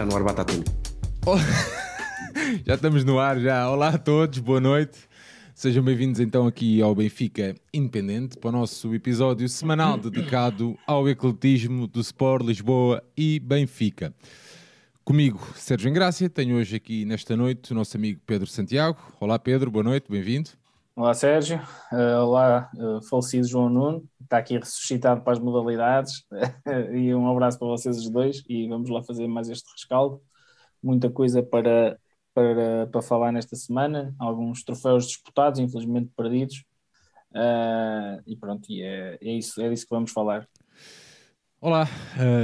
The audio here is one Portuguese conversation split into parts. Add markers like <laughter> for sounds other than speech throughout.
está no ar Batatinho. <laughs> já estamos no ar, já. Olá a todos, boa noite. Sejam bem-vindos então aqui ao Benfica Independente para o nosso episódio semanal dedicado ao ecletismo do Sport Lisboa e Benfica. Comigo, Sérgio Engrácia, tenho hoje aqui nesta noite o nosso amigo Pedro Santiago. Olá Pedro, boa noite, bem-vindo. Olá Sérgio, uh, olá uh, falecido João Nuno, está aqui ressuscitado para as modalidades. <laughs> E um abraço para vocês os dois e vamos lá fazer mais este rescaldo. Muita coisa para, para, para falar nesta semana, alguns troféus disputados, infelizmente perdidos. Uh, e pronto, e é, é, isso, é disso que vamos falar. Olá,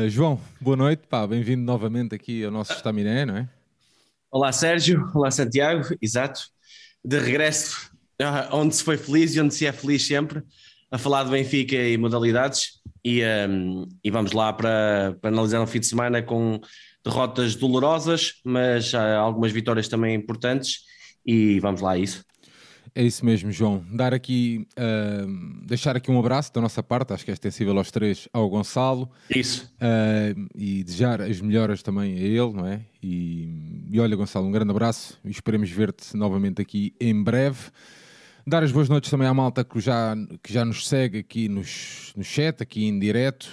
João, boa noite, bem-vindo novamente aqui ao nosso Estaminé, não é? Olá Sérgio, olá Santiago, exato, de regresso ah, onde se foi feliz e onde se é feliz sempre, a falar de Benfica e modalidades. E, um, e vamos lá para, para analisar um fim de semana com derrotas dolorosas, mas há algumas vitórias também importantes. E vamos lá a isso. É isso mesmo, João. Dar aqui, uh, deixar aqui um abraço da nossa parte, acho que é extensível aos três, ao Gonçalo. Isso. Uh, e desejar as melhoras também a ele, não é? E, e olha, Gonçalo, um grande abraço e esperemos ver-te novamente aqui em breve. Dar as boas noites também à malta que já, que já nos segue aqui nos, no chat, aqui em direto.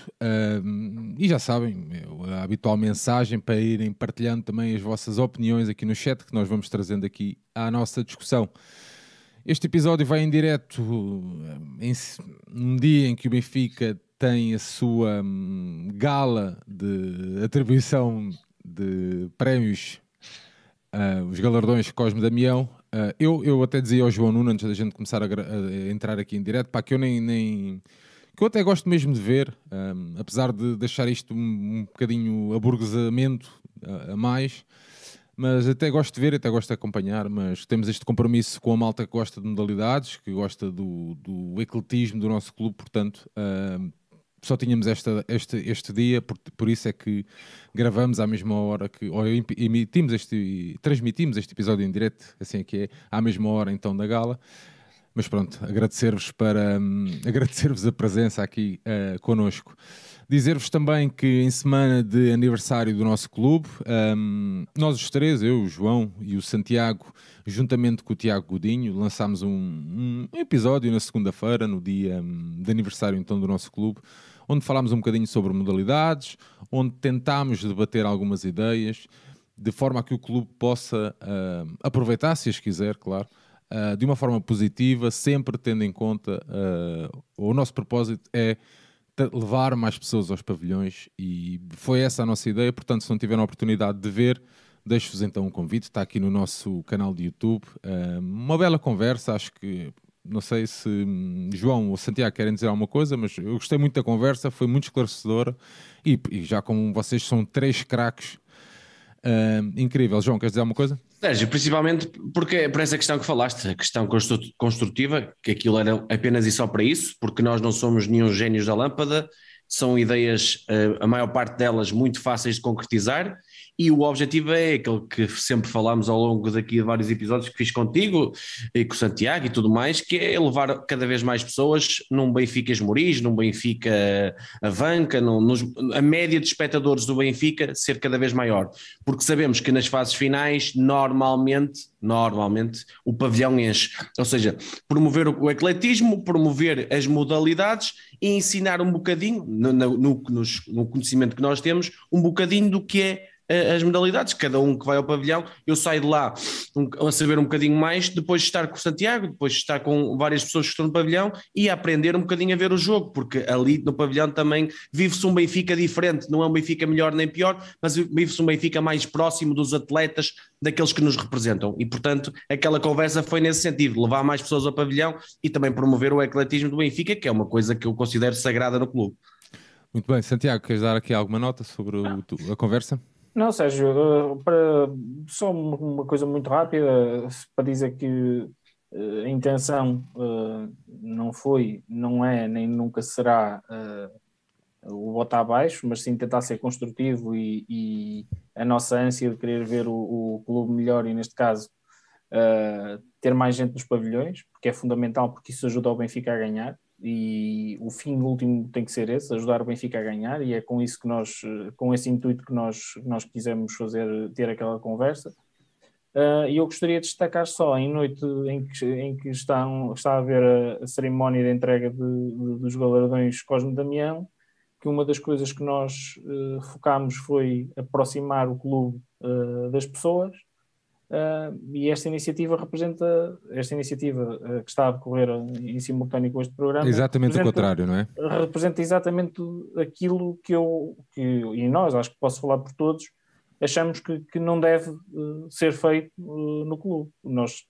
E já sabem, a habitual mensagem para irem partilhando também as vossas opiniões aqui no chat, que nós vamos trazendo aqui à nossa discussão. Este episódio vai em direto em, num dia em que o Benfica tem a sua um, gala de atribuição de prémios, uh, os galardões Cosme Damião, Uh, eu, eu até dizia ao João Nuno, antes da gente começar a, a entrar aqui em direto, pá, que eu nem, nem, que eu até gosto mesmo de ver, um, apesar de deixar isto um, um bocadinho aburguesamento a, a, mais, mas até gosto de ver, até gosto de acompanhar, mas temos este compromisso com a malta que gosta de modalidades, que gosta do, do ecletismo do nosso clube, portanto, só tínhamos esta, este, este dia, por, por isso é que gravamos à mesma hora que, ou emitimos este, transmitimos este episódio em direto, assim é que é, à mesma hora então da gala. Mas pronto, agradecer-vos para um, <laughs> agradecer-vos a presença aqui uh, connosco. Dizer-vos também que em semana de aniversário do nosso clube, um, nós os três, eu, o João e o Santiago, juntamente com o Tiago Godinho, lançámos um, um episódio na segunda-feira, no dia um, de aniversário então do nosso clube, onde falámos um bocadinho sobre modalidades, onde tentámos debater algumas ideias, de forma a que o clube possa uh, aproveitar, se as quiser, claro, uh, de uma forma positiva, sempre tendo em conta uh, o nosso propósito é levar mais pessoas aos pavilhões e foi essa a nossa ideia. Portanto, se não tiveram a oportunidade de ver, deixo-vos então um convite. Está aqui no nosso canal de YouTube. uma bela conversa, acho que não sei se hum, João ou Santiago querem dizer alguma coisa, mas eu gostei muito da conversa, foi muito esclarecedora e, e já como vocês são três craques, uh, incrível. João, queres dizer alguma coisa? Sérgio, principalmente porque é por essa questão que falaste, a questão construtiva, que aquilo era apenas e só para isso, porque nós não somos nenhum gênios da lâmpada, são ideias, eh, a maior parte delas, muito fáceis de concretizar e o objetivo é aquele que sempre falámos ao longo daqui de vários episódios que fiz contigo e com o Santiago e tudo mais, que é levar cada vez mais pessoas num Benfica Esmoriz, num Benfica Avanca, num, nos, a média de espectadores do Benfica ser cada vez maior, porque sabemos que nas fases finais normalmente, normalmente o pavilhão enche, ou seja, promover o ecletismo, promover as modalidades e ensinar um bocadinho, no, no, no, no conhecimento que nós temos, um bocadinho do que é as modalidades, cada um que vai ao pavilhão, eu saio de lá a saber um bocadinho mais, depois de estar com o Santiago, depois de estar com várias pessoas que estão no pavilhão e a aprender um bocadinho a ver o jogo, porque ali no pavilhão também vive-se um Benfica diferente, não é um Benfica melhor nem pior, mas vive-se um Benfica mais próximo dos atletas, daqueles que nos representam. E portanto, aquela conversa foi nesse sentido, levar mais pessoas ao pavilhão e também promover o ecletismo do Benfica, que é uma coisa que eu considero sagrada no clube. Muito bem, Santiago, queres dar aqui alguma nota sobre o, a conversa? Não, Sérgio, eh, para, só uma coisa muito rápida para dizer que eh, a intenção eh, não foi, não é, nem nunca será o botar abaixo, mas sim tentar ser construtivo e, e a nossa ânsia de querer ver o, o clube melhor e, neste caso, ter mais gente nos pavilhões, porque é fundamental, porque isso ajuda o Benfica a ganhar e o fim último tem que ser esse, ajudar o Benfica a ganhar, e é com isso que nós, com esse intuito que nós, nós quisemos fazer, ter aquela conversa. Uh, e eu gostaria de destacar só, em noite em que, em que estão, está a haver a, a cerimónia de entrega de, de, dos galardões Cosme Damião, que uma das coisas que nós uh, focámos foi aproximar o clube uh, das pessoas, Uh, e esta iniciativa representa, esta iniciativa uh, que está a decorrer em simultâneo com este programa. Exatamente o contrário, não é? Representa exatamente aquilo que eu, que, e nós, acho que posso falar por todos, achamos que, que não deve uh, ser feito no clube. Nós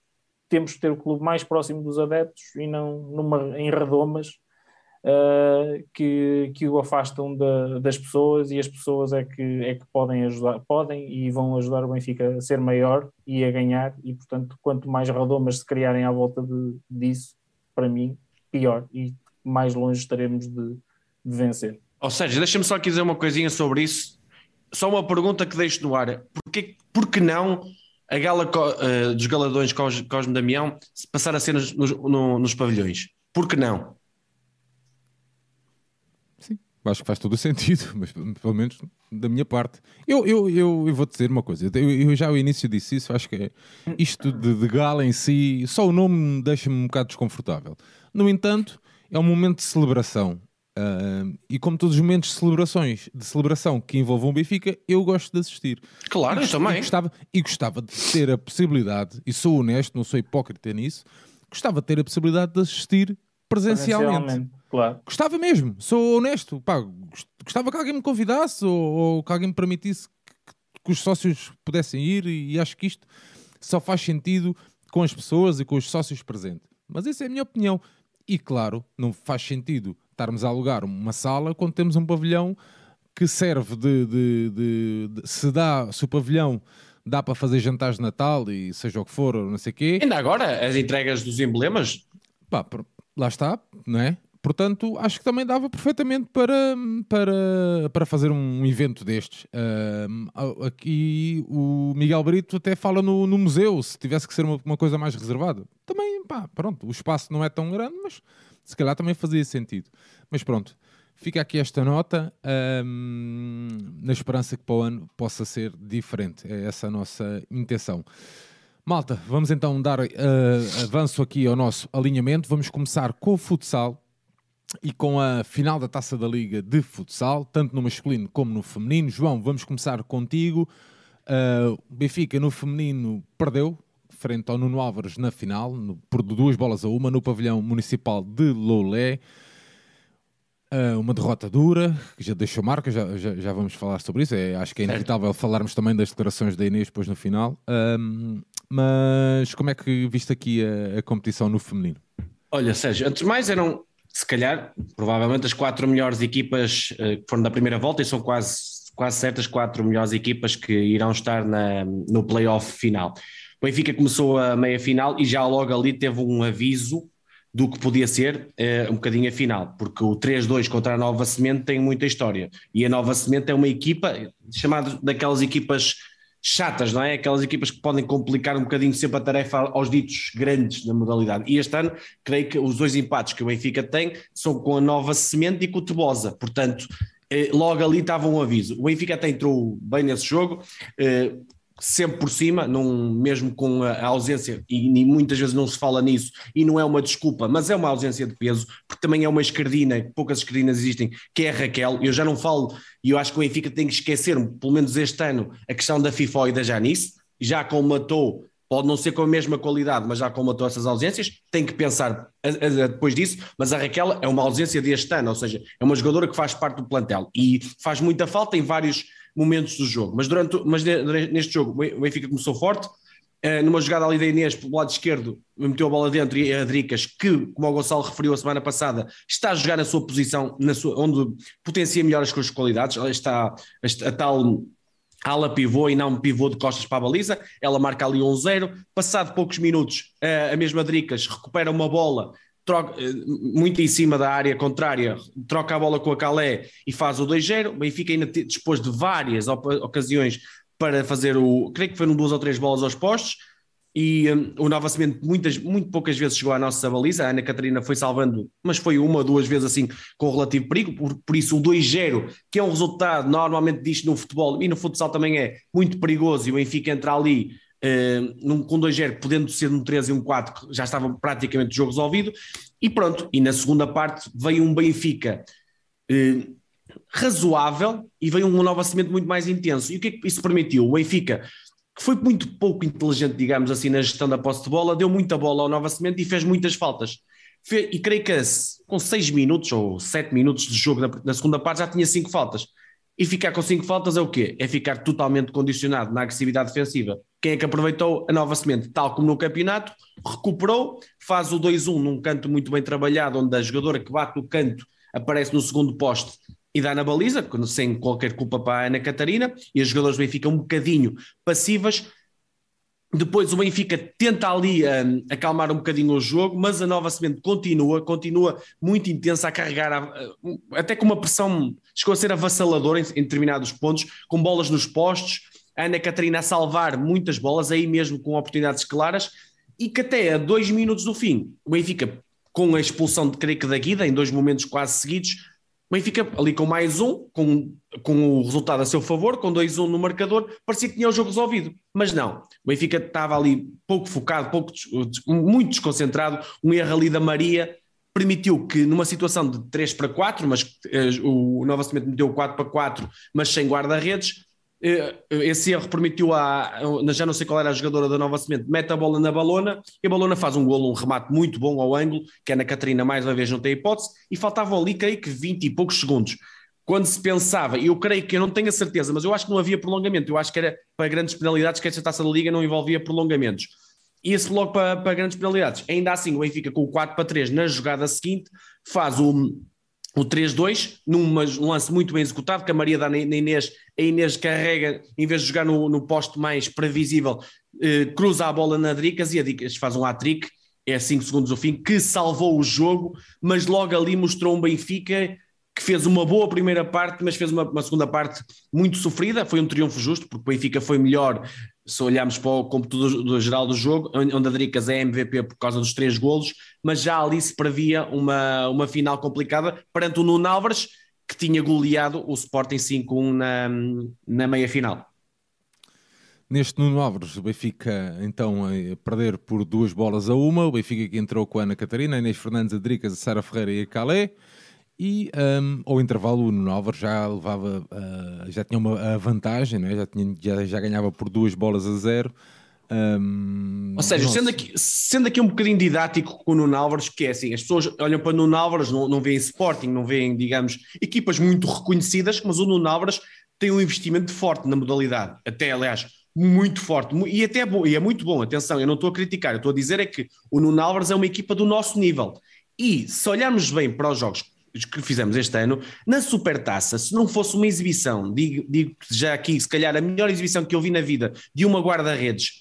temos que ter o clube mais próximo dos adeptos e não numa, em redomas uh, que, que o afastam da, das pessoas e as pessoas é que, é que podem ajudar, podem e vão ajudar o Benfica a ser maior e a ganhar e portanto quanto mais redomas se criarem à volta de, disso, para mim, pior e mais longe estaremos de, de vencer. Ou seja, deixa-me só aqui dizer uma coisinha sobre isso. Só uma pergunta que deixo no ar. Porquê, por que não a gala uh, dos galadões Cosme Damião passar a ser nos, nos pavilhões? Por que não? Acho que faz todo o sentido, mas pelo menos da minha parte. Eu, eu, eu, eu vou dizer uma coisa, eu, eu, já ao início disse isso, acho que é isto de, de gala em si, só o nome deixa-me um bocado desconfortável. No entanto, é um momento de celebração. Uh, e como todos os momentos de celebrações, de celebração que envolvam o Benfica, eu gosto de assistir. Claro, eu também. E gostava, e gostava de ter a possibilidade, e sou honesto, não sou hipócrita nisso, gostava de ter a possibilidade de assistir presencialmente. presencialmente. Claro. Gostava mesmo, sou honesto. Pá, gostava que alguém me convidasse ou, ou que alguém me permitisse que, que, os sócios pudessem ir e, e acho que isto só faz sentido com as pessoas e com os sócios presentes. Mas essa é a minha opinião. E claro, não faz sentido estarmos a alugar uma sala quando temos um pavilhão que serve de, de, de, de, se dá, se o pavilhão dá para fazer jantares de Natal e seja o que for, não sei o quê. Ainda agora, as entregas dos emblemas. Pá, lá está, não é? Portanto, acho que também dava perfeitamente para, para, para fazer um evento destes. Uh, aqui o Miguel Brito até fala no, no museu, se tivesse que ser uma, uma, coisa mais reservada. Também, pá, pronto, o espaço não é tão grande, mas se calhar também fazia sentido. Mas pronto, fica aqui esta nota, na esperança que para o ano possa ser diferente. É essa a nossa intenção. Malta, vamos então dar uh, avanço aqui ao nosso alinhamento. Vamos começar com o futsal e com a final da Taça da Liga de futsal, tanto no masculino como no feminino. João, vamos começar contigo. Uh, Benfica no feminino perdeu frente ao Nuno Álvares na final, no, por duas bolas a uma, no pavilhão municipal de Loulé. Uh, uma derrota dura, que já deixou marca, já, já, já vamos falar sobre isso. É, acho que é inevitável certo. falarmos também das declarações da Inês depois no final. Uh, mas como é que viste aqui a, a competição no feminino? Olha, Sérgio, antes de mais eram se calhar, provavelmente as quatro melhores equipas uh, que foram da primeira volta e são quase, quase certas quatro melhores equipas que irão estar na, no playoff final. O Benfica começou a meia final e já logo ali teve um aviso do que podia ser uh, um bocadinho a final, porque o 3-2 contra a Nova Semente tem muita história e a Nova Semente é uma equipa chamada daquelas equipas chatas, não é? Aquelas equipas que podem complicar um bocadinho sempre a tarefa aos ditos grandes da modalidade. E este ano, creio que os dois empates que o Benfica tem são com a Nova Semente e com o Tebosa. Portanto, eh, logo ali estava um aviso. O Benfica até entrou bem nesse jogo, eh, sempre por cima, num, mesmo com a ausência, e, e, muitas vezes não se fala nisso, e não é uma desculpa, mas é uma ausência de peso, porque também é uma escardina, poucas escardinas existem, que é a Raquel. Eu já não falo e eu acho que o Benfica tem que esquecer, pelo menos este ano, a questão da FIFA e da Janice, já colmatou, pode não ser com a mesma qualidade, mas já colmatou essas ausências, tem que pensar a, a, depois disso, mas a Raquel é uma ausência deste ano, ou seja, é uma jogadora que faz parte do plantel e faz muita falta em vários momentos do jogo, mas, durante, mas neste jogo o Benfica começou forte, Uh, numa jogada ali da Inês pelo lado esquerdo, meteu a bola dentro e a Dricas, que, como o Gonçalo referiu a semana passada, está a jogar na sua posição, na sua, onde potencia melhor as suas qualidades, ela está a, a tal ala pivô e não pivô de costas para a baliza, ela marca ali um zero, passado poucos minutos uh, a mesma Dricas recupera uma bola, troca, uh, muito em cima da área contrária, troca a bola com a Calé e faz o 2-0, o Benfica ainda depois de várias ocasiões para fazer o. Creio que foram duas ou três bolas aos postos. e um, o Nova Cimento muitas, muito poucas vezes chegou à nossa baliza, a Ana Catarina foi salvando, mas foi uma ou duas vezes assim com relativo perigo, por, por isso o 2-0, que é um resultado normalmente disto no futebol e no futsal também é muito perigoso e o Benfica entra ali uh, num, com 2-0, podendo ser um 3 e um 4, já estava praticamente o jogo resolvido, e pronto, e na segunda parte veio um Benfica uh, razoável e veio um Nova Cimento muito mais intenso, e o que é que isso permitiu? O Benfica que foi muito pouco inteligente, digamos assim, na gestão da posse de bola, deu muita bola ao Nova Cimento e fez muitas faltas. E creio que com 6 minutos ou 7 minutos de jogo na, segunda parte já tinha 5 faltas. E ficar com 5 faltas é o quê? É ficar totalmente condicionado na agressividade defensiva. Quem é que aproveitou a Nova Semente? Tal como no campeonato, recuperou, faz o 2-1 num canto muito bem trabalhado, onde a jogadora que bate no canto aparece no segundo poste e dá na baliza, sem qualquer culpa para a Ana Catarina, e os jogadores do Benfica um bocadinho passivas. Depois o Benfica tenta ali um, acalmar um bocadinho o jogo, mas a Nova Semente continua, continua muito intensa a carregar, a, até com uma pressão, chegou a ser avassaladora em, em determinados pontos, com bolas nos postos, a Ana Catarina a salvar muitas bolas, aí mesmo com oportunidades claras, e que até a dois minutos do fim, o Benfica, com a expulsão de Creque da Guida, em dois momentos quase seguidos, Benfica ali com mais um, com, com o resultado a seu favor, com 2-1 no marcador, parecia que tinha o jogo resolvido. Mas não, o Benfica estava ali pouco focado, pouco, muito desconcentrado, um erro ali da Maria permitiu que numa situação de 3 para 4, mas uh, o Nova Cimento meteu 4 para 4, mas sem guarda-redes, eh, esse erro permitiu a, já não sei qual era a jogadora da Nova Semente, mete a bola na balona e a balona faz um golo, um remate muito bom ao ângulo, que a Ana Catarina mais uma vez não tem hipótese, e faltavam ali, creio que 20 e poucos segundos. Quando se pensava, eu creio que eu não tenho a certeza, mas eu acho que não havia prolongamento, eu acho que era para grandes penalidades, que esta taça da Liga não envolvia prolongamentos. E esse logo para, para grandes penalidades. Ainda assim, o Benfica com o 4 para 3 na jogada seguinte faz o, o 3-2, num lance muito bem executado, que a Maria dá na Inês, a Inês carrega, em vez de jogar no, no posto mais previsível, eh, cruza a bola na Dricas e a Dricas faz um hat-trick, é 5 segundos o fim, que salvou o jogo, mas logo ali mostrou um Benfica que fez uma boa primeira parte, mas fez uma, uma, segunda parte muito sofrida. Foi um triunfo justo, porque o Benfica foi melhor se olharmos para o computador do, geral do jogo, onde a Dricas é MVP por causa dos três golos, mas já ali se previa uma, uma final complicada perante o Nuno Álvares, que tinha goleado o Sporting 5-1 na, na meia final. Neste Nuno Álvares, o Benfica então a perder por duas bolas a uma, o Benfica que entrou com a Ana Catarina, a Inês Fernandes, a Dricas, a Sara Ferreira e a Calé. E um, ao intervalo o Nuno já levava, uh, já tinha uma vantagem, é? já, tinha, já, já, ganhava por duas bolas a zero. Um, Ou seja, sendo aqui, sendo aqui um bocadinho didático com o Nuno Álvares, que é assim, as pessoas olham para o Nuno Álvares, não, não veem Sporting, não veem, digamos, equipas muito reconhecidas, mas o Nuno Álvares tem um investimento forte na modalidade, até aliás, muito forte, e até é, bom, e é muito bom, atenção, eu não estou a criticar, eu estou a dizer é que o Nuno Álvares é uma equipa do nosso nível, e se olharmos bem para os jogos que fizemos este ano, na Supertaça, se não fosse uma exibição, digo, digo já aqui, se calhar a melhor exibição que eu vi na vida de uma guarda-redes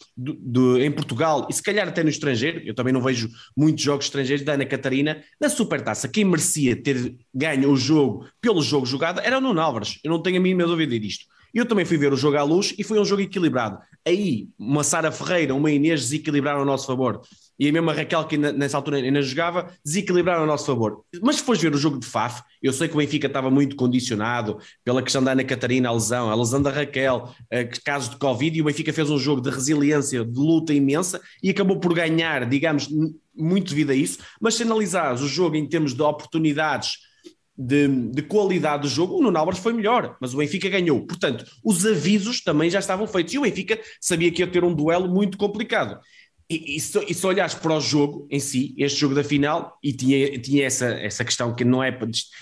em Portugal e se calhar até no estrangeiro, eu também não vejo muitos jogos estrangeiros da Ana Catarina, na Supertaça, quem merecia ter ganho o jogo pelo jogo jogado era o Nuno Álvares, eu não tenho a mínima dúvida disto. Eu também fui ver o jogo à luz e foi um jogo equilibrado. Aí, uma Sara Ferreira, uma Inês desequilibraram a nosso favor e a mesma Raquel, que nessa altura ainda jogava, desequilibraram a nosso favor. Mas se fores ver o jogo de Faf, eu sei que o Benfica estava muito condicionado pela questão da Ana Catarina, a lesão, a lesão da Raquel, casos de Covid, e o Benfica fez um jogo de resiliência, de luta imensa e acabou por ganhar, digamos, muito devido a isso. Mas se analisares o jogo em termos de oportunidades, de, de, qualidade do jogo, o Nuno Álvares foi melhor, mas o Benfica ganhou. Portanto, os avisos também já estavam feitos e o Benfica sabia que ia ter um duelo muito complicado. E, e, se, e se olhares para o jogo em si, este jogo da final, e tinha, tinha essa, essa questão que não é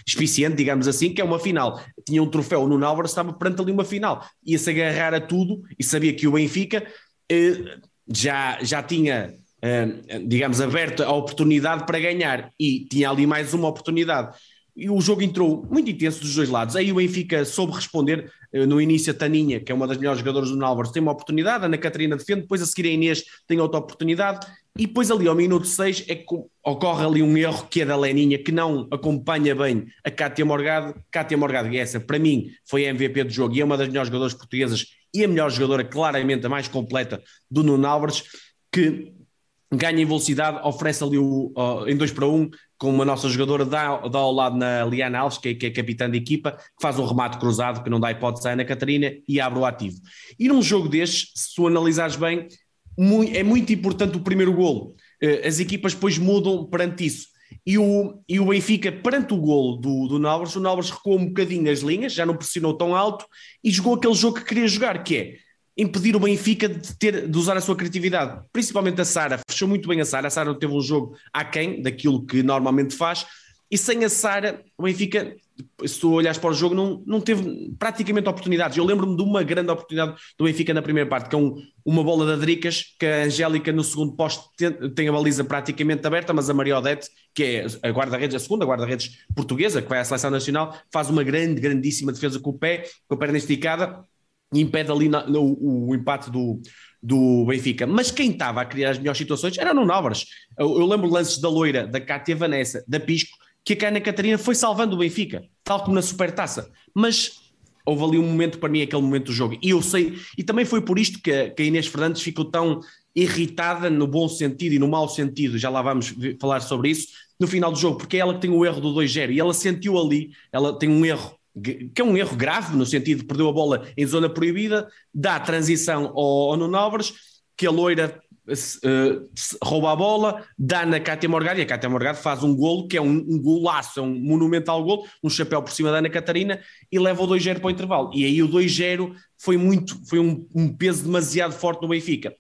especiente, digamos assim, que é uma final. Tinha um troféu no Álvares, estava perante ali uma final. Ia-se agarrar a tudo e sabia que o Benfica eh, já, já tinha, eh, digamos, aberto a oportunidade para ganhar e tinha ali mais uma oportunidade e o jogo entrou muito intenso dos dois lados. Aí o Benfica soube responder. Eh, no início, a Taninha, que é uma das melhores jogadoras do Álvares, tem uma oportunidade. A Ana Catarina defende. Depois, a seguir, a Inês tem outra oportunidade. E depois, ali ao minuto 6, é que ocorre ali um erro que é da Leninha, que não acompanha bem a Cátia Morgado. Cátia Morgado, que é essa, para mim, foi a MVP do jogo e é uma das melhores jogadoras portuguesas e a melhor jogadora, claramente, a mais completa do Nuno Álvares que ganha em velocidade, oferece ali o, uh, em 2 para 1, um, com uma nossa jogadora, dá, dá ao lado na Liana Alves, que é, que é capitã da equipa, que faz um remate cruzado, que não dá hipótese à Ana Catarina, e abre o ativo. E num jogo destes, se tu analisares bem, é muito importante o primeiro golo. Uh, as equipas depois mudam perante isso. E o, e o Benfica, perante o golo do, do o Nalvers recuou um bocadinho as linhas, já não pressionou tão alto e jogou aquele jogo que queria jogar, que é impedir o Benfica de, ter, de usar a sua criatividade. Principalmente a Sara, fechou muito bem a Sara. A Sara teve um jogo aquém daquilo que normalmente faz, e sem a Sara, o Benfica, se tu olhares para o jogo, não, não teve praticamente oportunidades. Eu lembro-me de uma grande oportunidade do Benfica na primeira parte, que é um, uma bola da Dricas, que a Angélica no segundo posto tem, tem, a baliza praticamente aberta, mas a Maria Odete, que é a guarda-redes, a segunda guarda-redes portuguesa, que vai à seleção nacional, faz uma grande, grandíssima defesa com o pé, com a perna esticada, e impede ali na, no, o, empate do, do Benfica. Mas quem estava a criar as melhores situações era no Novas. Eu, eu lembro lances da Loira, da Cátia Vanessa, da Pisco, que a Ana Catarina foi salvando o Benfica, tal como na Supertaça. Mas houve ali um momento, para mim, aquele momento do jogo. E eu sei, e também foi por isto que que a Inês Fernandes ficou tão irritada no bom sentido e no mau sentido, já lá vamos falar sobre isso, no final do jogo, porque é ela que tem o erro do 2-0 e ela sentiu ali, ela tem um erro que é um erro grave, no sentido de perdeu a bola em zona proibida, dá transição ao, ao Nuno Álvares, que a loira uh, rouba a bola, dá na Cátia Morgado, e a Cátia Morgado faz um golo, que é um, um golaço, é um monumental golo, um chapéu por cima da Ana Catarina, e leva o 2-0 para o intervalo. E aí o 2-0 foi muito, foi um, um peso demasiado forte no Benfica.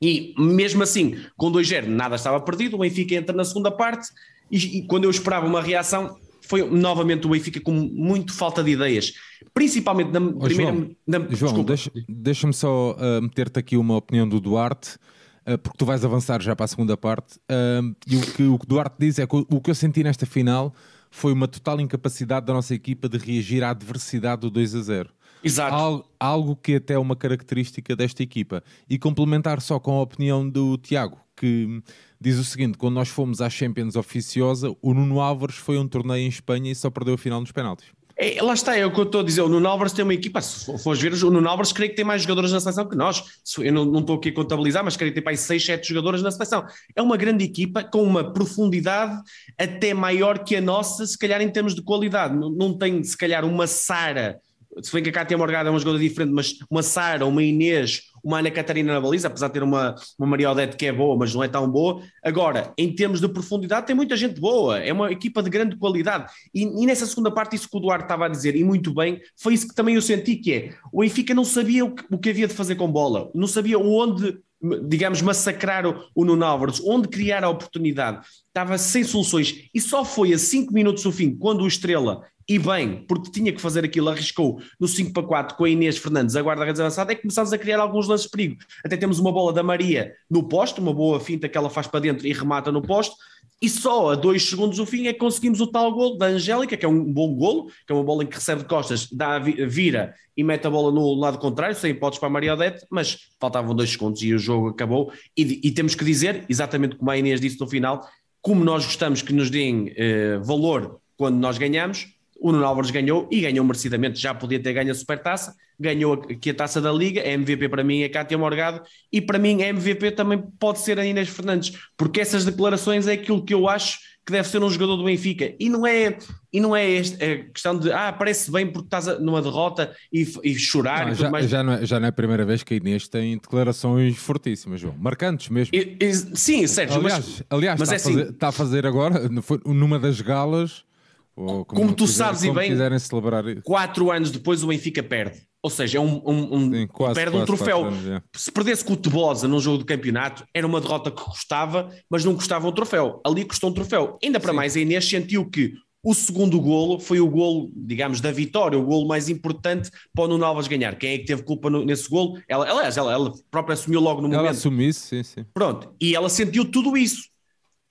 E mesmo assim, com 2-0, nada estava perdido, o Benfica entra na segunda parte, e, e quando eu esperava uma reação, foi novamente o Benfica com muito falta de ideias, principalmente na oh, primeira. João, na, João deixa-me deixa só uh, meter-te aqui uma opinião do Duarte. Uh, porque tu vais avançar já para a segunda parte. Uh, e o que o Duarte diz é que o, o que eu senti nesta final foi uma total incapacidade da nossa equipa de reagir à adversidade do 2 a 0. Exato. Algo, algo que até é uma característica desta equipa. E complementar só com a opinião do Tiago, que diz o seguinte: quando nós fomos à Champions oficiosa, o Nuno Álvares foi um torneio em Espanha e só perdeu a final nos penaltis. É, lá está, é o que eu estou a dizer. O Nuno Álvares tem uma equipa, se fores ver, o Nuno Álvares creio que tem mais jogadores na seleção que nós. Eu não, não estou aqui a contabilizar, mas creio que tem mais 6, 7 jogadores na seleção. É uma grande equipa com uma profundidade até maior que a nossa, se calhar em termos de qualidade. Não, não tem, se calhar, uma Sara se bem que a Cátia Morgada é uma jogadora diferente, mas uma Sara, uma Inês, uma Ana Catarina na baliza, apesar de ter uma, uma Maria Odete que é boa, mas não é tão boa. Agora, em termos de profundidade, tem muita gente boa, é uma equipa de grande qualidade. E, e nessa segunda parte, isso que o Duarte estava a dizer, e muito bem, foi isso que também eu senti, que é, o Benfica não sabia o que, o que havia de fazer com bola, não sabia onde digamos, massacrar o, o Nuno Álvares, onde criar a oportunidade, estava sem soluções e só foi a 5 minutos do fim, quando o Estrela e bem, porque tinha que fazer aquilo, arriscou no 5 para 4 com a Inês Fernandes, a guarda-redes avançada, é que começámos a criar alguns lances de perigo. Até temos uma bola da Maria no poste, uma boa finta que ela faz para dentro e remata no poste, e só a dois segundos do fim é que conseguimos o tal gol da Angélica, que é um bom golo, que é uma bola em que recebe de costas, dá, vira e mete a bola no lado contrário, sem hipóteses para a Maria Odete, mas faltavam dois segundos e o jogo acabou. E, e temos que dizer, exatamente como a Inês disse no final, como nós gostamos que nos deem eh, valor quando nós ganhamos, o Nuno Álvares ganhou e ganhou merecidamente, já podia ter ganho a supertaça, ganhou aqui a taça da Liga, a MVP para mim é Cátia Morgado e para mim a MVP também pode ser a Inês Fernandes, porque essas declarações é aquilo que eu acho que deve ser um jogador do Benfica e não é e não é a é questão de ah, parece bem porque estás numa derrota e, e chorar não, e já, mais. Já não, é, já não é a primeira vez que a Inês tem declarações fortíssimas, João, marcantes mesmo. E, e, sim, Sérgio, aliás, mas, aliás mas está, é a fazer, assim, está a fazer agora numa das galas como, como, tu quiser, sabes como e bem, quiserem celebrar isso. quatro anos depois o Benfica perde. Ou seja, é um, um, um Sim, quase, perde quase, um troféu. Anos, é. Se perdesse com o Tebosa num jogo de campeonato, era uma derrota que custava, mas não custava um troféu. Ali custou um troféu. Ainda para Sim. mais, a Inês sentiu que o segundo golo foi o golo, digamos, da vitória, o golo mais importante para o Nuno Alves ganhar. Quem é que teve culpa no, nesse golo? Ela, aliás, ela, ela própria assumiu logo no ela momento. Ela assumiu isso, sim, sim. Pronto, e ela sentiu tudo isso.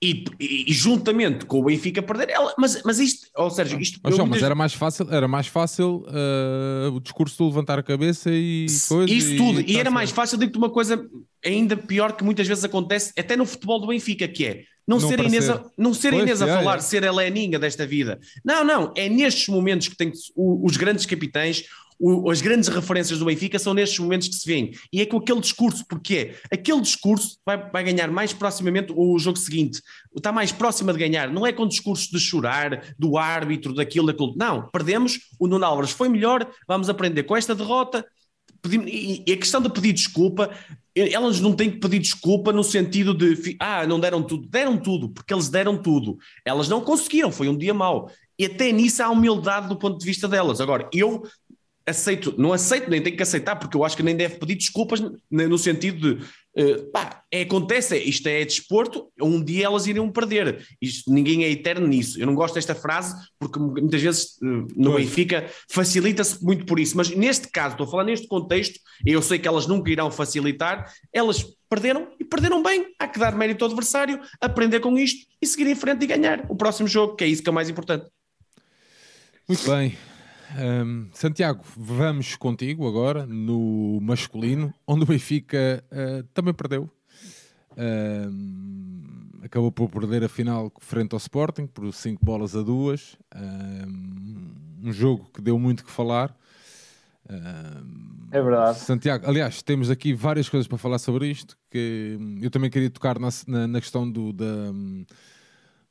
E, e, e, juntamente com o Benfica perder ela, mas, mas isto, ou seja, isto. Mas, mas era mais fácil, era mais fácil uh, o discurso de levantar a cabeça e coisa, Isso tudo, e, e era mais fácil, digo-te uma coisa ainda pior que muitas vezes acontece, até no futebol do Benfica, que é não, não ser Inês, a, não ser pois, Inês a é, falar, é. ser a Leninha desta vida. Não, não, é nestes momentos que tem os grandes capitães, as grandes referências do Benfica são nestes momentos que se vêem. E é com aquele discurso, porque aquele discurso vai, vai ganhar mais proximamente o jogo seguinte, está mais próxima de ganhar. Não é com discurso de chorar, do árbitro, daquilo, daquilo. Não, perdemos, o Nuno Álvares foi melhor, vamos aprender com esta derrota. E a questão de pedir desculpa, elas não têm que pedir desculpa no sentido de ah, não deram tudo, deram tudo, porque eles deram tudo. Elas não conseguiram, foi um dia mau. E até nisso há humildade do ponto de vista delas. Agora, eu aceito, não aceito, nem tenho que aceitar, porque eu acho que nem deve pedir desculpas no sentido de uh, pá, é, acontece, isto é desporto, um dia elas iriam perder. Isto, ninguém é eterno nisso. Eu não gosto desta frase porque muitas vezes uh, no. Benfica facilita-se muito por isso, mas neste caso, estou a falar neste contexto, eu sei que elas nunca irão facilitar, elas perderam e perderam bem. Há que dar mérito ao adversário, aprender com isto e seguir em frente e ganhar o próximo jogo, que é isso que é mais importante. Muito bem. Um, Santiago, vamos contigo agora no masculino, onde o Benfica uh, também perdeu. Um, acabou por perder a final frente ao Sporting por 5 bolas a 2. Um, um, jogo que deu muito que falar. é verdade. Santiago, aliás, temos aqui várias coisas para falar sobre isto. Que eu também queria tocar na, na, na questão do, da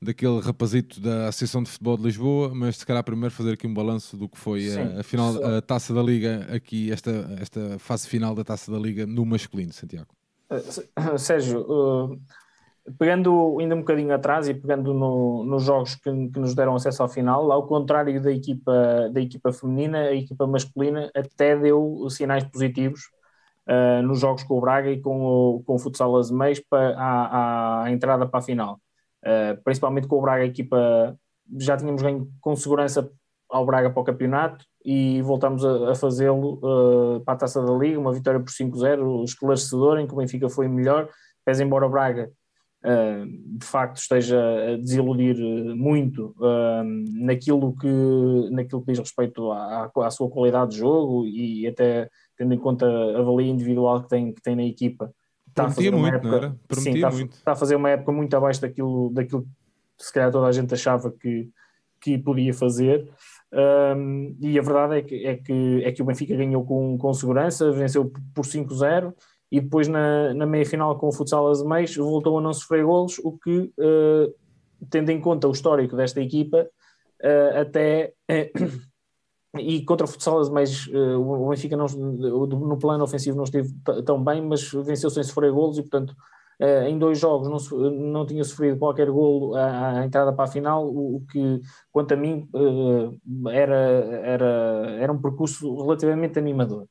daquele rapazito da Associação de Futebol de Lisboa, mas se calhar primeiro fazer aqui um balanço do que foi Sim, a, final, a Taça da Liga, aqui esta, esta fase final da Taça da Liga no masculino, Santiago. Uh, <coughs> Sérgio, uh, pegando ainda um bocadinho atrás e pegando no, nos jogos que, que, nos deram acesso ao final, ao contrário da equipa, da equipa feminina, a equipa masculina até deu sinais positivos uh, nos jogos com o Braga e com o, com o Futsal Azemês para a, a entrada para a final. Uh, principalmente com o Braga, a equipa já tínhamos ganho com segurança ao Braga para o campeonato e voltamos a, a fazê-lo uh, para a taça da Liga, uma vitória por 5-0, esclarecedora, em que o Benfica foi melhor, pese embora o Braga uh, de facto esteja a desiludir muito naquilo, que, naquilo que diz respeito à, à, sua qualidade de jogo e até tendo em conta a valia individual que tem, que tem na equipa está a fazer muito, época, sim, está, muito. está a fazer uma época muito abaixo daquilo, daquilo que se calhar toda a gente achava que, que podia fazer. Um, e a verdade é que, é, que, é que o Benfica ganhou com, com segurança, venceu por 5-0 e depois na, na meia final com o Futsal Azemais voltou a não sofrer golos, o que, uh, tendo em conta o histórico desta equipa, uh, até e contra o futsal, mas uh, o Benfica não, no plano ofensivo não esteve tão bem, mas venceu sem sofrer golos e, portanto, uh, em dois jogos não, não tinha sofrido qualquer golo à, à entrada para a final, o, o que, quanto a mim, uh, era, era, era um percurso relativamente animador.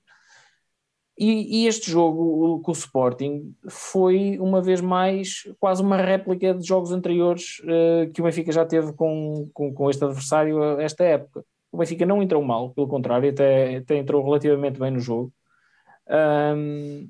E, e, este jogo com o Sporting foi, uma vez mais, quase uma réplica de jogos anteriores que o Benfica já teve com, com, com este adversário esta época o Benfica não entrou mal, pelo contrário, até, até entrou relativamente bem no jogo. Um,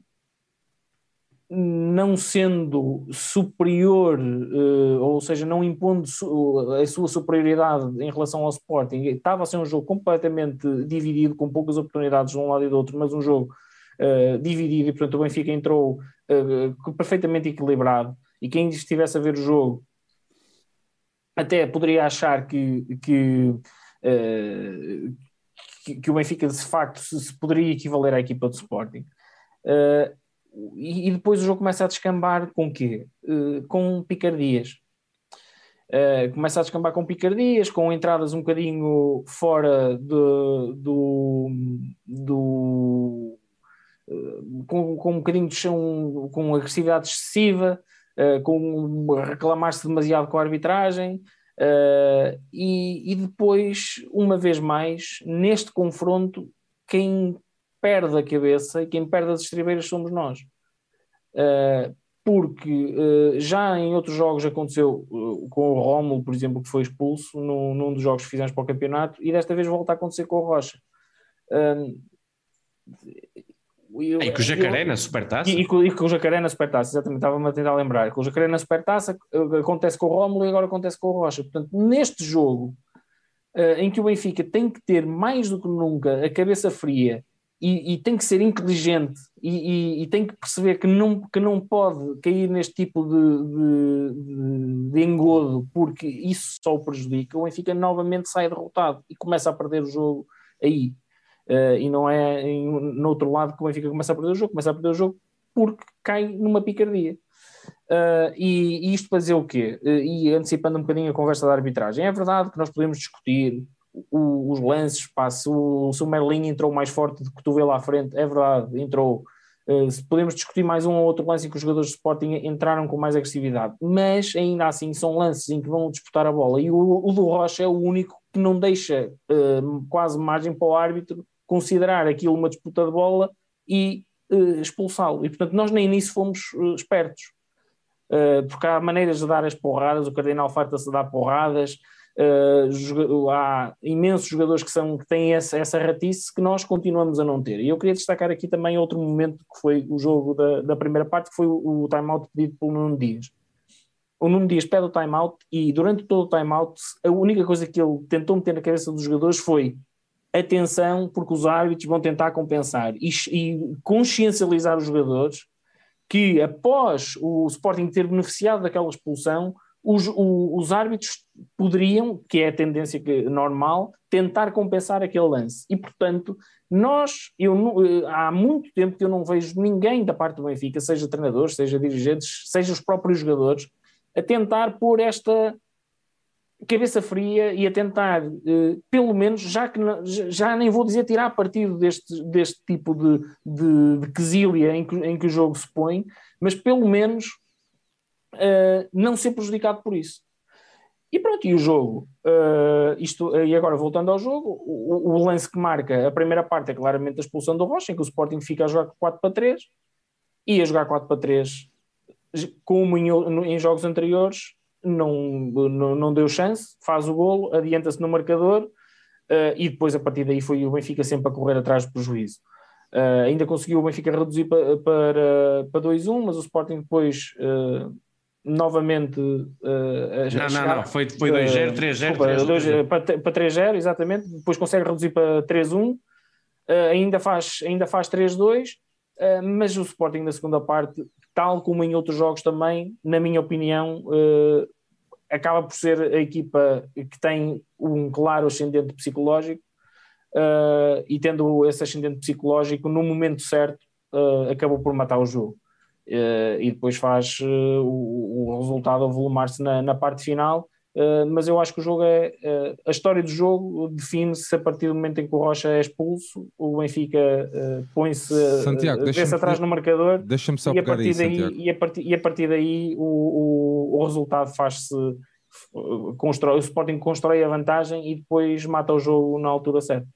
não sendo superior, uh, ou seja, não impondo su a sua superioridade em relação ao Sporting, estava a ser um jogo completamente dividido, com poucas oportunidades de um lado e do outro, mas um jogo uh, dividido, e portanto o Benfica entrou uh, perfeitamente equilibrado, e quem estivesse a ver o jogo até poderia achar que, que que, que, o Benfica de facto se, se, poderia equivaler à equipa do Sporting. Uh, e, e, depois o jogo começa a descambar com quê? Uh, com picardias. começa a descambar com picardias, com entradas um bocadinho fora de, do, do com, com um bocadinho de chão, com agressividade excessiva, com reclamar-se demasiado com a arbitragem, Uh, e, e, depois, uma vez mais, neste confronto, quem perde a cabeça e quem perde as estribeiras somos nós. Uh, porque uh, já em outros jogos aconteceu com o Rómulo, por exemplo, que foi expulso no, num dos jogos que fizemos para o campeonato, e desta vez volta a acontecer com o Rocha. Eu, e com o Jacaré eu, na Supertaça? E, e, com, e com o Jacaré na Supertaça, exatamente, estava-me a tentar lembrar. Com o Jacaré na Supertaça eh, acontece com o Rómulo e agora acontece com o Rocha. Portanto, neste jogo, uh, em que o Benfica tem que ter mais do que nunca a cabeça fria e, e tem que ser inteligente e, tem que perceber que não, que não pode cair neste tipo de, de, de, de engodo, porque isso só o prejudica, o Benfica novamente sai derrotado e começa a perder o jogo aí. Uh, e não é em, no outro lado que o Benfica começa a perder o jogo, começa a perder o jogo porque cai numa picardia. Uh, e, e, isto para dizer o quê? Uh, e antecipando um bocadinho a conversa da arbitragem, é verdade que nós podemos discutir o, os lances, se, o, se o Merlin entrou mais forte de cotovelo à frente, é verdade, entrou. Podemos discutir mais um ou outro lance em que os jogadores de Sporting entraram com mais agressividade, mas ainda assim são lances em que vão disputar a bola e o, o do Rocha é o único que não deixa quase margem para o árbitro considerar aquilo uma disputa de bola e uh, expulsá-lo. E portanto, nós nem nisso fomos espertos. porque há maneiras de dar as porradas, o Cardenal farta-se dar porradas, Uh, há imensos jogadores que, são, que têm essa, essa ratice que nós continuamos a não ter. E eu queria destacar aqui também outro momento que foi o jogo da, da primeira parte, que foi o, o time-out pedido pelo Nuno Dias. O Nuno Dias pede o time-out e durante todo o time-out a única coisa que ele tentou meter na cabeça dos jogadores foi atenção, porque os árbitros vão tentar compensar e, e consciencializar os jogadores que após o Sporting ter beneficiado daquela expulsão, os, os, árbitros poderiam, que é a tendência que, normal, tentar compensar aquele lance. E, portanto, nós, eu, eh, há muito tempo que eu não vejo ninguém da parte do Benfica, seja treinadores, seja dirigentes, seja os próprios jogadores, a tentar pôr esta cabeça fria e a tentar, eh, pelo menos, já que já nem vou dizer tirar partido deste, deste tipo de, de, de quesilha em que, em que o jogo se põe, mas pelo menos uh, não ser prejudicado por isso. E pronto, e o jogo, uh, isto, e agora voltando ao jogo, o, o, lance que marca a primeira parte é claramente a expulsão do Rocha, em que o Sporting fica a jogar 4 para 3, e a jogar 4 para 3, como em, em jogos anteriores, não, não, não, deu chance, faz o golo, adianta-se no marcador, uh, e depois a partir daí foi o Benfica sempre a correr atrás do prejuízo. Uh, ainda conseguiu o Benfica reduzir para, para, para 2-1, mas o Sporting depois uh, novamente não, chegar, não, não, foi, foi 2-0, 3-0 para, para 3-0, exatamente, depois consegue reduzir para 3-1 uh, ainda faz, ainda faz 3-2 uh, mas o Sporting na segunda parte tal como em outros jogos também, na minha opinião uh, acaba por ser a equipa que tem um claro ascendente psicológico uh, e tendo esse ascendente psicológico no momento certo acabou por matar o jogo e depois faz o, o, resultado avolumar-se na, na, parte final. Uh, mas eu acho que o jogo é. a história do jogo define-se a partir do momento em que o Rocha é expulso, o Benfica põe-se desce atrás no marcador. Deixa-me só e a partir daí e a partir, e a partir daí o, o, o resultado faz-se. Constrói, o Sporting constrói a vantagem e depois mata o jogo na altura certa.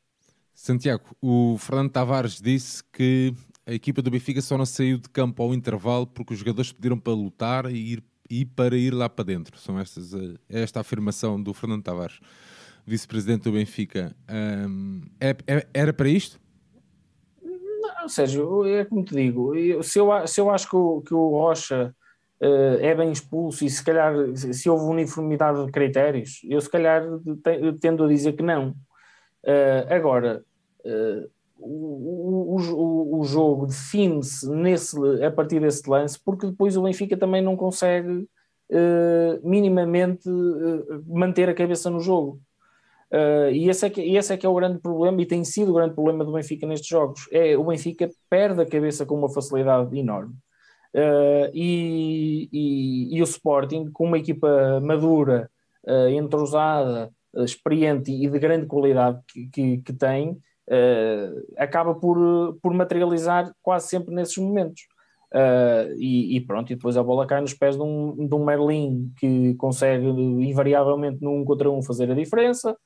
Santiago, o Fernando Tavares disse que a equipa do Benfica só não saiu de campo ao intervalo porque os jogadores pediram para lutar e, ir, e para ir lá para dentro. São estas, eh, é esta afirmação do Fernando Tavares, vice-presidente do Benfica. Um, é, é, era para isto? Não, Sérgio, é como te digo, se eu, se eu acho que o, que o Rocha uh, é bem expulso e se calhar se houve uniformidade de critérios, eu se calhar tendo a dizer que não. Uh, agora, uh, o, o, o jogo define-se a partir desse lance, porque depois o Benfica também não consegue uh, minimamente uh, manter a cabeça no jogo. Uh, e, esse é que, esse é que é o grande problema, e tem sido o grande problema do Benfica nestes jogos. É o Benfica perde a cabeça com uma facilidade enorme. E, e, e, o Sporting, com uma equipa madura, entrosada, experiente e de grande qualidade que, que, que tem, acaba por, por materializar quase sempre nesses momentos. Uh, e, e, pronto, e depois a bola cai nos pés de um, de um Merlin que consegue invariavelmente 1 contra 1 fazer a diferença.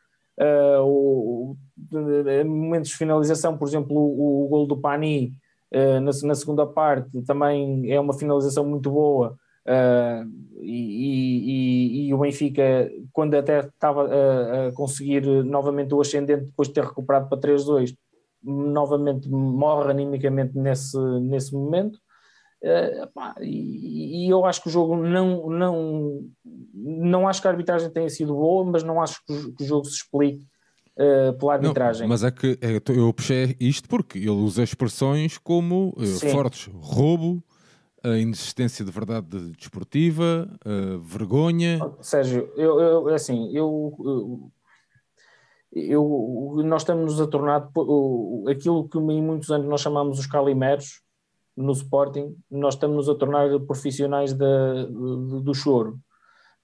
Uh, o, de, momentos de finalização, por exemplo, o, o gol do Pani uh, na, na, segunda parte também é uma finalização muito boa. Uh, e, e, e, o Benfica, quando até estava a, a, conseguir novamente o ascendente depois de ter recuperado para 3-2, novamente morre animicamente nesse, nesse momento. Uh, pá, e, e, eu acho que o jogo não, não, não acho que a arbitragem tenha sido boa, mas não acho que o, jogo se explique uh, pela arbitragem. Não, mas é que é, eu puxei isto porque ele usa expressões como uh, fortes, roubo, a inexistência de verdade desportiva, vergonha. Sérgio, eu, eu é assim, eu, eu, eu, nós estamos a tornar aquilo que em muitos anos nós chamamos os calimeros no Sporting, nós estamos a tornar profissionais do, do choro.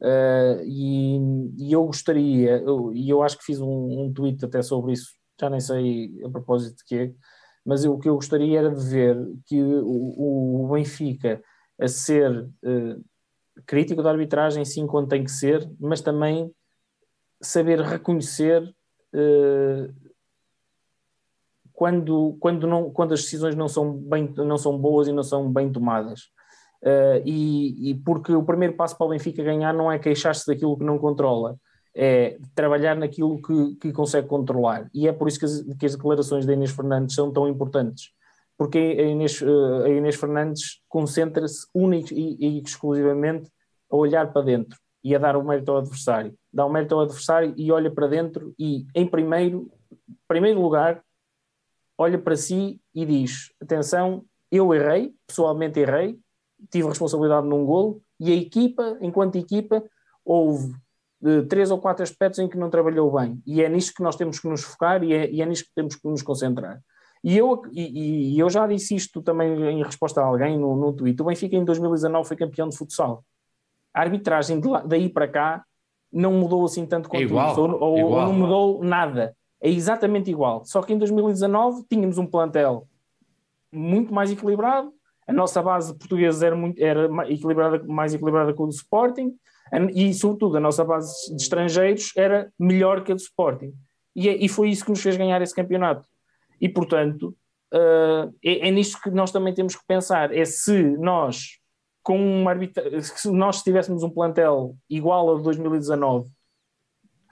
Uh, e, e, eu gostaria, eu, e eu acho que fiz um, um, tweet até sobre isso, já nem sei a propósito de quê, mas eu, o que eu gostaria era de ver que o, o Benfica a ser uh, crítico da arbitragem, sim, quando tem que ser, mas também saber reconhecer uh, quando, quando, não, quando as decisões não são, bem, não são boas e não são bem tomadas. Uh, e, e, porque o primeiro passo para o Benfica ganhar não é queixar-se daquilo que não controla, é trabalhar naquilo que, que consegue controlar. E é por isso que as, que as declarações da Inês Fernandes são tão importantes, porque a Inês, a Inês Fernandes concentra-se única e, e, exclusivamente a olhar para dentro e a dar o mérito ao adversário. Dá o mérito ao adversário e olha para dentro e, em primeiro, primeiro lugar, olha para si e diz: atenção, eu errei, pessoalmente errei, tive responsabilidade num golo e a equipa, enquanto equipa, houve três ou quatro aspectos em que não trabalhou bem e é nisto que nós temos que nos focar e é, e é nisto que temos que nos concentrar. E eu, e, e, eu já disse isto também em resposta a alguém no, no Twitter. O Benfica em 2019 foi campeão de futsal. A arbitragem lá, daí para cá não mudou assim tanto quanto é igual, ou, ou, ou, não mudou nada. É exatamente igual. Só que em 2019 tínhamos um plantel muito mais equilibrado, a nossa base portuguesa era, muito, era equilibrada, mais equilibrada com o do Sporting e, sobretudo, a nossa base de estrangeiros era melhor que a do Sporting. E, é, e foi isso que nos fez ganhar esse campeonato. E, portanto, uh, é, é nisto que nós também temos que pensar: é se nós, com uma arbitra... se nós tivéssemos um plantel igual ao de 2019,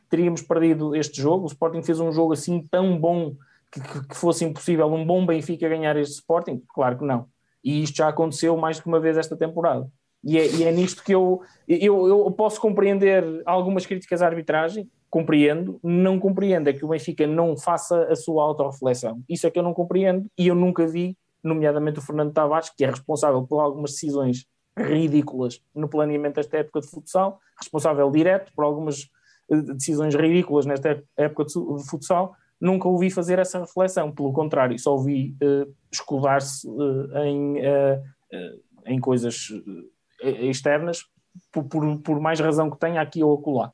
teríamos perdido este jogo. O Sporting fez um jogo assim tão bom que, que fosse impossível um bom Benfica ganhar este Sporting? Claro que não. E isto já aconteceu mais de uma vez esta temporada. E é, e é nisto que eu, eu, eu posso compreender algumas críticas à arbitragem, compreendo, não compreendo é que o Benfica não faça a sua autorreflexão. Isso é que eu não compreendo e eu nunca vi, nomeadamente o Fernando Tavares, que é responsável por algumas decisões ridículas no planeamento desta época de futsal, responsável direto por algumas eh, decisões ridículas nesta época de futsal, nunca ouvi fazer essa reflexão, pelo contrário, só ouvi uh, escudar-se uh, em, uh, em coisas externas, por, por, por, mais razão que tenha aqui ou acolá.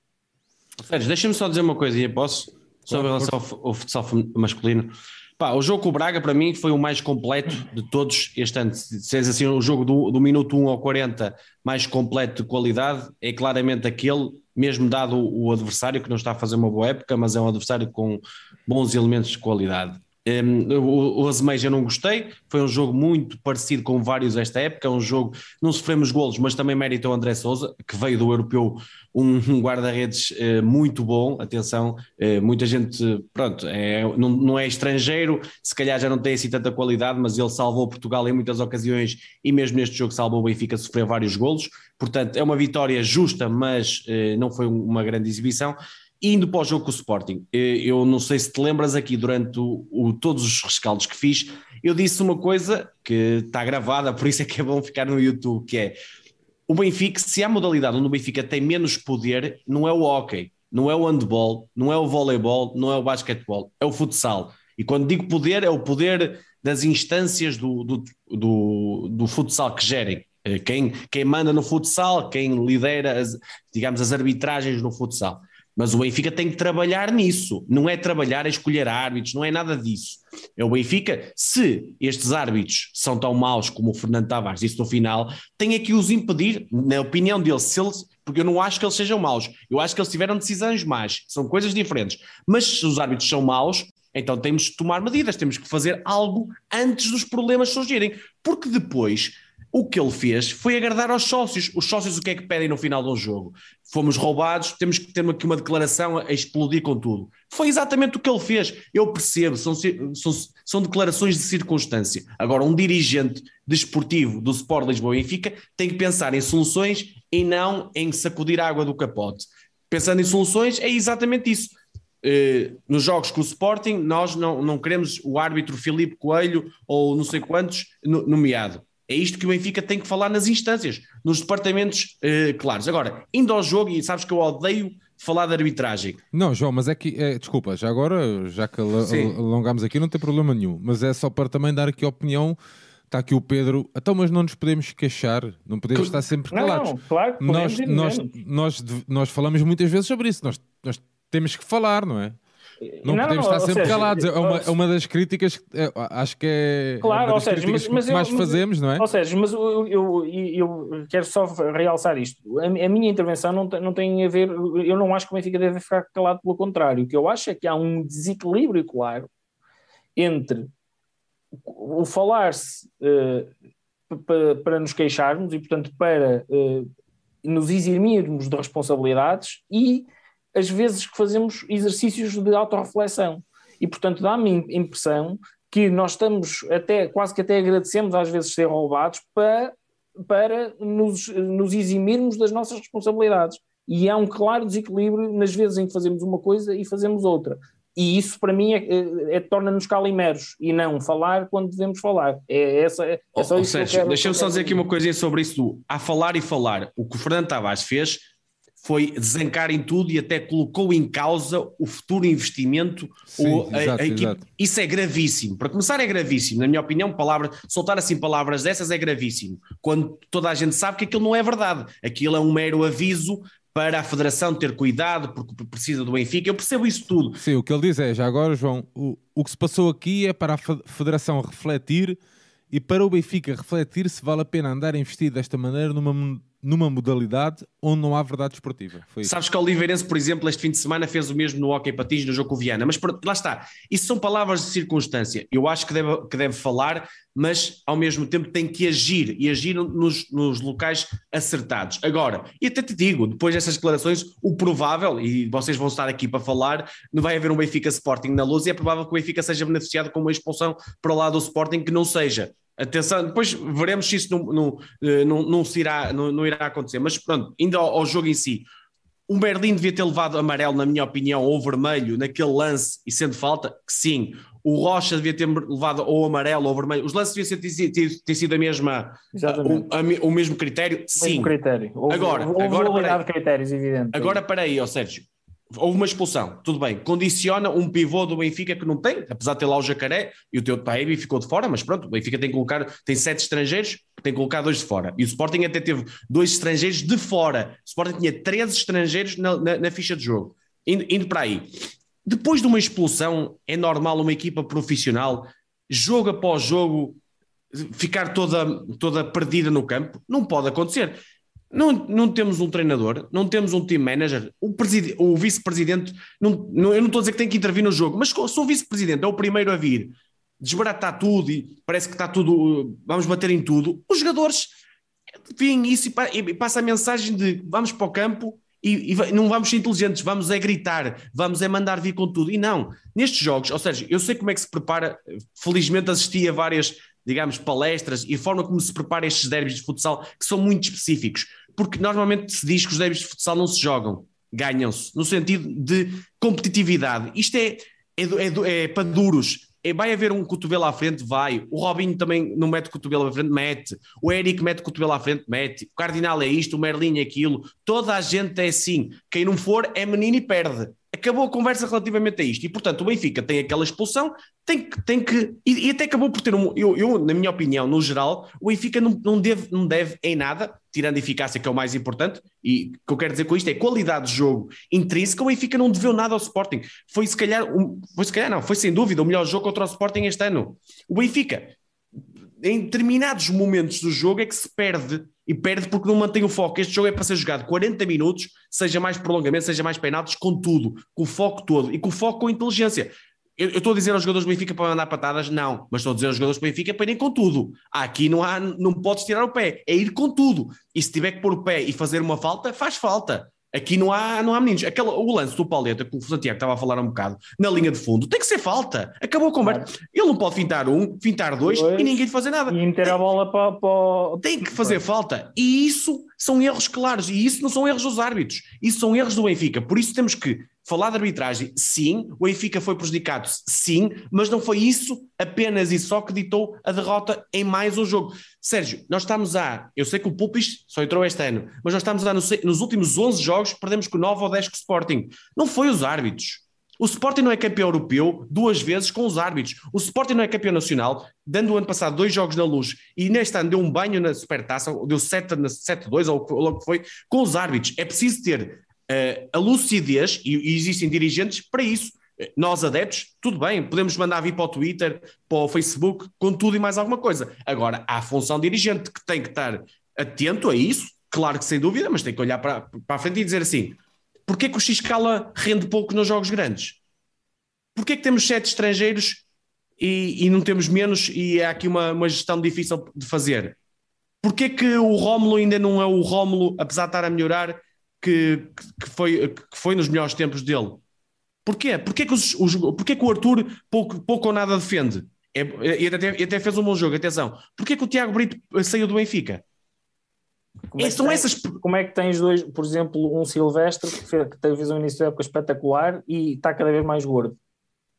Sérgio, deixa-me só dizer uma coisinha, posso? Sobre relação ao, ao futsal masculino. Pá, o jogo com o Braga, para mim, foi o mais completo de todos este ano. Se és assim, o jogo do, do minuto 1 ao 40 mais completo de qualidade, é claramente aquele, mesmo dado o, o adversário, que não está a fazer uma boa época, mas é um adversário com bons elementos de qualidade. Um, o, o Azemeja não gostei, foi um jogo muito parecido com vários esta época, é um jogo, não sofremos golos, mas também mérito ao André Souza, que veio do europeu um, um guarda-redes uh, muito bom, atenção, uh, muita gente, pronto, é, não, não, é estrangeiro, se calhar já não tem assim tanta qualidade, mas ele salvou Portugal em muitas ocasiões e mesmo neste jogo salvou o Benfica sofrer vários golos, portanto é uma vitória justa, mas uh, não foi uma grande exibição, Indo para o jogo com o Sporting, eh, eu não sei se te lembras aqui durante o, o, todos os rescaldos que fiz, eu disse uma coisa que está gravada, <laughs> por isso é que é bom ficar no YouTube, que é o Benfica, se há modalidade onde o Benfica tem menos poder, não é o hockey, não é o handball, não é o voleibol, não é o basquetebol, é o futsal. E quando digo poder, é o poder das instâncias do, do, do, do futsal que gerem. Eh, quem, quem manda no futsal, quem lidera, as, digamos, as arbitragens no futsal. Mas o Benfica tem que trabalhar nisso. Não é trabalhar a escolher árbitros, não é nada disso. É o Benfica, se estes árbitros são tão maus como o Fernando Tavares disse no final, tem que os impedir, na opinião deles, se eles, porque eu não acho que eles sejam maus. Eu acho que eles tiveram decisões más, são coisas diferentes. Mas se os árbitros são maus, então temos de tomar medidas, temos que fazer algo antes dos problemas surgirem. Porque depois o que ele fez foi agradar aos sócios. Os sócios o que é que pedem no final do jogo? Fomos roubados, temos que ter aqui uma declaração a explodir com tudo. Foi exatamente o que ele fez. Eu percebo, são, são, são declarações de circunstância. Agora, um dirigente desportivo do Sport Lisboa e Benfica tem que pensar em soluções e não em sacudir água do capote. Pensando em soluções, é exatamente isso. Uh, nos jogos com o Sporting, nós não, não queremos o árbitro Filipe Coelho ou não sei quantos nomeado é isto que o Benfica tem que falar nas instâncias, nos departamentos uh, claros. Agora, indo ao jogo, e sabes que eu odeio falar de arbitragem. Não, João, mas é que, é, desculpa, já agora, já que alongamos aqui, não tem problema nenhum, mas é só para também dar aqui a opinião. Está aqui o Pedro, então, mas não nos podemos queixar, não podemos estar sempre calados. Não, claro, nós, nós, nós, nós falamos muitas vezes sobre isso, nós, nós temos que falar, não é? Não, não podemos estar sempre seja, calados. É uma, é uma das críticas que é, acho que é claro, ou seja, mas, mas que mais fazemos, não é? Ou seja, mas eu, eu, eu quero só realçar isto. A, a, minha intervenção não tem, não tem a ver. Eu não acho que o Benfica deve ficar calado, pelo contrário. O que eu acho é que há um desequilíbrio claro entre o falar-se uh, para, para nos queixarmos e, portanto, para uh, nos eximirmos de responsabilidades e as vezes que fazemos exercícios de autorreflexão. E, portanto, dá-me a impressão que nós estamos até, quase que até agradecemos às vezes ser roubados para, para nos, nos eximirmos das nossas responsabilidades. E há um claro desequilíbrio nas vezes em que fazemos uma coisa e fazemos outra. E isso, para mim, é, é, é torna-nos calimeros e não falar quando devemos falar. É, essa, é, é só Ou isso seja, deixa-me só dizer aqui uma coisinha sobre isso do a falar e falar. O que o Fernando Tavares fez foi desancar em tudo e até colocou em causa o futuro investimento. Sim, ou a, exato, a equipe. Isso é gravíssimo. Para começar, é gravíssimo. Na minha opinião, palavra, soltar assim palavras dessas é gravíssimo. Quando toda a gente sabe que aquilo não é verdade. Aquilo é um mero aviso para a Federação ter cuidado, porque precisa do Benfica. Eu percebo isso tudo. Sim, o que ele diz é, já agora, João, o, o que se passou aqui é para a Federação refletir e para o Benfica refletir se vale a pena andar a investir desta maneira numa numa modalidade onde não há verdade esportiva. Sabes que o Oliveirense, por exemplo, este fim de semana fez o mesmo no Hockey Patins, no jogo com Viana, mas lá está, isso são palavras de circunstância. Eu acho que deve, que deve falar, mas ao mesmo tempo tem que agir e agir nos, nos locais acertados. Agora, e até te digo, depois dessas declarações, o provável, e vocês vão estar aqui para falar, não vai haver um Benfica Sporting na luz e é provável que o Benfica seja beneficiado com uma expulsão para o lado do Sporting que não seja. Atenção, depois veremos se isso não, não, eh, não, não, se irá, não, não irá acontecer. Mas pronto, indo ao, ao, jogo em si, o Berlim devia ter levado amarelo, na minha opinião, ou vermelho naquele lance e sendo falta, que sim. O Rocha devia ter levado ou amarelo ou vermelho. Os lances deviam ter, ter, ter sido a mesma, o, a, o, mesmo critério, sim. Mesmo critério. Houve, agora, houve agora, de critérios, evidente. Agora, para aí, ó Sérgio houve uma expulsão, tudo bem, condiciona um pivô do Benfica que não tem, apesar de ter lá o Jacaré e o teu Taebi ficou de fora, mas pronto, o Benfica tem que colocar, tem sete estrangeiros, tem que colocar dois de fora. E o Sporting até teve dois estrangeiros de fora. O Sporting tinha 13 estrangeiros na, na, na ficha de jogo. Indo, indo para aí. Depois de uma expulsão, é normal uma equipa profissional, jogo após jogo, ficar toda, toda perdida no campo? Não pode acontecer. Não, não temos um treinador, não temos um team manager, o, o vice-presidente, não, não, eu não estou a dizer que tem que intervir no jogo, mas se o vice-presidente é o primeiro a vir desbaratar tudo e parece que está tudo, vamos bater em tudo, os jogadores vêm isso e, e passa a mensagem de vamos para o campo e, e, não vamos ser inteligentes, vamos é gritar, vamos é mandar vir com tudo. E não, nestes jogos, ou seja, eu sei como é que se prepara, felizmente assisti a várias digamos, palestras e a forma como se prepara estes derbys de futsal, que são muito específicos, porque normalmente se diz que os derbys de futsal não se jogam, ganham-se, no sentido de competitividade. Isto é, é, é, é para duros. É, vai haver um cotovelo à frente, vai. O Robinho também não mete cotovelo à frente, mete. O Eric mete cotovelo à frente, mete. O Cardinal é isto, o Merlin é aquilo. Toda a gente é assim. Quem não for é menino e perde acabou a conversa relativamente a isto. E, portanto, o Benfica tem aquela expulsão, tem que. Tem que e, e até acabou por ter um. Eu, eu, na minha opinião, no geral, o Benfica não, não, deve, não deve em nada, tirando eficácia, que é o mais importante, e o que eu quero dizer com isto é qualidade de jogo intrínseca. O Benfica não deveu nada ao Sporting. Foi se calhar, um, foi se calhar, não, foi sem dúvida o melhor jogo contra o Sporting este ano. O Benfica, em determinados momentos do jogo, é que se perde e perde porque não mantém o foco. Este jogo é para ser jogado 40 minutos, seja mais prolongamento, seja mais penaltis, com tudo, com o foco todo e com o foco com inteligência. Eu, eu estou a dizer aos jogadores do Benfica para mandar patadas? Não, mas estou a dizer aos jogadores do Benfica para irem com tudo. Aqui não, há, não podes tirar o pé, é ir com tudo. E se tiver que pôr o pé e fazer uma falta, faz falta. Aqui não há, não há meninos. Aquela, o lance do Pauleta, que o Santiago estava a falar um bocado, na linha de fundo, tem que ser falta. Acabou a conversa. Claro. Ele não pode fintar um, fintar dois, dois, e ninguém lhe fazer nada. E meter a bola para, para. Tem que fazer falta. E isso são erros claros. E isso não são erros dos árbitros. Isso são erros do Benfica. Por isso temos que falar de arbitragem, sim, o Benfica foi prejudicado, sim, mas não foi isso apenas e só que ditou a derrota em mais um jogo. Sérgio, nós estamos a, eu sei que o Pupis só entrou este ano, mas nós estamos a, nos últimos 11 jogos, perdemos com 9 ou 10 com o Sporting. Não foi os árbitros. O Sporting não é campeão europeu duas vezes com os árbitros. O Sporting não é campeão nacional, dando o ano passado dois jogos na luz e neste ano deu um banho na supertaça, deu 7-2 ou o que foi, com os árbitros. É preciso ter a lucidez, e, existem dirigentes para isso. Nós adeptos, tudo bem, podemos mandar vir para o Twitter, para o Facebook, com tudo e mais alguma coisa. Agora, há a função dirigente que tem que estar atento a isso, claro que sem dúvida, mas tem que olhar para, para a frente e dizer assim: Porquê que o X-Cala rende pouco nos jogos grandes? Porquê que temos sete estrangeiros e, e, não temos menos e há aqui uma, uma gestão difícil de fazer? Porquê que o Rómulo ainda não é o Rómulo, apesar de estar a melhorar, que, que, foi, que foi nos melhores tempos dele? Porquê? Porquê que, os, os, porquê que o Arthur pouco, pouco ou nada defende? É, e até, até fez um bom jogo, atenção. Porquê que o Tiago Brito saiu do Benfica? Como é, são essas... como é que tens dois, por exemplo, um Silvestre que, fez, que teve um início de época espetacular e está cada vez mais gordo?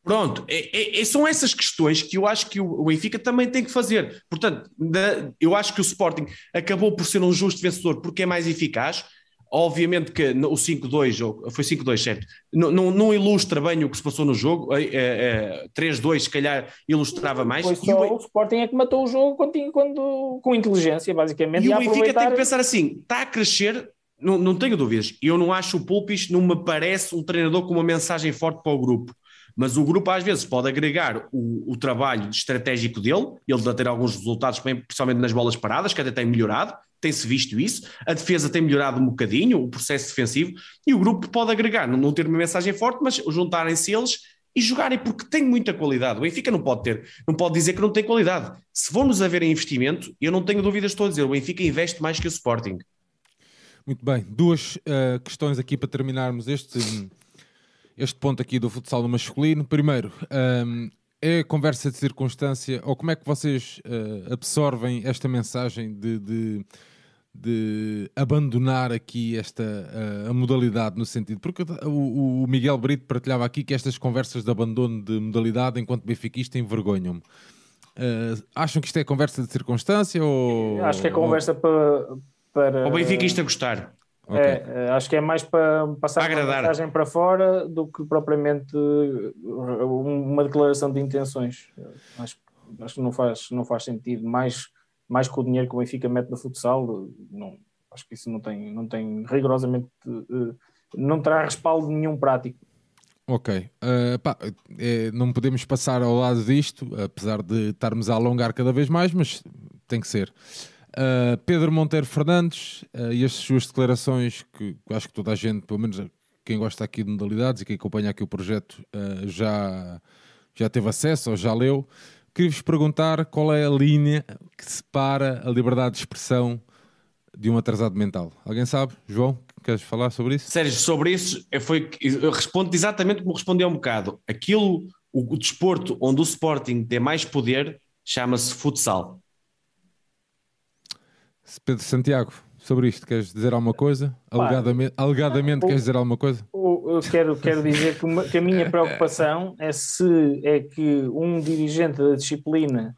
Pronto, é, é, são essas questões que eu acho que o Benfica também tem que fazer. Portanto, eu acho que o Sporting acabou por ser um justo vencedor porque é mais eficaz, Obviamente que o 5-2, foi 5-2, certo? Não, não, não, ilustra bem o que se passou no jogo. É, é, 3-2, é, se calhar, ilustrava mais. Foi só o, o Sporting é que matou o jogo quando, quando, com inteligência, basicamente. E, e o Benfica aproveitar... tem que pensar assim: está a crescer, não, não tenho dúvidas. Eu não acho o Pulpis, não me parece um treinador com uma mensagem forte para o grupo. Mas o grupo às vezes pode agregar o, o trabalho estratégico dele, ele a ter alguns resultados, principalmente nas bolas paradas, que até tem melhorado, tem-se visto isso, a defesa tem melhorado um bocadinho, o processo defensivo, e o grupo pode agregar, não, não ter uma mensagem forte, mas juntarem-se eles e jogarem, porque tem muita qualidade. O Benfica não pode ter, não pode dizer que não tem qualidade. Se formos a ver em investimento, eu não tenho dúvidas, estou a dizer, o Benfica investe mais que o Sporting. Muito bem, duas uh, questões aqui para terminarmos este, este ponto aqui do futsal no masculino. Primeiro, um, é conversa de circunstância, ou como é que vocês uh, absorvem esta mensagem de, de de abandonar aqui esta a, a modalidade no sentido, porque o, o, Miguel Brito partilhava aqui que estas conversas de abandono de modalidade enquanto benfiquista envergonham-me. Uh, acham que isto é conversa de circunstância ou... Acho que é conversa ou... para, para... O benfiquista gostar. Okay. É, é, acho que é mais para passar para uma mensagem para fora do que propriamente uma declaração de intenções. Acho, acho que não faz, não faz sentido. Mais mais com o dinheiro que o Benfica mete no futsal, não, acho que isso não tem, não tem rigorosamente, uh, não terá respaldo nenhum prático. Ok, uh, pá, é, não podemos passar ao lado disto, apesar de estarmos a alongar cada vez mais, mas tem que ser. Uh, Pedro Monteiro Fernandes e as suas declarações, que acho que toda a gente, pelo menos quem gosta aqui de modalidades e quem acompanha aqui o projeto, já, já teve acesso ou já leu. Queria-vos perguntar qual é a linha que separa a liberdade de expressão de um atrasado mental. Alguém sabe? João, queres falar sobre isso? Sérgio, sobre isso, eu, foi, eu respondo exatamente como respondi há um bocado. Aquilo, o, o desporto onde o Sporting tem mais poder, chama-se futsal. Pedro Santiago, sobre isto, queres dizer alguma coisa? Alegadamente, alegadamente queres dizer alguma coisa? Eu quero, quero dizer que, uma, que a minha preocupação é se é que um dirigente da disciplina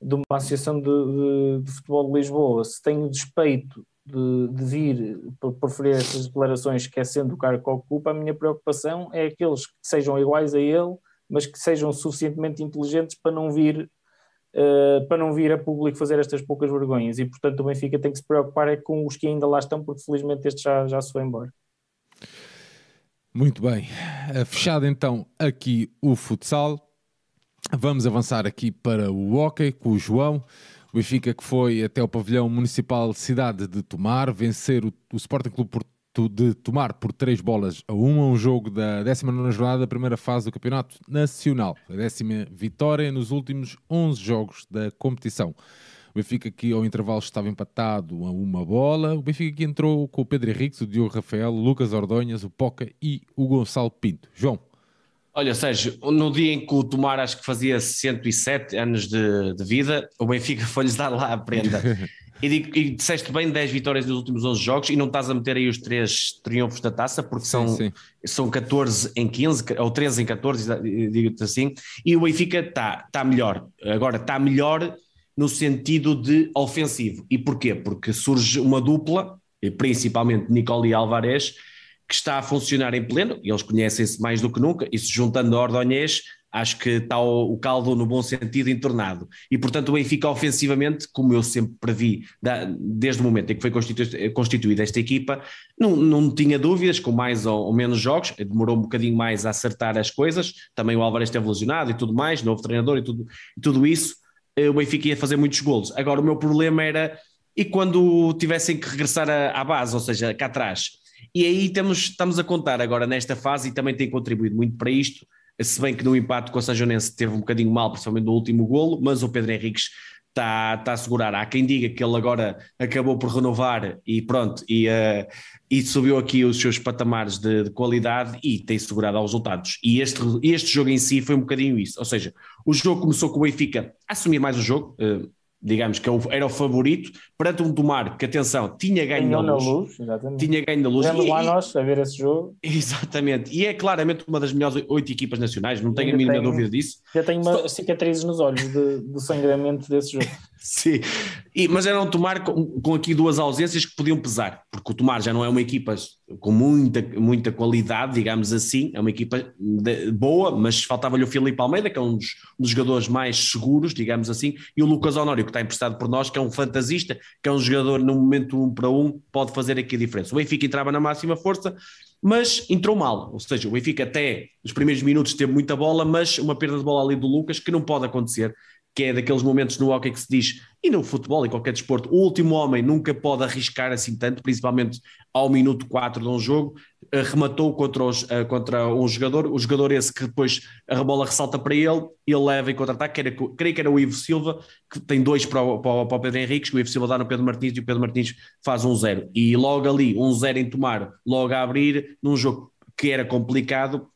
de uma associação de, de, de futebol de Lisboa se tem o despeito de, de vir por preferir essas declarações que é sendo o cargo que ocupa, a minha preocupação é aqueles que sejam iguais a ele, mas que sejam suficientemente inteligentes para não vir uh, para não vir a público fazer estas poucas vergonhas. E, portanto, o Benfica tem que se preocupar é com os que ainda lá estão, porque felizmente este já, já se foi embora. Muito bem. Eh, fechado então aqui o futsal. Vamos avançar aqui para o hockey com o João. O Benfica que foi até o pavilhão municipal de cidade de Tomar, vencer o, o Sporting Clube Porto de tomar por 3 bolas a 1 um jogo da 19 jornada da primeira fase do Campeonato Nacional. A décima vitória nos últimos 11 jogos da competição. O Benfica que ao intervalo estava empatado a uma bola. O Benfica que entrou com o Pedro Henrique, o Diogo Rafael, o Lucas Ordonhas, o Poca e o Gonçalo Pinto. João. Olha, Sérgio, no dia em que o Tomar acho que fazia 107 anos de, de vida, o Benfica foi-lhes dar lá a prenda. <laughs> E, e disseste bem 10 vitórias nos últimos 11 jogos e não estás a meter aí os três triunfos da taça, porque são, sim, sim. são 14 em 15, ou 13 em 14, digo-te assim, e o Benfica está tá melhor. Agora, está melhor no sentido de ofensivo. E porquê? Porque surge uma dupla, principalmente Nicole e Alvarez, que está a funcionar em pleno, e eles conhecem-se mais do que nunca, e se juntando a Ordonhês, acho que está o, o, caldo no bom sentido entornado. E portanto o Benfica ofensivamente, como eu sempre previ, da, desde o momento em que foi constitu, constituída esta equipa, não, não tinha dúvidas, com mais ou, ou, menos jogos, demorou um bocadinho mais a acertar as coisas, também o Álvares esteve lesionado e tudo mais, novo treinador e tudo, e tudo isso, eh, o Benfica ia fazer muitos golos. Agora o meu problema era, e quando tivessem que regressar à base, ou seja, cá atrás, e aí temos, estamos a contar agora nesta fase e também tem contribuído muito para isto, se bem que no empate com a Sajonense teve um bocadinho mal, principalmente no último golo, mas o Pedro Henriques está, está a segurar. Há quem diga que ele agora acabou por renovar e pronto, e, uh, e subiu aqui os seus patamares de, de, qualidade e tem segurado aos resultados. E este, este jogo em si foi um bocadinho isso, ou seja, o jogo começou com o Benfica a assumir mais o jogo, uh, digamos que é era o favorito, perante um Tomar que, atenção, tinha ganho na luz, luz tinha ganho na luz. Vemos lá nós a ver esse jogo. <laughs> Exatamente, e é claramente uma das melhores oito equipas nacionais, não tenho a mínima dúvida disso. Já tenho uma cicatrizes nos olhos de, do sangramento desse jogo. <laughs> Sim, e, mas era um Tomar com, com, aqui duas ausências que podiam pesar, porque o Tomar já não é uma equipa com muita, muita qualidade, digamos assim, é uma equipa de, boa, mas faltava-lhe o Filipe Almeida, que é um dos, um dos, jogadores mais seguros, digamos assim, e o Lucas Honório, que está emprestado por nós, que é um fantasista, que é um jogador no momento um para um, pode fazer aqui a diferença. O Benfica entrava na máxima força, mas entrou mal, ou seja, o Benfica até nos primeiros minutos teve muita bola, mas uma perda de bola ali do Lucas que não pode acontecer que é daqueles momentos no hockey que se diz, e no futebol e qualquer desporto, o último homem nunca pode arriscar assim tanto, principalmente ao minuto 4 de um jogo, rematou contra, os, uh, contra um jogador, o jogador esse que depois a bola ressalta para ele, ele leva em contra-ataque, creio que era o Ivo Silva, que tem dois para o, para o, para o que o Ivo Silva dá no Pedro Martins e o Pedro Martins faz um zero. E logo ali, um zero em tomar, logo a abrir, num jogo que era complicado,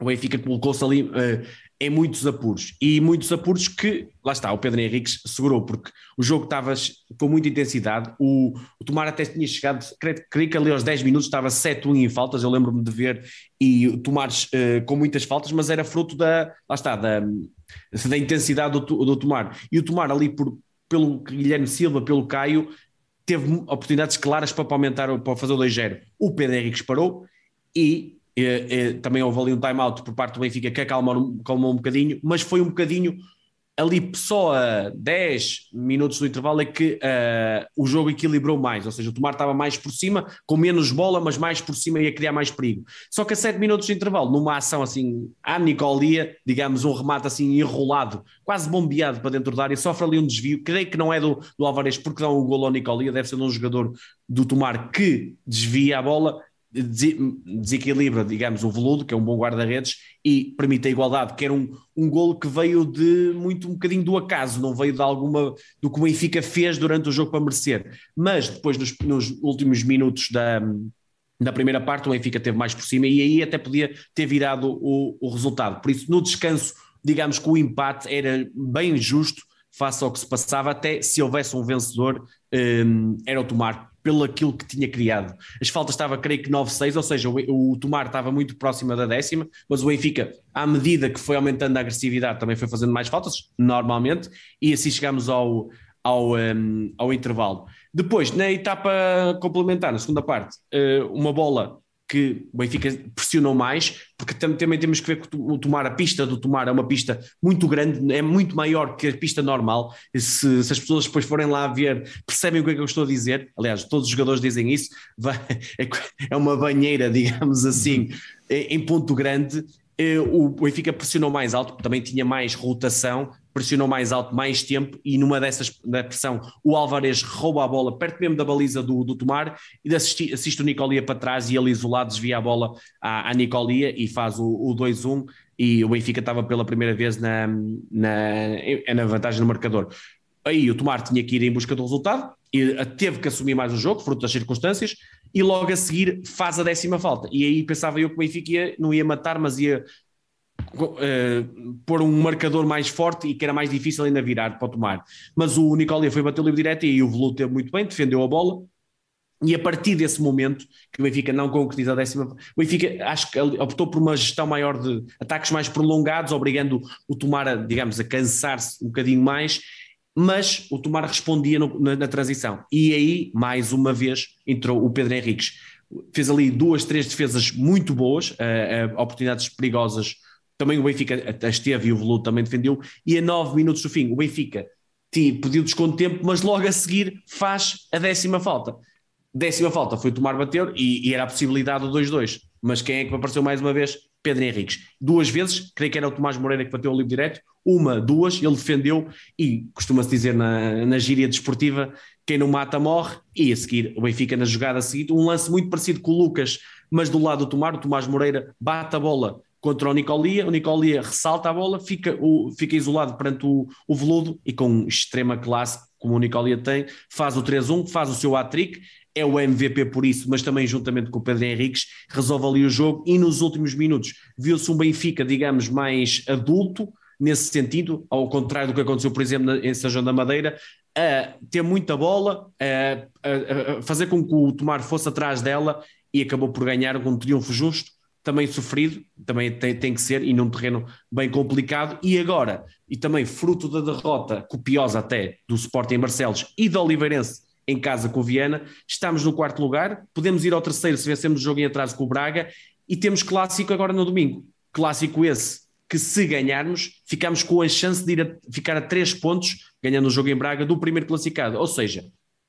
o Benfica colocou-se ali uh, em muitos apuros. E muitos apuros que, lá está, o Pedro Henriques segurou, porque o jogo estava com muita intensidade. O, o Tomar até tinha chegado, creio, creio que ali aos 10 minutos estava 7-1 em faltas, eu lembro-me de ver, e o Tomar uh, com muitas faltas, mas era fruto da, lá está, da, da intensidade do, do Tomar. E o Tomar ali, por, pelo Guilherme Silva, pelo Caio, teve oportunidades claras para aumentar, para fazer o 2-0. O Pedro Henriques parou e também houve ali um time-out por parte do Benfica que acalmou, acalmou um bocadinho, mas foi um bocadinho ali só a 10 minutos do intervalo é que uh, o jogo equilibrou mais, ou seja, o Tomar estava mais por cima, com menos bola, mas mais por cima ia criar mais perigo. Só que a 7 minutos de intervalo, numa ação assim, à Nicolia, digamos, um remate assim enrolado, quase bombeado para dentro da área, sofre ali um desvio, creio que não é do, do Alvarez porque dá um golo ao Nicolia, deve ser de um jogador do Tomar que desvia a bola desequilibra, digamos, o veludo, que é um bom guarda-redes, e permite a igualdade, que era um, um golo que veio de muito um bocadinho do acaso, não veio de alguma do que o Benfica fez durante o jogo para merecer. Mas depois, nos, nos últimos minutos da, da primeira parte, o Benfica teve mais por cima e aí até podia ter virado o, o resultado. Por isso, no descanso, digamos que o empate era bem justo face ao que se passava, até se houvesse um vencedor, um, era o Tomar pelo aquilo que tinha criado. As faltas estava, creio que 9-6, ou seja, o, o, Tomar estava muito próximo da décima, mas o Benfica, à medida que foi aumentando a agressividade, também foi fazendo mais faltas, normalmente, e assim chegamos ao, ao, um, ao intervalo. Depois, na etapa complementar, na segunda parte, uh, uma bola que o Benfica pressionou mais, porque também temos que ver que o Tomar, a pista do Tomar é uma pista muito grande, é muito maior que a pista normal. Se, se as pessoas depois forem lá ver, percebem o que é que eu estou a dizer. Aliás, todos os jogadores dizem isso. <laughs> É, é uma banheira, <laughs> digamos assim, em ponto grande. Eh, o Benfica pressionou mais alto, também tinha mais rotação, pressionou mais alto mais tempo e numa dessas da pressão o Álvarez rouba a bola perto mesmo da baliza do, do Tomar e assiste, o Nicolia para trás e ele isolado desvia a bola à, à Nicolia e faz o, o 2-1 e o Benfica estava pela primeira vez na, na, na vantagem no marcador. Aí o Tomar tinha que ir em busca do resultado e teve que assumir mais o jogo, fruto das circunstâncias, e logo a seguir faz a décima falta. E aí pensava eu que o Benfica ia, não ia matar, mas ia uh, pôr um marcador mais forte e que era mais difícil ainda virar para o tomar. Mas o Nicolia foi bater o livre direto e o Veludo teve muito bem, defendeu a bola. E a partir desse momento, que o Benfica não concretiza a décima, o Benfica acho que optou por uma gestão maior de ataques mais prolongados, obrigando o Tomar a, digamos, a cansar-se um bocadinho mais, mas o Tomar respondia no, na, na, transição. E aí, mais uma vez, entrou o Pedro Henriques. Fez ali duas, três defesas muito boas, uh, uh, oportunidades perigosas também o Benfica esteve e o Veludo também defendeu, e a nove minutos do fim, o Benfica pediu desconto de tempo, mas logo a seguir faz a décima falta. Décima falta foi tomar bater e, e era a possibilidade do 2-2. Mas quem é que apareceu mais uma vez? Pedro Henriques. Duas vezes, creio que era o Tomás Moreira que bateu o livre direto, uma, duas, ele defendeu e costuma-se dizer na, na gíria desportiva: quem não mata morre. E a seguir, o Benfica na jogada seguinte, um lance muito parecido com o Lucas, mas do lado do Tomar, o Tomás Moreira bate a bola contra o Nicolia, o Nicolia ressalta a bola, fica, o, fica isolado perante o, o Veludo e com extrema classe, como o Nicolia tem, faz o 3-1, faz o seu hat-trick, é o MVP por isso, mas também juntamente com o Pedro Henriques, resolve ali o jogo e nos últimos minutos viu-se um Benfica, digamos, mais adulto, nesse sentido, ao contrário do que aconteceu, por exemplo, em São João da Madeira, a ter muita bola, a, a, a fazer com que o Tomar fosse atrás dela e acabou por ganhar com um triunfo justo, também sofrido, também tem, tem, que ser, e num terreno bem complicado, e agora, e também fruto da derrota copiosa até do Sporting Barcelos e da Oliveirense em casa com o Viana, estamos no quarto lugar, podemos ir ao terceiro se vencemos o jogo em atraso com o Braga, e temos clássico agora no domingo. Clássico esse que se ganharmos, ficamos com a chance de ir a, ficar a três pontos, ganhando o jogo em Braga, do primeiro classificado. Ou seja,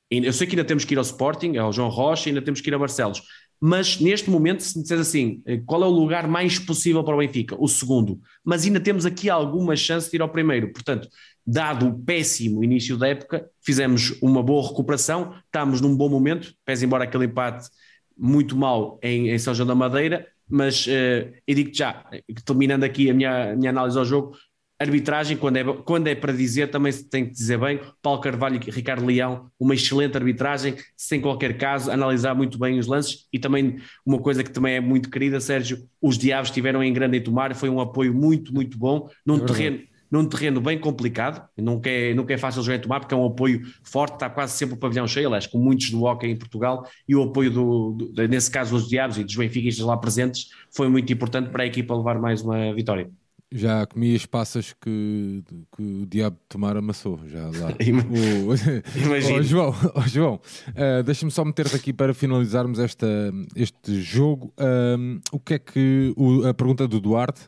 eu sei que ainda temos que ir ao Sporting, ao João Rocha, ainda temos que ir a Barcelos, mas neste momento, se me disseres assim, eh, qual é o lugar mais possível para o Benfica? O segundo. Mas ainda temos aqui alguma chance de ir ao primeiro. Portanto, dado o péssimo início da época, fizemos uma boa recuperação, estamos num bom momento, pese embora aquele empate muito mal em, em São João da Madeira, mas uh, eu digo já, terminando aqui a minha, a minha análise ao jogo, Arbitragem, quando é, quando é para dizer, também se tem que dizer bem. Paulo Carvalho e Ricardo Leão, uma excelente arbitragem, sem qualquer caso, analisar muito bem os lances. E também uma coisa que também é muito querida, Sérgio, os Diabos estiveram em grande em tomar, foi um apoio muito, muito bom, num é terreno num terreno bem complicado, nunca é, nunca é fácil jogar em tomar, porque é um apoio forte, está quase sempre o pavilhão cheio, aliás, com muitos do hockey em Portugal, e o apoio, do, do, nesse caso, dos Diabos e dos Benfiquistas lá presentes, foi muito importante para a equipa levar mais uma vitória. Já comi as passas que, que o diabo tomar amassou, já lá. <laughs> <laughs> Imagina. Oh, João, oh, João uh, deixa-me só meter-te aqui para finalizarmos esta, este jogo. Um, o que é que, o, a pergunta do Duarte,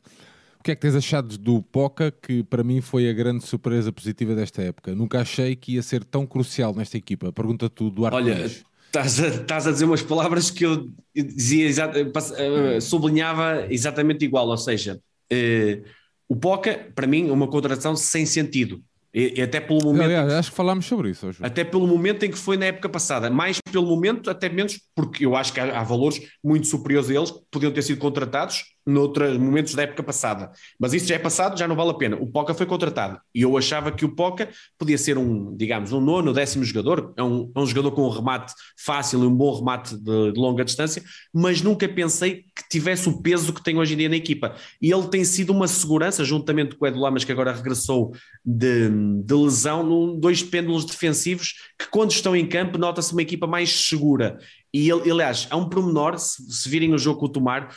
que é que tens achado do Poca, que para mim foi a grande surpresa positiva desta época? Nunca achei que ia ser tão crucial nesta equipa. Pergunta-te o Duarte. Olha, estás a, estás a dizer umas palavras que eu dizia, uh, sublinhava exatamente igual, ou seja, Uh, o Poca, para mim, é uma contratação sem sentido. E, e até pelo momento. Aliás, acho que falámos sobre isso hoje. Até pelo momento em que foi na época passada. Mais pelo momento, até menos, porque eu acho que há, há valores muito superiores a eles que podiam ter sido contratados noutros momentos da época passada. Mas isso já é passado, já não vale a pena. O Poca foi contratado e eu achava que o Poca podia ser um, digamos, um nono, décimo jogador. É um, é um jogador com um remate fácil e um bom remate de, de, longa distância, mas nunca pensei que tivesse o peso que tem hoje em dia na equipa. E ele tem sido uma segurança, juntamente com o Edu Lamas, que agora regressou de, de lesão, num, dois pêndulos defensivos que, quando estão em campo, nota-se uma equipa mais segura. E ele, aliás, há um promenor, se, se virem o jogo com o Tomar,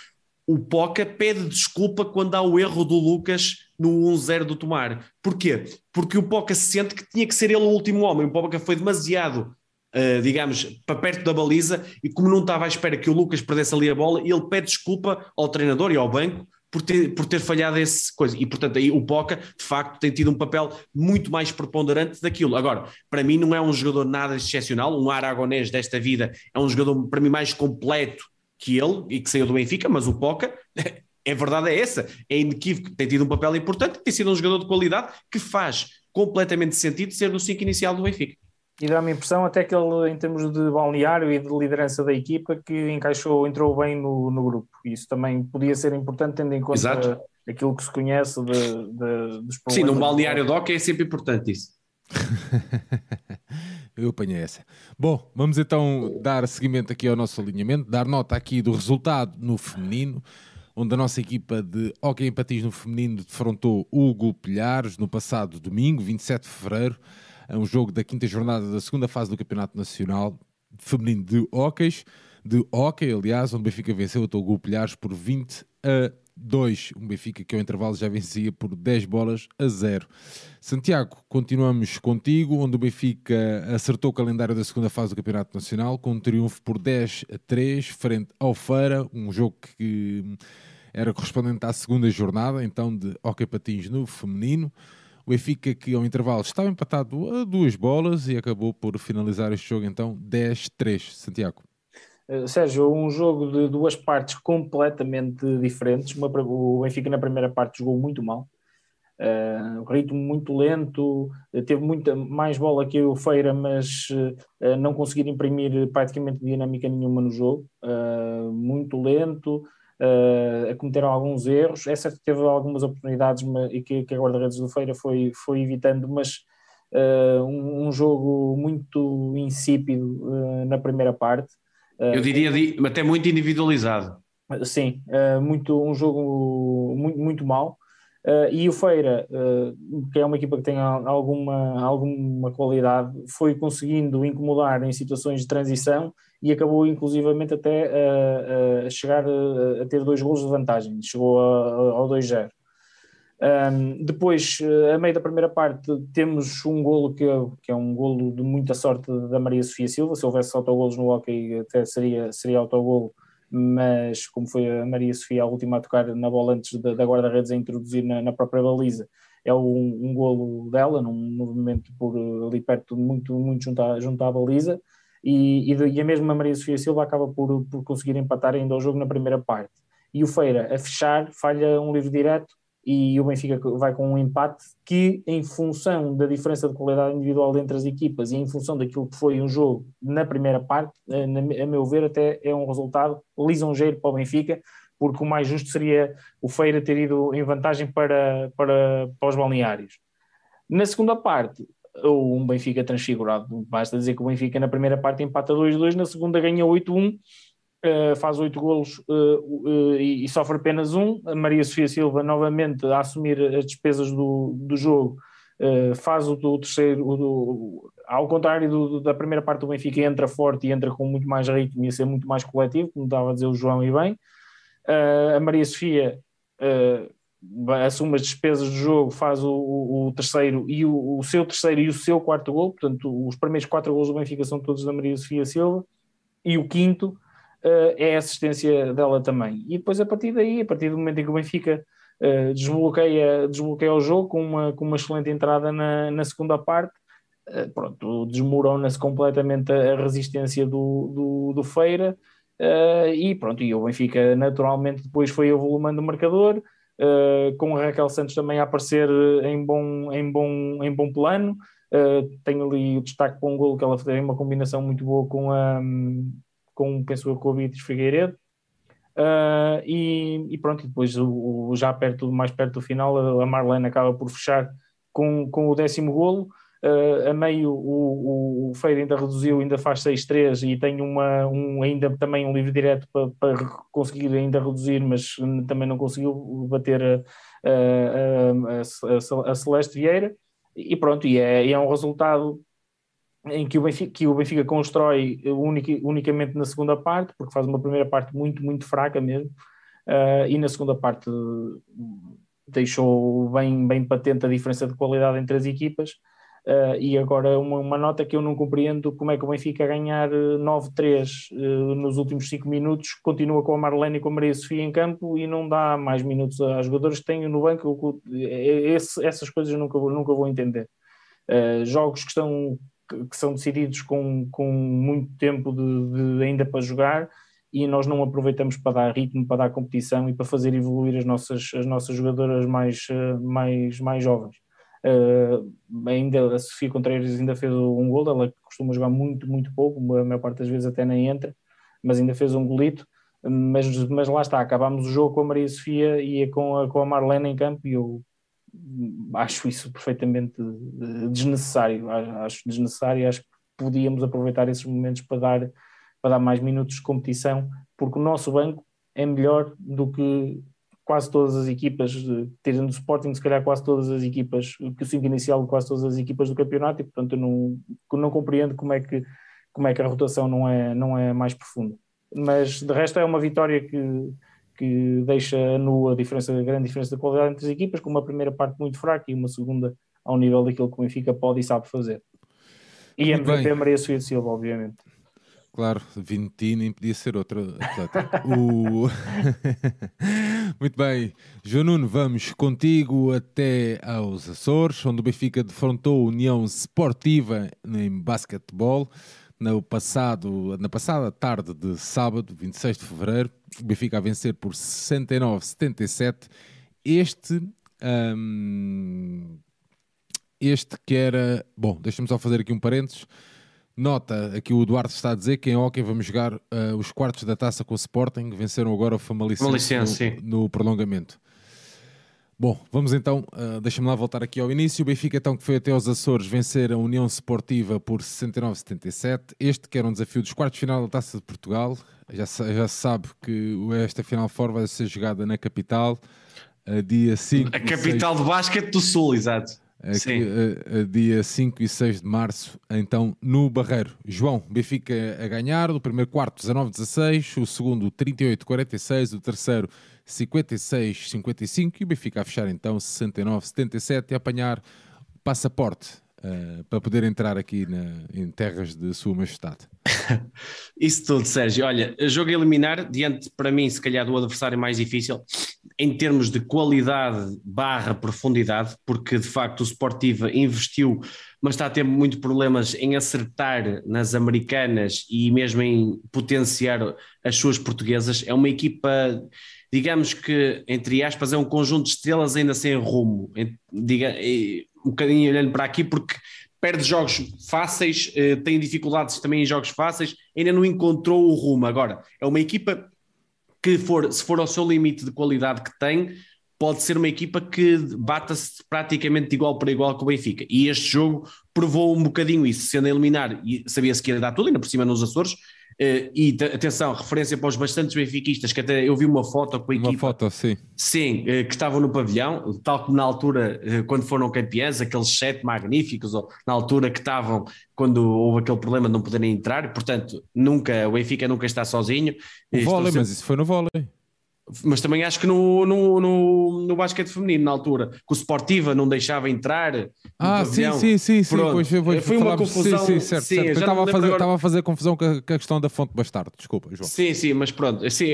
o Poca pede desculpa quando há o erro do Lucas no 1-0 do Tomar. Porquê? Porque o Poca sente que tinha que ser ele o último homem. O Poca foi demasiado, uh, digamos, para perto da baliza e como não estava à espera que o Lucas perdesse ali a bola, ele pede desculpa ao treinador e ao banco por ter, por ter falhado essa coisa. E, portanto, aí o Poca, de facto, tem tido um papel muito mais preponderante daquilo. Agora, para mim, não é um jogador nada excepcional. Um aragonês desta vida é um jogador, para mim, mais completo que ele e que saiu do Benfica, mas o Poca, <laughs> é verdade, é essa, é inequívoco, tem tido um papel importante, tem sido um jogador de qualidade que faz completamente sentido ser no 5 inicial do Benfica. E dá-me a impressão até que ele, em termos de balneário e de liderança da equipa, que encaixou, entrou bem no, no grupo. Isso também podia ser importante, tendo em conta Exato. aquilo que se conhece de, de, dos problemas. Sim, num balneário de hockey é sempre importante isso. <laughs> Eu apanhei essa. Bom, vamos então dar seguimento aqui ao nosso alinhamento, dar nota aqui do resultado no feminino. onde a nossa equipa de Hockey em Patins no feminino defrontou o Gulpilhares no passado domingo, 27 de fevereiro, é um jogo da quinta jornada da segunda fase do Campeonato Nacional Feminino de Hockeys, de Hockey, aliás, onde o Benfica venceu o Gulpilhares por 20 a 2. Um Benfica que ao intervalo já vencia por 10 bolas a 0. Santiago, continuamos contigo, onde o Benfica acertou o calendário da segunda fase do Campeonato Nacional com um triunfo por 10 a 3 frente ao Feira, um jogo que era correspondente à segunda jornada, então de Hockey Patins no feminino. O Benfica que ao intervalo estava empatado a duas bolas e acabou por finalizar este jogo então 10-3. Santiago. Eh, Sérgio, um jogo de duas partes completamente diferentes. Uma, o Benfica na primeira parte jogou muito mal, uh, ritmo muito lento, eh, teve muita mais bola que o Feira, mas uh, não conseguir imprimir praticamente dinâmica nenhuma no jogo. Uh, muito lento, uh, a cometer alguns erros. É certo que teve algumas oportunidades e que, que a guarda-redes do Feira foi, foi evitando, mas um, um, jogo muito insípido na primeira parte. Eu diria até muito individualizado. Sim, muito, um jogo muito, muito mau. Uh, e o Feira, uh, que é uma equipa que tem alguma, alguma qualidade, foi conseguindo incomodar em situações de transição e acabou inclusivamente até uh, a chegar a, ter dois gols de vantagem, chegou ao 2-0. Um, depois, a meio da primeira parte, temos um golo que, que é um golo de muita sorte da Maria Sofia Silva. Se houvesse autogolos no hockey, até seria, seria autogolo, mas como foi a Maria Sofia a última a tocar na bola antes da, da guarda-redes a introduzir na, na, própria baliza, é um, um golo dela, num movimento por ali perto, muito, muito junto à, junto à baliza. E, e, e, a mesma Maria Sofia Silva acaba por, por conseguir empatar ainda o jogo na primeira parte. E o Feira, a fechar, falha um livre direto e o Benfica vai com um empate que, em função da diferença de qualidade individual entre as equipas e em função daquilo que foi um jogo na primeira parte, eh, a meu ver, até é um resultado lisonjeiro para o Benfica, porque o mais justo seria o Feira ter ido em vantagem para, para, para os balneários. Na segunda parte, um Benfica transfigurado, basta dizer que o Benfica na primeira parte empata 2-2, na segunda ganha 8-1 Uh, faz oito golos uh, uh, e, sofre apenas um. A Maria Sofia Silva, novamente, a assumir as despesas do, do jogo, faz o, o terceiro. O, ao contrário do, da primeira parte do Benfica, entra forte e entra com muito mais ritmo e a ser muito mais coletivo, como estava a dizer o João e bem. a Maria Sofia assume as despesas do jogo, faz o, o terceiro e o, o, seu terceiro e o seu quarto gol. Portanto, os primeiros quatro gols do Benfica são todos da Maria Sofia Silva. E o quinto é a assistência dela também. E depois, a partir daí, a partir do momento em que o Benfica uh, desbloqueia, desbloqueia o jogo com uma, com uma excelente entrada na, na segunda parte, uh, pronto, desmorona-se completamente a, resistência do, do, do Feira. e pronto, e o Benfica naturalmente depois foi evoluindo o marcador, Uh, com a Raquel Santos também a aparecer em bom, em bom, em bom plano. Uh, tenho ali o destaque para um gol que ela fez uma combinação muito boa com a, com, penso eu, com o Beatriz Figueiredo. Uh, e, e, pronto, depois o, o, já perto, mais perto do final, a Marlene acaba por fechar com, com o décimo golo. Uh, a meio o, o, o Feira ainda reduziu, ainda faz 6-3 e tem uma, um, ainda também um livre direto para, para conseguir ainda reduzir, mas também não conseguiu bater a, a, a, a Celeste Vieira. E pronto, e é, e é um resultado em que o Benfica, que o Benfica constrói unicamente na segunda parte, porque faz uma primeira parte muito, muito fraca mesmo, uh, e na segunda parte deixou bem, bem patente a diferença de qualidade entre as equipas. Uh, e agora uma, uma, nota que eu não compreendo como é que o Benfica a ganhar 9-3 uh, nos últimos 5 minutos continua com a Marlene e com a Maria Sofia em campo e não dá mais minutos às jogadores que têm no banco. Esse, essas coisas eu nunca, nunca vou entender. Uh, jogos que estão que, são decididos com, com muito tempo de, de, ainda para jogar e nós não aproveitamos para dar ritmo, para dar competição e para fazer evoluir as nossas, as nossas jogadoras mais, eh, mais, mais jovens. Uh, ainda a Sofia Contreiras ainda fez um gol, ela costuma jogar muito, muito pouco, a maior parte das vezes até nem entra, mas ainda fez um golito. Mas, mas lá está, acabámos o jogo com a Maria Sofia e com a, com a Marlene em campo e eu acho isso perfeitamente eh, desnecessário. Acho desnecessário, acho que podíamos aproveitar esses momentos para dar, para dar mais minutos de competição, porque o nosso banco é melhor do que quase todas as equipas, tirando o Sporting, se calhar quase todas as equipas, que o 5 inicial de quase todas as equipas do campeonato, e portanto eu não, não compreendo como é que como é que a rotação não é, não é mais profunda. Mas de resto é uma vitória que, que deixa nua a diferença, a grande diferença da qualidade entre as equipas, com uma primeira parte muito fraca e uma segunda ao nível daquilo que o Benfica pode e sabe fazer. E muito MVP bem. Maria Sofia Silva, obviamente. Claro, Vinti nem podia ser outro atleta. o... <laughs> Muito bem, João Nuno, vamos contigo até aos Açores, onde o Benfica defrontou a União Esportiva em basquetebol no passado, na passada tarde de sábado, 26 de fevereiro, o Benfica a vencer por 69-77. Este, um, este que era. Bom, deixa-me só fazer aqui um parênteses. Nota, aqui o Eduardo está a dizer que em Hockey vamos jogar uh, os quartos da taça com o Sporting, venceram agora o Famalicense no, no prolongamento. Bom, vamos então, uh, deixa-me lá voltar aqui ao início. O Benfica, então, que foi até aos Açores vencer a União Esportiva por 69-77. Este que era um desafio dos quartos de final da Taça de Portugal. Já, já se sabe que esta final fora vai ser jogada na capital, a dia 5. A capital 6... do basquete do Sul, exato. Aqui, a, a dia 5 e 6 de março, então no Barreiro. João, Benfica a ganhar, o primeiro quarto 19-16, o segundo 38-46, o terceiro 56-55 e o Benfica a fechar então 69-77 e apanhar passaporte uh, para poder entrar aqui na, em terras de Sua Majestade. <laughs> Isso tudo, Sérgio. Olha, jogo a eliminar, diante para mim, se calhar, do adversário mais difícil, em termos de qualidade barra profundidade, porque de facto o Sportiva investiu, mas está a ter muito problemas em acertar nas americanas e mesmo em potenciar as suas portuguesas. É uma equipa digamos que, entre aspas, é um conjunto de estrelas ainda sem rumo, diga, um bocadinho olhando para aqui, porque perde jogos fáceis, eh, tem dificuldades também em jogos fáceis, ainda não encontrou o rumo. Agora, é uma equipa que, for, se for ao seu limite de qualidade que tem, pode ser uma equipa que bata-se praticamente de igual para igual com o Benfica. E este jogo provou um bocadinho isso, sendo a eliminar, e sabia-se que ia dar tudo, ainda por cima nos Açores, e atenção, referência para os bastantes benfiquistas, que até eu vi uma foto com a equipa. Uma foto, sim. Sim, uh, que estavam no pavilhão, tal como na altura, uh, quando foram campeões, aqueles sete magníficos, ou na altura que estavam, quando houve aquele problema de não poderem entrar, portanto, nunca, o Benfica nunca está sozinho. O vôlei, sempre... mas isso foi no vôlei mas também acho que no, no, no, no basquete feminino, na altura, que o Sportiva não deixava entrar. Ah, sim, sim, sim, sim. Pois, pois, foi uma confusão. Sim, sim, certo, sim, certo. Estava, a fazer, agora... estava a fazer confusão com a, com a, questão da fonte bastardo, desculpa, João. Sim, sim, mas pronto, assim,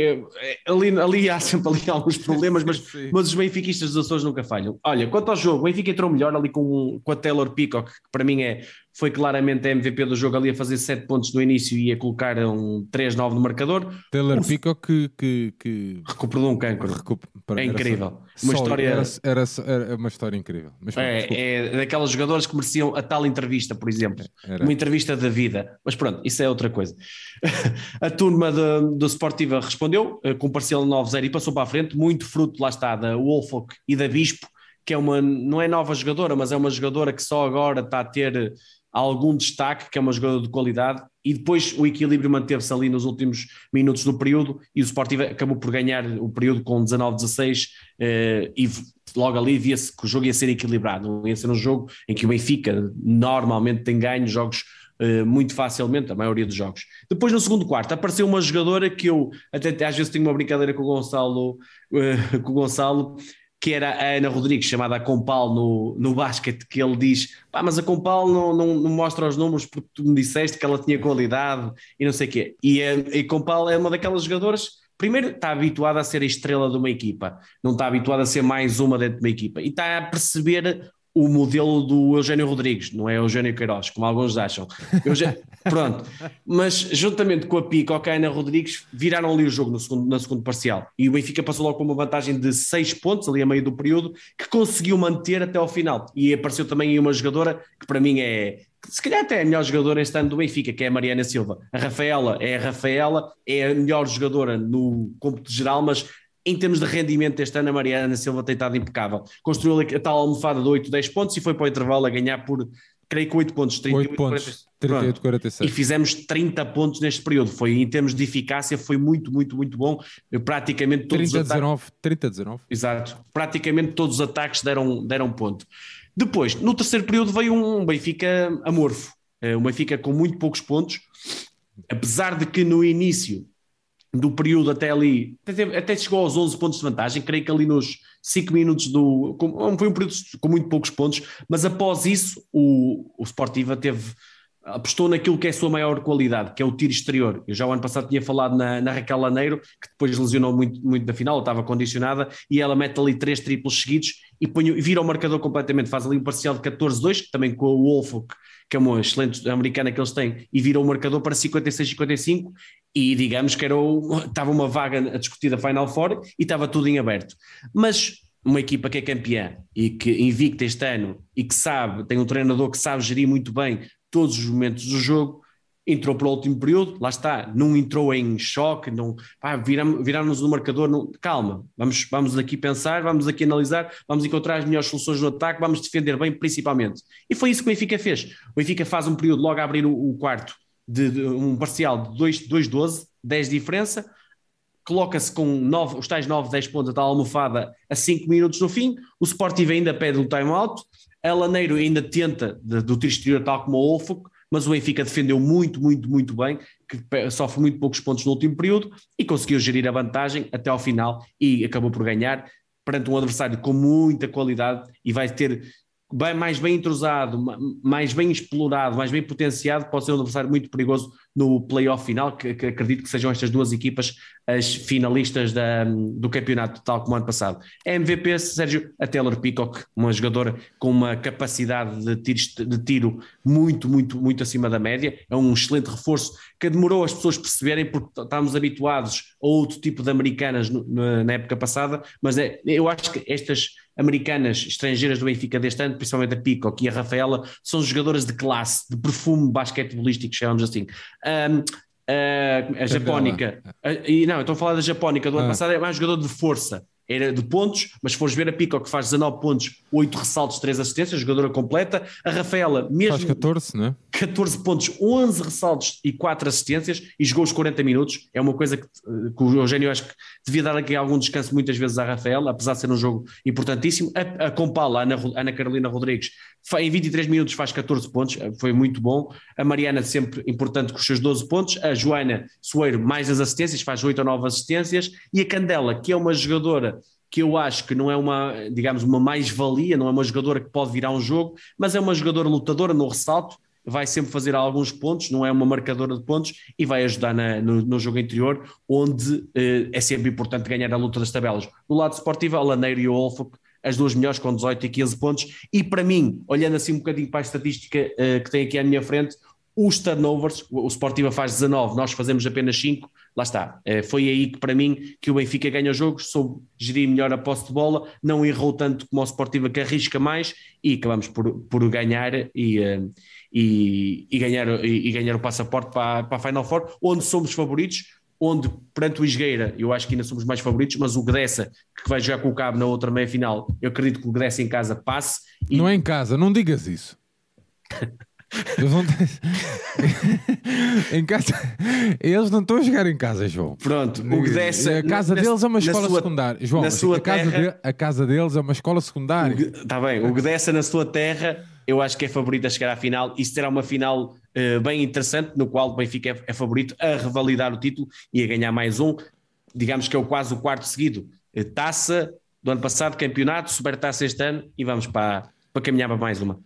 ali, ali há sempre ali <laughs> alguns problemas, mas, mas os benfiquistas dos Açores nunca falham. Olha, quanto ao jogo, o Benfica entrou melhor ali com, com a Taylor Peacock, que para mim é foi claramente a MVP do jogo ali a fazer 7 pontos no início e a colocar um 3-9 no marcador. Taylor Uf. Peacock que, que, que... recuperou um cancro. Recuper... é incrível. Uma história... Era, era, era, uma história incrível. Mas, é, é daquelas jogadoras que mereciam a tal entrevista, por exemplo. Era. Uma entrevista da vida. Mas pronto, isso é outra coisa. <laughs> a turma de, do Sportiva respondeu eh, com parcial 9-0 e passou para a frente, muito fruto, lá está, da Wolfok e da Bispo, que é uma, não é nova jogadora, mas é uma jogadora que só agora está a ter algum destaque, que é uma jogadora de qualidade, e depois o equilíbrio manteve-se ali nos últimos minutos do período e o Sporting acabou por ganhar o período com 19-16 eh, e logo ali via-se que o jogo ia ser equilibrado, ia ser um jogo em que o Benfica normalmente tem ganho jogos eh, muito facilmente, a maioria dos jogos. Depois no segundo quarto apareceu uma jogadora que eu até às vezes tenho uma brincadeira com o Gonçalo, eh, <laughs> com o Gonçalo que era a Ana Rodrigues, chamada a Compal no, no basquete, que ele diz: pá, mas a Compal não, não, não, mostra os números porque tu me disseste que ela tinha qualidade e não sei o quê. E a, a Compal é uma daquelas jogadoras. Primeiro, está habituada a ser a estrela de uma equipa, não está habituada a ser mais uma dentro de uma equipa, e está a perceber o modelo do Eugênio Rodrigues, não é Eugênio Queiroz, como alguns acham. Eugênio, <laughs> pronto, mas juntamente com a Pica, a Ana Rodrigues, viraram ali o jogo no segundo, no segundo parcial. E o Benfica passou logo com uma vantagem de 6 pontos, ali a meio do período, que conseguiu manter até ao final. E apareceu também aí uma jogadora que para mim é, se calhar até é a melhor jogadora este ano do Benfica, que é a Mariana Silva. A Rafaela é a Rafaela, é a melhor jogadora no cômputo geral, mas em termos de rendimento este ano, a Mariana Silva tem estado impecável. Construiu a tal almofada de 8, 10 pontos e foi para o intervalo a ganhar por creio que 8 pontos, 38, 8 pontos, 38, 46. E fizemos 30 pontos neste período. Foi, em termos de eficácia, foi muito, muito, muito bom. Praticamente todos 30, os 19, 30 19. Exato. Praticamente todos os ataques deram, deram ponto. Depois, no terceiro período, veio um Benfica amorfo. Um Benfica com muito poucos pontos. Apesar de que no início do período até ali, até, chegou aos 11 pontos de vantagem, creio que ali nos 5 minutos do. Foi um período com muito poucos pontos, mas após isso o, o Sportiva teve. Apostou naquilo que é a sua maior qualidade, que é o tiro exterior. Eu já o ano passado tinha falado na, na Raquel Laneiro, que depois lesionou muito, muito na final, estava condicionada, e ela mete ali três triplos seguidos e põe, vira o marcador completamente. Faz ali um parcial de 14-2, também com o Wolfok, que é uma excelente americana que eles têm, e vira o marcador para 56-55, e digamos que era o, estava uma vaga a discutir da Final Four e estava tudo em aberto. Mas uma equipa que é campeã e que invicta este ano e que sabe, tem um treinador que sabe gerir muito bem todos os momentos do jogo, entrou para o último período, lá está, não entrou em choque, não, pá, viramos no marcador, não, calma, vamos, vamos aqui pensar, vamos aqui analisar, vamos encontrar as melhores soluções no ataque, vamos defender bem principalmente. E foi isso que o Benfica fez. O Benfica faz um período logo a abrir o, o quarto de, de, um parcial de 2-12, 10 de diferença, coloca-se com 9, os tais 9, 10 pontos, a tal almofada a 5 minutos no fim, o Sportivo ainda pede o time-out, a Laneiro ainda tenta de, do tiro exterior tal como o Olfo, mas o Benfica defendeu muito, muito, muito bem, que sofre muito poucos pontos no último período e conseguiu gerir a vantagem até ao final e acabou por ganhar perante um adversário com muita qualidade e vai ter bem, mais bem entrosado, mais bem explorado, mais bem potenciado, pode ser um adversário muito perigoso no playoff final, que, que, acredito que sejam estas duas equipas as finalistas da, do campeonato, tal como ano passado. MVP, Sérgio, a Taylor Peacock, uma jogadora com uma capacidade de tiro, de tiro muito, muito, muito acima da média, é um excelente reforço que demorou as pessoas perceberem porque estávamos habituados a outro tipo de americanas no, na época passada, mas é, eu acho que estas americanas estrangeiras do Benfica deste ano, principalmente a Peacock e a Rafaela, são jogadoras de classe, de perfume basquetebolístico, chamamos assim. Um, uh, a Japónica, e não, estou a falar da Japónica do ano ah. passado, é mais jogador de força era de pontos, mas se fores ver a Pico que faz 19 pontos, 8 ressaltos, 3 assistências, jogadora completa. A Rafaela, mesmo. Faz 14, né? 14 pontos, 11 ressaltos e 4 assistências e jogou os 40 minutos. É uma coisa que, que o Eugênio acho que devia dar aqui algum descanso muitas vezes à Rafaela, apesar de ser um jogo importantíssimo. A, a Compala, a Ana, Ana Carolina Rodrigues, em 23 minutos faz 14 pontos, foi muito bom. A Mariana, sempre importante com os seus 12 pontos. A Joana Soeiro, mais as assistências, faz 8 ou 9 assistências. E a Candela, que é uma jogadora que eu acho que não é uma, digamos, uma mais-valia, não é uma jogadora que pode virar um jogo, mas é uma jogadora lutadora no ressalto, vai sempre fazer alguns pontos, não é uma marcadora de pontos e vai ajudar na, no, no, jogo interior, onde eh, é sempre importante ganhar a luta das tabelas. Do lado esportivo, a Laneiro e o Olfo, as duas melhores com 18 e 15 pontos, e para mim, olhando assim um bocadinho para a estatística eh, que tem aqui à minha frente, os turnovers, o Sportiva faz 19, nós fazemos apenas 5, lá está. Eh, foi aí que para mim que o Benfica ganha jogos, soube gerir melhor a posse de bola, não errou tanto como o Sportiva que arrisca mais e acabamos por, por ganhar e, eh, e, e ganhar, e, e, ganhar o passaporte para, para a Final Four, onde somos favoritos, onde perante o Isgueira eu acho que ainda somos mais favoritos, mas o Gdessa, que vai jogar com o Cabo na outra meia final, eu acredito que o Gdessa em casa passe. E... Não é em casa, não digas isso. <laughs> Eles não, <laughs> em casa... Eles não estão a jogar em casa, João. Pronto, o que a casa na, deles é uma escola sua, secundária. João, na sua a, casa terra, de, a casa deles é uma escola secundária. Está bem, o que na sua terra, eu acho que é favorito a chegar à final. Isso será uma final uh, bem interessante, no qual o Benfica é, é, favorito a revalidar o título e a ganhar mais um. Digamos que é o quase o quarto seguido. Uh, taça do ano passado, campeonato, supertaça este ano e vamos para, para caminhar para mais uma.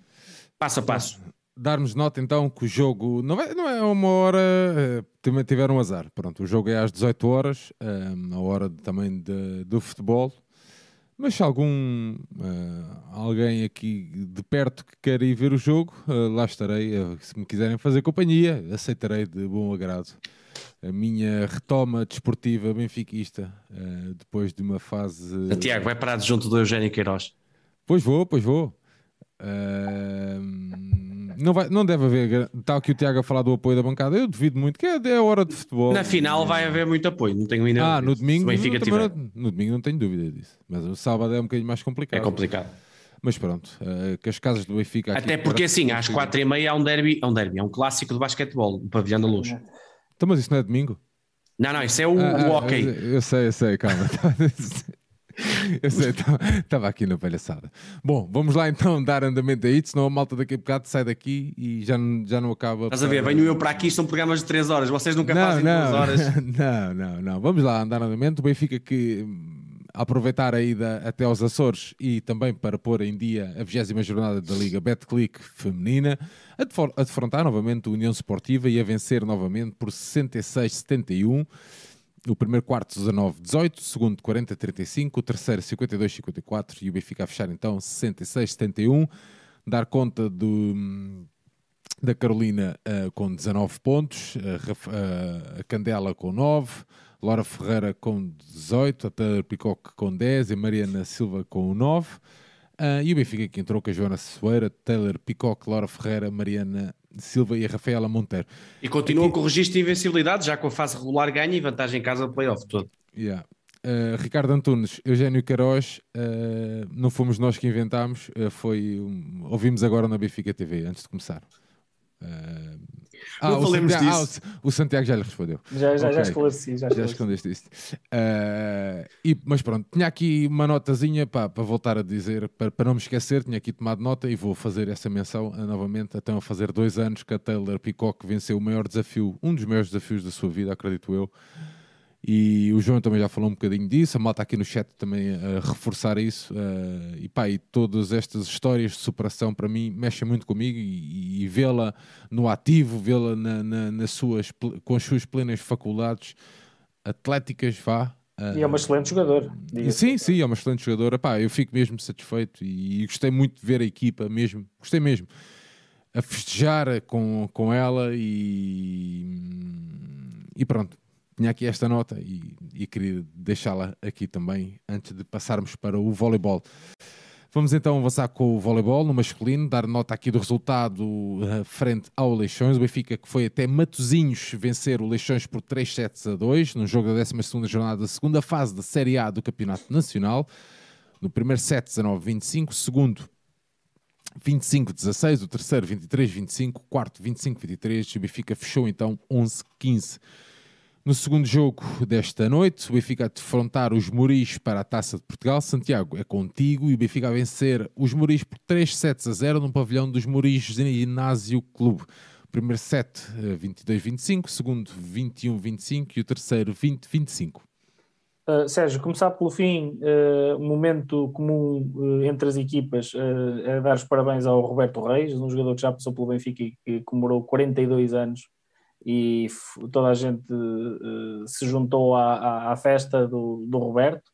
Passo a passo darmos nota então que o jogo não é, não é uma hora, uh, também tiveram um azar. Pronto, o jogo é às 18 horas, a hora também de, do futebol. Mas se algum uh, alguém aqui de perto que quer ir ver o jogo, lá estarei. se me quiserem fazer companhia, aceitarei de bom agrado a minha retoma desportiva benfiquista depois de uma fase. Tiago, vai parar junto do Eugénio Queiroz. Pois vou, pois vou. Não, vai, não deve haver, tal que o Tiago a falar do apoio da bancada, eu duvido muito, que é, é hora de futebol. Na final vai haver muito apoio, não tenho ainda. Ah, no domingo, no, no domingo não tenho dúvida disso, mas o sábado é um bocadinho mais complicado. É complicado. Mas pronto, uh, que as casas do Benfica. Até porque assim, às quatro e meia há um derby, é um derby, é um clássico de basquetebol, o pavilhão da luz. Então, mas isso não é domingo? Não, não, isso é o, ah, o hockey. Eu sei, eu sei, calma. <laughs> <laughs> Eu sei, <laughs> estava aqui na palhaçada. Bom, vamos lá então dar andamento a isso, senão a malta daqui a bocado sai daqui e já, já não acaba. Estás a ver? Venho eu para aqui, são programas de 3 horas, vocês nunca não, fazem não, 2 horas. <laughs> Não, não, não. Vamos lá andar andamento. O Benfica que aproveitar a ida até aos Açores e também para pôr em dia a 20 jornada da Liga Betclic feminina, a defrontar novamente a União Esportiva e a vencer novamente por 66-71 o primeiro quarto 19-18, o segundo 40-35, o terceiro 52-54 e o Benfica a fechar então 66-71. Dar conta do, da Carolina uh, com 19 pontos, uh, a Candela com 9, Laura Ferreira com 18, a Taylor Picoque com 10 e Mariana Silva com 9. Uh, e o Benfica que entrou com a Joana Soeira, Taylor Picoque, Laura Ferreira, Mariana Silva e a Rafaela Monteiro. E continua Aqui... com o registro de invencibilidade, já com a fase regular ganha e vantagem em casa do playoff todo. Yeah. Uh, Ricardo Antunes, Eugênio Queiroz, uh, não fomos nós que inventámos, uh, foi um, ouvimos agora na Benfica TV, antes de começar. Ah, o Santiago, ah, o, Santiago já lhe respondeu. Já, já, okay. já esclareci. Já, já escondeste isso. e, mas pronto, tinha aqui uma notazinha para, para voltar a dizer, para, para não me esquecer, tinha aqui tomado nota e vou fazer essa menção novamente. Então, a fazer dois anos que a Taylor Peacock venceu o maior desafio, um dos maiores desafios da sua vida, acredito eu e o João também já falou um bocadinho disso, a malta aqui no chat também a reforçar isso. Uh, e pá, e todas estas histórias de superação para mim mexem muito comigo e, e vê-la no ativo, vê-la na, na, nas suas, com as suas plenas faculdades atléticas, vá. Uh, e é uma excelente jogadora. Sim, sim, é uma excelente jogadora. Pá, eu fico mesmo satisfeito e, e gostei muito de ver a equipa mesmo, gostei mesmo a festejar com, com ela e, e pronto tinha aqui esta nota e, e queria deixá-la aqui também antes de passarmos para o voleibol. Vamos então avançar com o voleibol no masculino, dar nota aqui do resultado uh, frente ao Leixões. O Benfica que foi até Matozinhos vencer o Leixões por 3 sets a 2 no jogo da 12 jornada da segunda fase da Série A do Campeonato Nacional. No primeiro set 19-25, segundo 25-16, o terceiro 23-25, quarto 25-23. O Benfica fechou então 11-15. No segundo jogo desta noite, o Benfica a defrontar os Muris para a Taça de Portugal. Santiago é contigo e o Benfica a vencer os Muris por 3 sets a 0 no pavilhão dos Muris Ginásio Clube. Primeiro set 22-25, o segundo 21-25 e o terceiro 20-25. Uh, Sérgio, começar pelo fim, uh, momento comum uh, entre as equipas uh, é dar os parabéns ao Roberto Reis, um jogador que já passou pelo Benfica e que comemorou 42 anos e toda a gente uh, se juntou à, à, à festa do, do Roberto.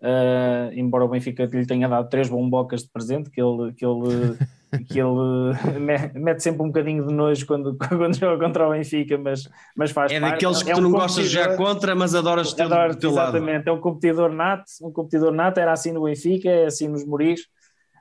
Uh, embora o Benfica lhe tenha dado três bombocas de presente, que ele, que ele, <laughs> que ele mete sempre um bocadinho de nojo quando, <laughs> quando joga contra o Benfica, mas, mas faz É parte. daqueles que é tu um não gostas já contra, mas adoras ter adoro, do teu Exatamente, lado. é um competidor nato, um competidor nato, era assim no Benfica, é assim nos Moris.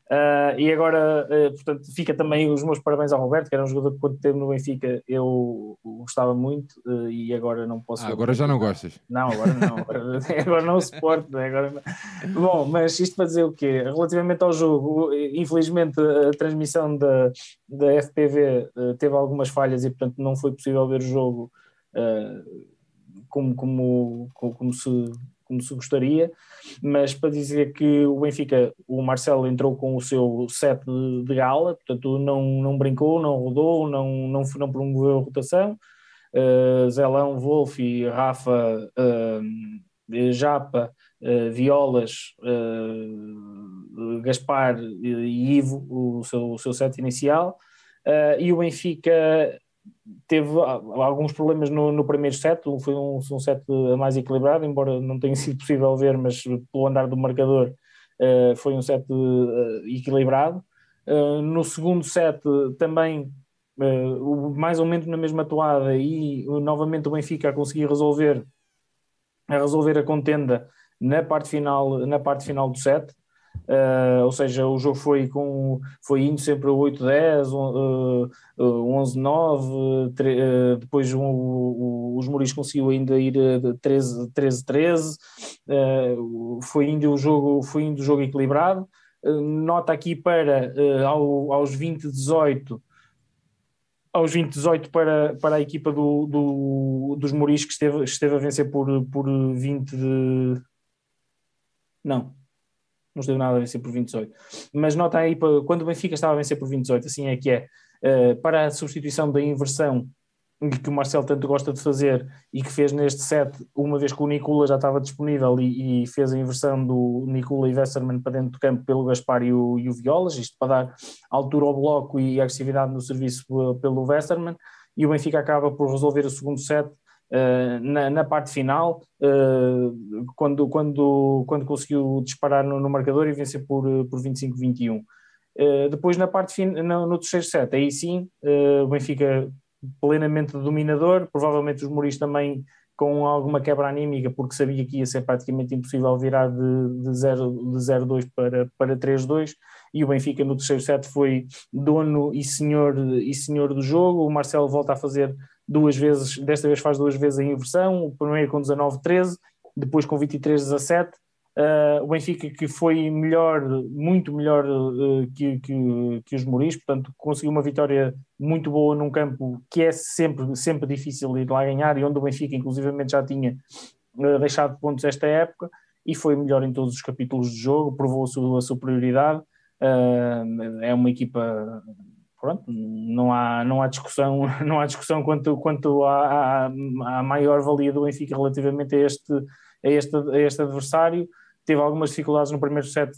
Uh, e agora, uh, portanto, fica também os meus parabéns ao Roberto, que era um jogador que quando teve no Benfica eu gostava muito uh, e agora não posso. Ah, agora já não gostas? Não, agora não, <laughs> agora, agora não suporto. Né? Agora não. Bom, mas isto para dizer o quê? Relativamente ao jogo, infelizmente a transmissão da, da FPV teve algumas falhas e, portanto, não foi possível ver o jogo como, como, como, como se como se gostaria, mas para dizer que o Benfica, o Marcelo entrou com o seu set de, de gala, portanto não, não brincou, não rodou, não, não, não promoveu a rotação. Uh, Zelão, Wolf e Rafa, uh, Japa, uh, Violas, Gaspar e Ivo, o seu, o seu set inicial. e o Benfica teve alguns problemas no, no primeiro set, foi um, um, set mais equilibrado, embora não tenha <laughs> sido possível ver, mas pelo andar do marcador uh, foi um set uh, equilibrado. Uh, no segundo set também mais ou menos na mesma toada e novamente o Benfica a conseguir resolver a resolver a contenda na parte final, na parte final do set. Uh, ou seja, o jogo foi, com, foi indo sempre 8-10, uh, 11-9, uh, depois um, o, os Muris conseguiu ainda ir 13-13, uh, foi indo o jogo, foi indo o jogo equilibrado. nota aqui para ao, aos 20-18 aos 20-18 para, para a equipa do, do, dos Moris que esteve, esteve a vencer por, por 20 de... Não, não esteve nada a vencer por 28. Mas nota aí, quando o Benfica estava a vencer por 28, assim é que é, para a substituição da inversão que o Marcelo tanto gosta de fazer e que fez neste set, uma vez que o Nicola já estava disponível e, e fez a inversão do Nicola e Westerman para dentro do campo pelo Gaspar e o, e o Violas, isto para dar altura ao bloco e agressividade no serviço pelo Westerman, e o Benfica acaba por resolver o segundo set uh, na, na, parte final, uh, quando, quando, quando conseguiu disparar no, no marcador e vencer por, por 25-21. Uh, depois na parte fin no, no terceiro set, aí sim, o Benfica plenamente dominador, provavelmente os Muris também com alguma quebra anímica, porque sabia que ia ser praticamente impossível virar de, de 0-2 de para, para 3-2, e o Benfica no terceiro set foi dono e senhor, e senhor do jogo, o Marcelo volta a fazer duas vezes, desta vez faz duas vezes a inversão, o primeiro com 19-13, depois com 23-17, Uh, o Benfica que foi melhor, muito melhor uh, que, que, que, os Moris, portanto conseguiu uma vitória muito boa num campo que é sempre, sempre difícil ir lá ganhar e onde o Benfica inclusivamente já tinha uh, deixado pontos esta época e foi melhor em todos os capítulos do jogo, provou a sua superioridade, é uma equipa pronto, não há, não há discussão, <laughs> não há discussão quanto, quanto à, à, maior valia do Benfica relativamente a este, a este, a este adversário. Teve algumas dificuldades no primeiro set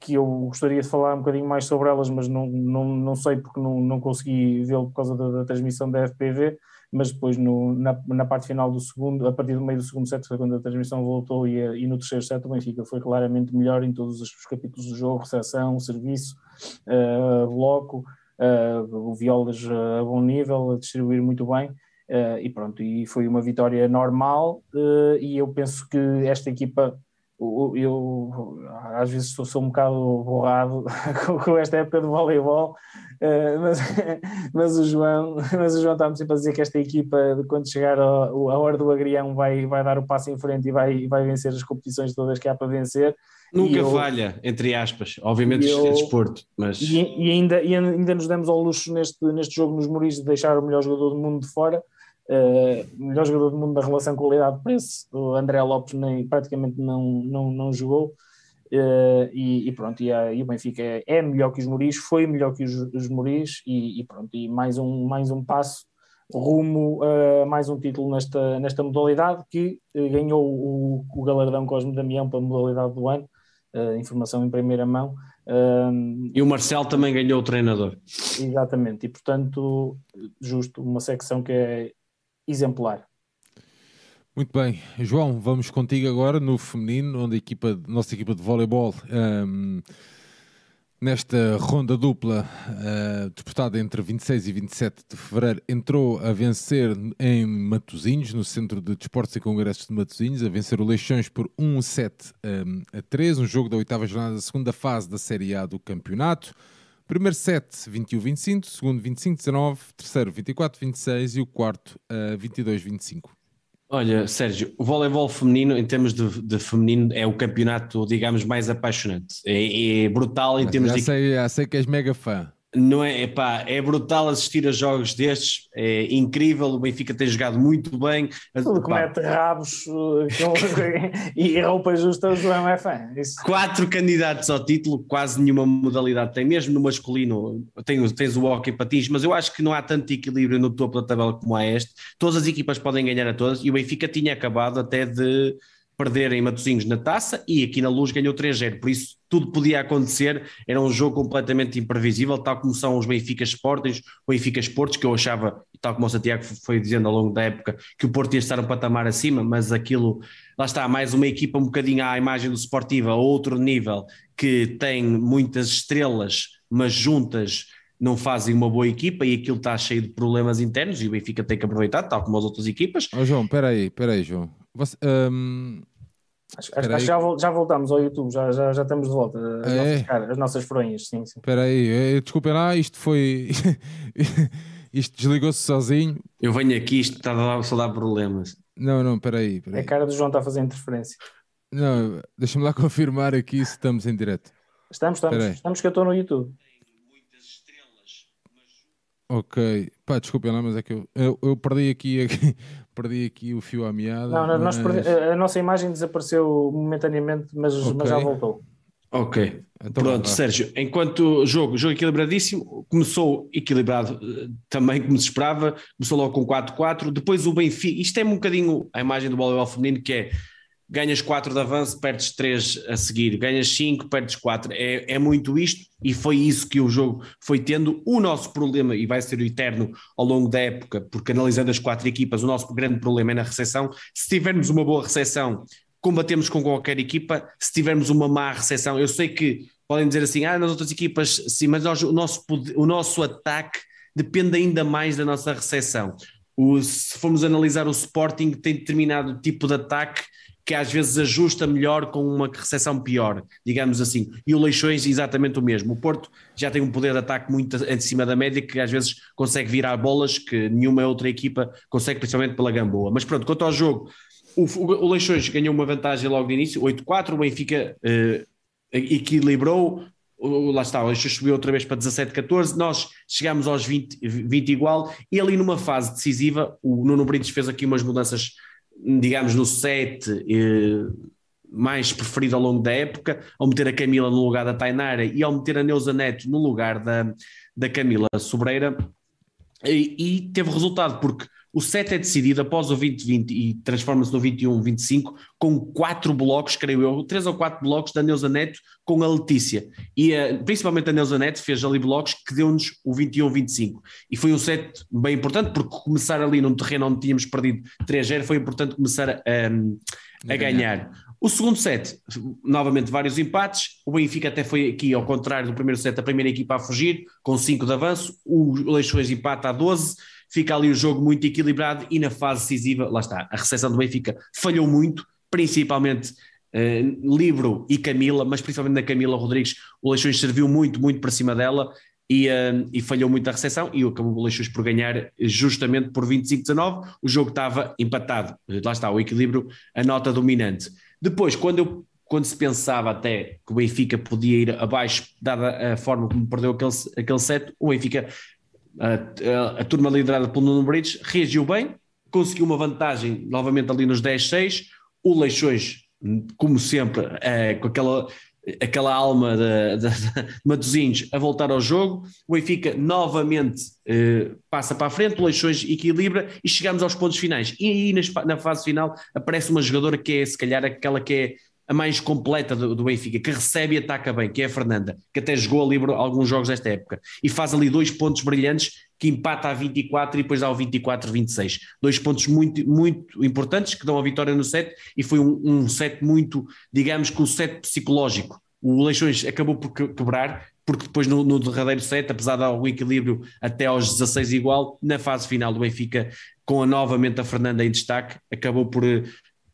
que eu gostaria de falar um bocadinho mais sobre elas, mas não, não, não sei porque não, não consegui vê-lo por causa da, da, transmissão da FPV, mas depois no, na, na parte final do segundo, a partir do meio do segundo set, foi quando a transmissão voltou e, e no terceiro set o Benfica foi claramente melhor em todos os capítulos do jogo, recepção, serviço, uh, bloco, uh, o Violas a bom nível, a distribuir muito bem, uh, e pronto, e foi uma vitória normal, e eu penso que esta equipa eu às vezes sou, sou um bocado borrado <laughs> com esta época do voleibol, eh, mas, <laughs> mas, o João, <laughs> mas o João está-me sempre a dizer que esta equipa, quando chegar a, a hora do agrião, vai, vai dar o passo em frente e vai, vai vencer as competições todas que há para vencer. Nunca eu, falha, entre aspas, obviamente eu, é desporto, mas... E, e, ainda, e ainda nos demos ao luxo neste, neste jogo nos Moris de deixar o melhor jogador do mundo de fora, Uh, melhor jogador do mundo da relação qualidade-preço, o André Lopes nem, praticamente não, não, não jogou. Uh, e, e, pronto, e, a, e o Benfica é, é, melhor que os Moris, foi melhor que os, os Moris, e, e, pronto, e mais um, mais um passo rumo a uh, mais um título nesta, nesta modalidade que uh, ganhou o, o galardão Cosme Damião para a modalidade do ano, informação em primeira mão. e o Marcel também ganhou o treinador. Exatamente, e portanto, justo, uma secção que é exemplar. Muito bem, João, vamos contigo agora no feminino, onde a equipa, nossa equipa de voleibol, um, nesta ronda dupla uh, disputada entre 26 e 27 de fevereiro, entrou a vencer em Matosinhos, no Centro de Desportos e Congressos de Matosinhos, a vencer o Leixões por 1 7 um, a 3, um jogo da oitava jornada da segunda fase da Série A do campeonato. Primeiro set 21-25, segundo 25-19, terceiro 24-26 e o quarto uh, 22-25. Olha, Sérgio, o voleibol feminino, em termos de, de feminino, é o campeonato, digamos, mais apaixonante. É, é brutal em Mas termos já de. Sei, já sei que és mega fã. Não é, epá, é brutal assistir a jogos destes, é incrível. O Benfica tem jogado muito bem. Tudo que mete rabos uh, <laughs> e roupas justas, o João é fã. Isso. Quatro candidatos ao título, quase nenhuma modalidade tem, mesmo no masculino. Tem, tens o hockey patins, mas eu acho que não há tanto equilíbrio no topo da tabela como há este. Todas as equipas podem ganhar a todas e o Benfica tinha acabado até de perder em Matosinhos na taça e aqui na Luz ganhou 3-0, por isso tudo podia acontecer, era um jogo completamente imprevisível, tal como são os Benfica Sportings, o Benfica Esportes, que eu achava, tal como o Santiago foi dizendo ao longo da época, que o Porto ia estar um patamar acima, mas aquilo, lá está, mais uma equipa um bocadinho à imagem do Sportiva, a outro nível, que tem muitas estrelas, mas juntas não fazem uma boa equipa e aquilo está cheio de problemas internos e o Benfica tem que aproveitar, tal como as outras equipas. Oh, João, espera aí, espera aí, João. Você, um... Acho, acho que já, já voltamos ao YouTube, já, já, já estamos de volta. As, é. nossas, caras, as nossas fronhas, sim, sim. Espera aí, desculpem lá, isto foi. <laughs> isto desligou-se sozinho. Eu venho aqui, isto está a só dar problemas. Não, não, espera aí. A cara do João está a fazer interferência. Não, deixa-me lá <laughs> confirmar aqui se estamos em direto. Estamos, estamos, estamos que eu estou no YouTube. Ok, pá, desculpem lá, mas é que eu, eu, eu perdi, aqui, aqui, <laughs> perdi aqui o fio à meada. Não, não mas... perdi, a, nossa imagem desapareceu momentaneamente, mas, okay. mas já voltou. Ok, então, pronto, Sérgio, enquanto jogo, jogo equilibradíssimo, começou equilibrado eh, também como se esperava, começou logo com 4-4, depois o Benfica, isto é um bocadinho a imagem do voleibol feminino que é ganhas 4 de avanço, perdes 3 a seguir, ganhas 5, perdes 4. É, é muito isto e foi isso que o jogo foi tendo. O nosso problema, e vai ser o eterno ao longo da época, porque analisando as quatro equipas, o nosso grande problema é na recepção. Se tivermos uma boa recepção, combatemos com qualquer equipa. Se tivermos uma má recepção, eu sei que podem dizer assim, ah, nas outras equipas, sim, mas nós, o, nosso, o nosso ataque depende ainda mais da nossa recepção. O, se formos analisar o Sporting, tem determinado tipo de ataque que às vezes ajusta melhor com uma recepção pior, digamos assim. E o Leixões exatamente o mesmo. O Porto já tem um poder de ataque muito acima da média que às vezes consegue virar bolas que nenhuma outra equipa consegue, principalmente pela Gamboa. Mas pronto, quanto ao jogo, o, o Leixões ganhou uma vantagem logo de início, 8-4, o Benfica uh, equilibrou, lá está, o Leixões subiu outra vez para 17-14, nós chegámos aos 20, 20 igual, e ali numa fase decisiva, o Nuno Brites fez aqui umas mudanças digamos, no set eh, mais preferido ao longo da época, ao meter a Camila no lugar da Tainara e ao meter a Neuza Neto no lugar da, da Camila Sobreira, e, e teve resultado, porque o set é decidido após o 2020 e transforma-se no 21-25 com quatro blocos, creio eu, três ou quatro blocos da Neuza Neto com a Letícia. E uh, principalmente a Neuza Neto fez ali blocos que deu-nos o 21-25. E foi um set bem importante, porque começar ali num terreno onde tínhamos perdido 3-0 foi importante começar a, a, a ganhar. O segundo set, novamente vários empates. O Benfica até foi aqui, ao contrário do primeiro set, a primeira equipa a fugir, com 5 de avanço. O Leixões empata a 12 fica ali o jogo muito equilibrado e na fase decisiva, lá está, a recepção do Benfica falhou muito, principalmente uh, Libro e Camila, mas principalmente na Camila Rodrigues, o Leixões serviu muito, muito para cima dela e, uh, e falhou muito a recepção e acabou o Leixões por ganhar justamente por 25-19, o jogo estava empatado, lá está, o equilíbrio, a nota dominante. Depois, quando eu quando se pensava até que o Benfica podia ir abaixo, dada a forma como perdeu aquele, aquele set, o Benfica a, a, a turma liderada pelo Nuno Brites reagiu bem, conseguiu uma vantagem novamente ali nos 10-6. O Leixões, como sempre, é, com aquela, aquela alma de, de, de, Matosinhos a voltar ao jogo. O Benfica novamente eh, passa para a frente, o Leixões equilibra e chegamos aos pontos finais. E aí na, fase final aparece uma jogadora que é, se calhar, aquela que é a mais completa do, do, Benfica, que recebe e ataca bem, que é a Fernanda, que até jogou ali alguns jogos desta época, e faz ali dois pontos brilhantes que empata a 24 e depois dá o 24-26. Dois pontos muito, muito importantes que dão a vitória no set e foi um, um set muito, digamos que um set psicológico. O Leixões acabou por quebrar, porque depois no, no derradeiro set, apesar de algum equilíbrio até aos 16 igual, na fase final do Benfica, com a novamente a Fernanda em destaque, acabou por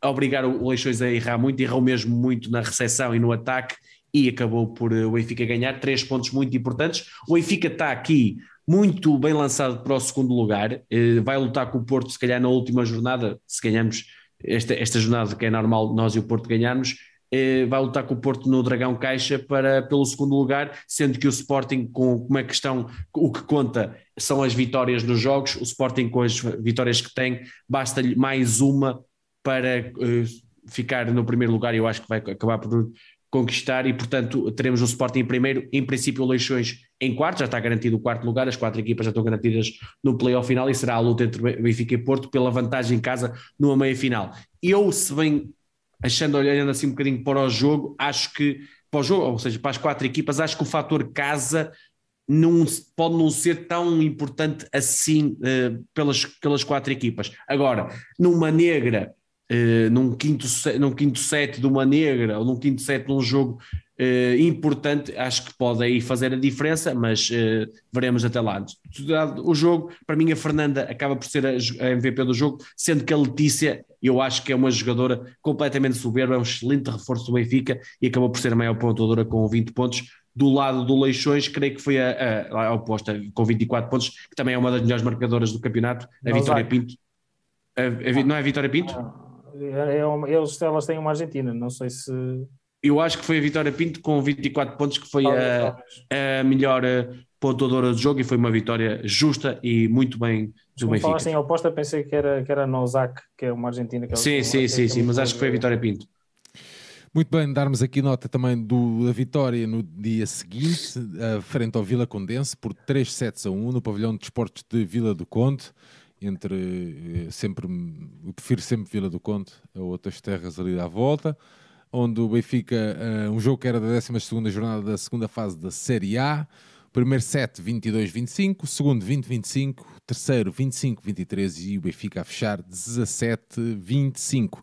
obrigar o Leixões a errar muito, errou mesmo muito na recepção e no ataque e acabou por eh, o Benfica ganhar três pontos muito importantes. O Benfica está aqui muito bem lançado para o segundo lugar, eh, vai lutar com o Porto se calhar na última jornada, se ganhamos esta, esta jornada que é normal nós e o Porto ganharmos, eh, vai lutar com o Porto no Dragão Caixa para, pelo segundo lugar, sendo que o Sporting com uma questão, o que conta são as vitórias nos jogos, o Sporting com as vitórias que tem, basta-lhe mais uma para uh, ficar no primeiro lugar, eu acho que vai acabar por conquistar e, portanto, teremos o Sporting em primeiro, em princípio o Leixões em quarto, já está garantido o quarto lugar, as quatro equipas já estão garantidas no play-off final e será a luta entre Benfica e Porto pela vantagem em casa numa meia-final. Eu, se bem achando, olhando assim um bocadinho para o jogo, acho que, para o jogo, ou seja, para as quatro equipas, acho que o fator casa não, pode não ser tão importante assim uh, pelas, pelas quatro equipas. Agora, numa negra uh, num, quinto, num quinto set de uma negra ou num quinto set de um jogo uh, importante, acho que pode aí fazer a diferença, mas uh, veremos até lá. O jogo, para mim, a Fernanda acaba por ser a, a MVP do jogo, sendo que a Letícia, eu acho que é uma jogadora completamente soberba, é um excelente reforço do Benfica e acabou por ser a maior pontuadora com 20 pontos do lado do Leixões, creio que foi a, a, a oposta, com 24 pontos, que também é uma das melhores marcadoras do campeonato, a não, Vitória Pinto. A, a, não é a Vitória Pinto? É, é eles, elas têm uma Argentina, não sei se. Eu acho que foi a Vitória Pinto com 24 pontos, que foi a, a, melhor eh, pontuadora do jogo e foi uma vitória justa e muito bem do Benfica. falaste em oposta, pensei que era, que era Nozak, que é uma argentina. Que é sim, sim, sim, sim, mas acho que foi a Vitória Pinto. Muito bem, darmos aqui nota também do, da vitória no dia seguinte, uh, frente ao Vila Condense, por 3 sets a 1 no pavilhão de esportes de Vila do Conde. Entre uh, sempre, eu prefiro sempre Vila do Conde a outras terras ali à volta, onde o Benfica, uh, um jogo que era da 12 jornada da segunda fase da Série A. Primeiro set 22-25, segundo 20-25, terceiro 25-23 e o Benfica a fechar 17-25.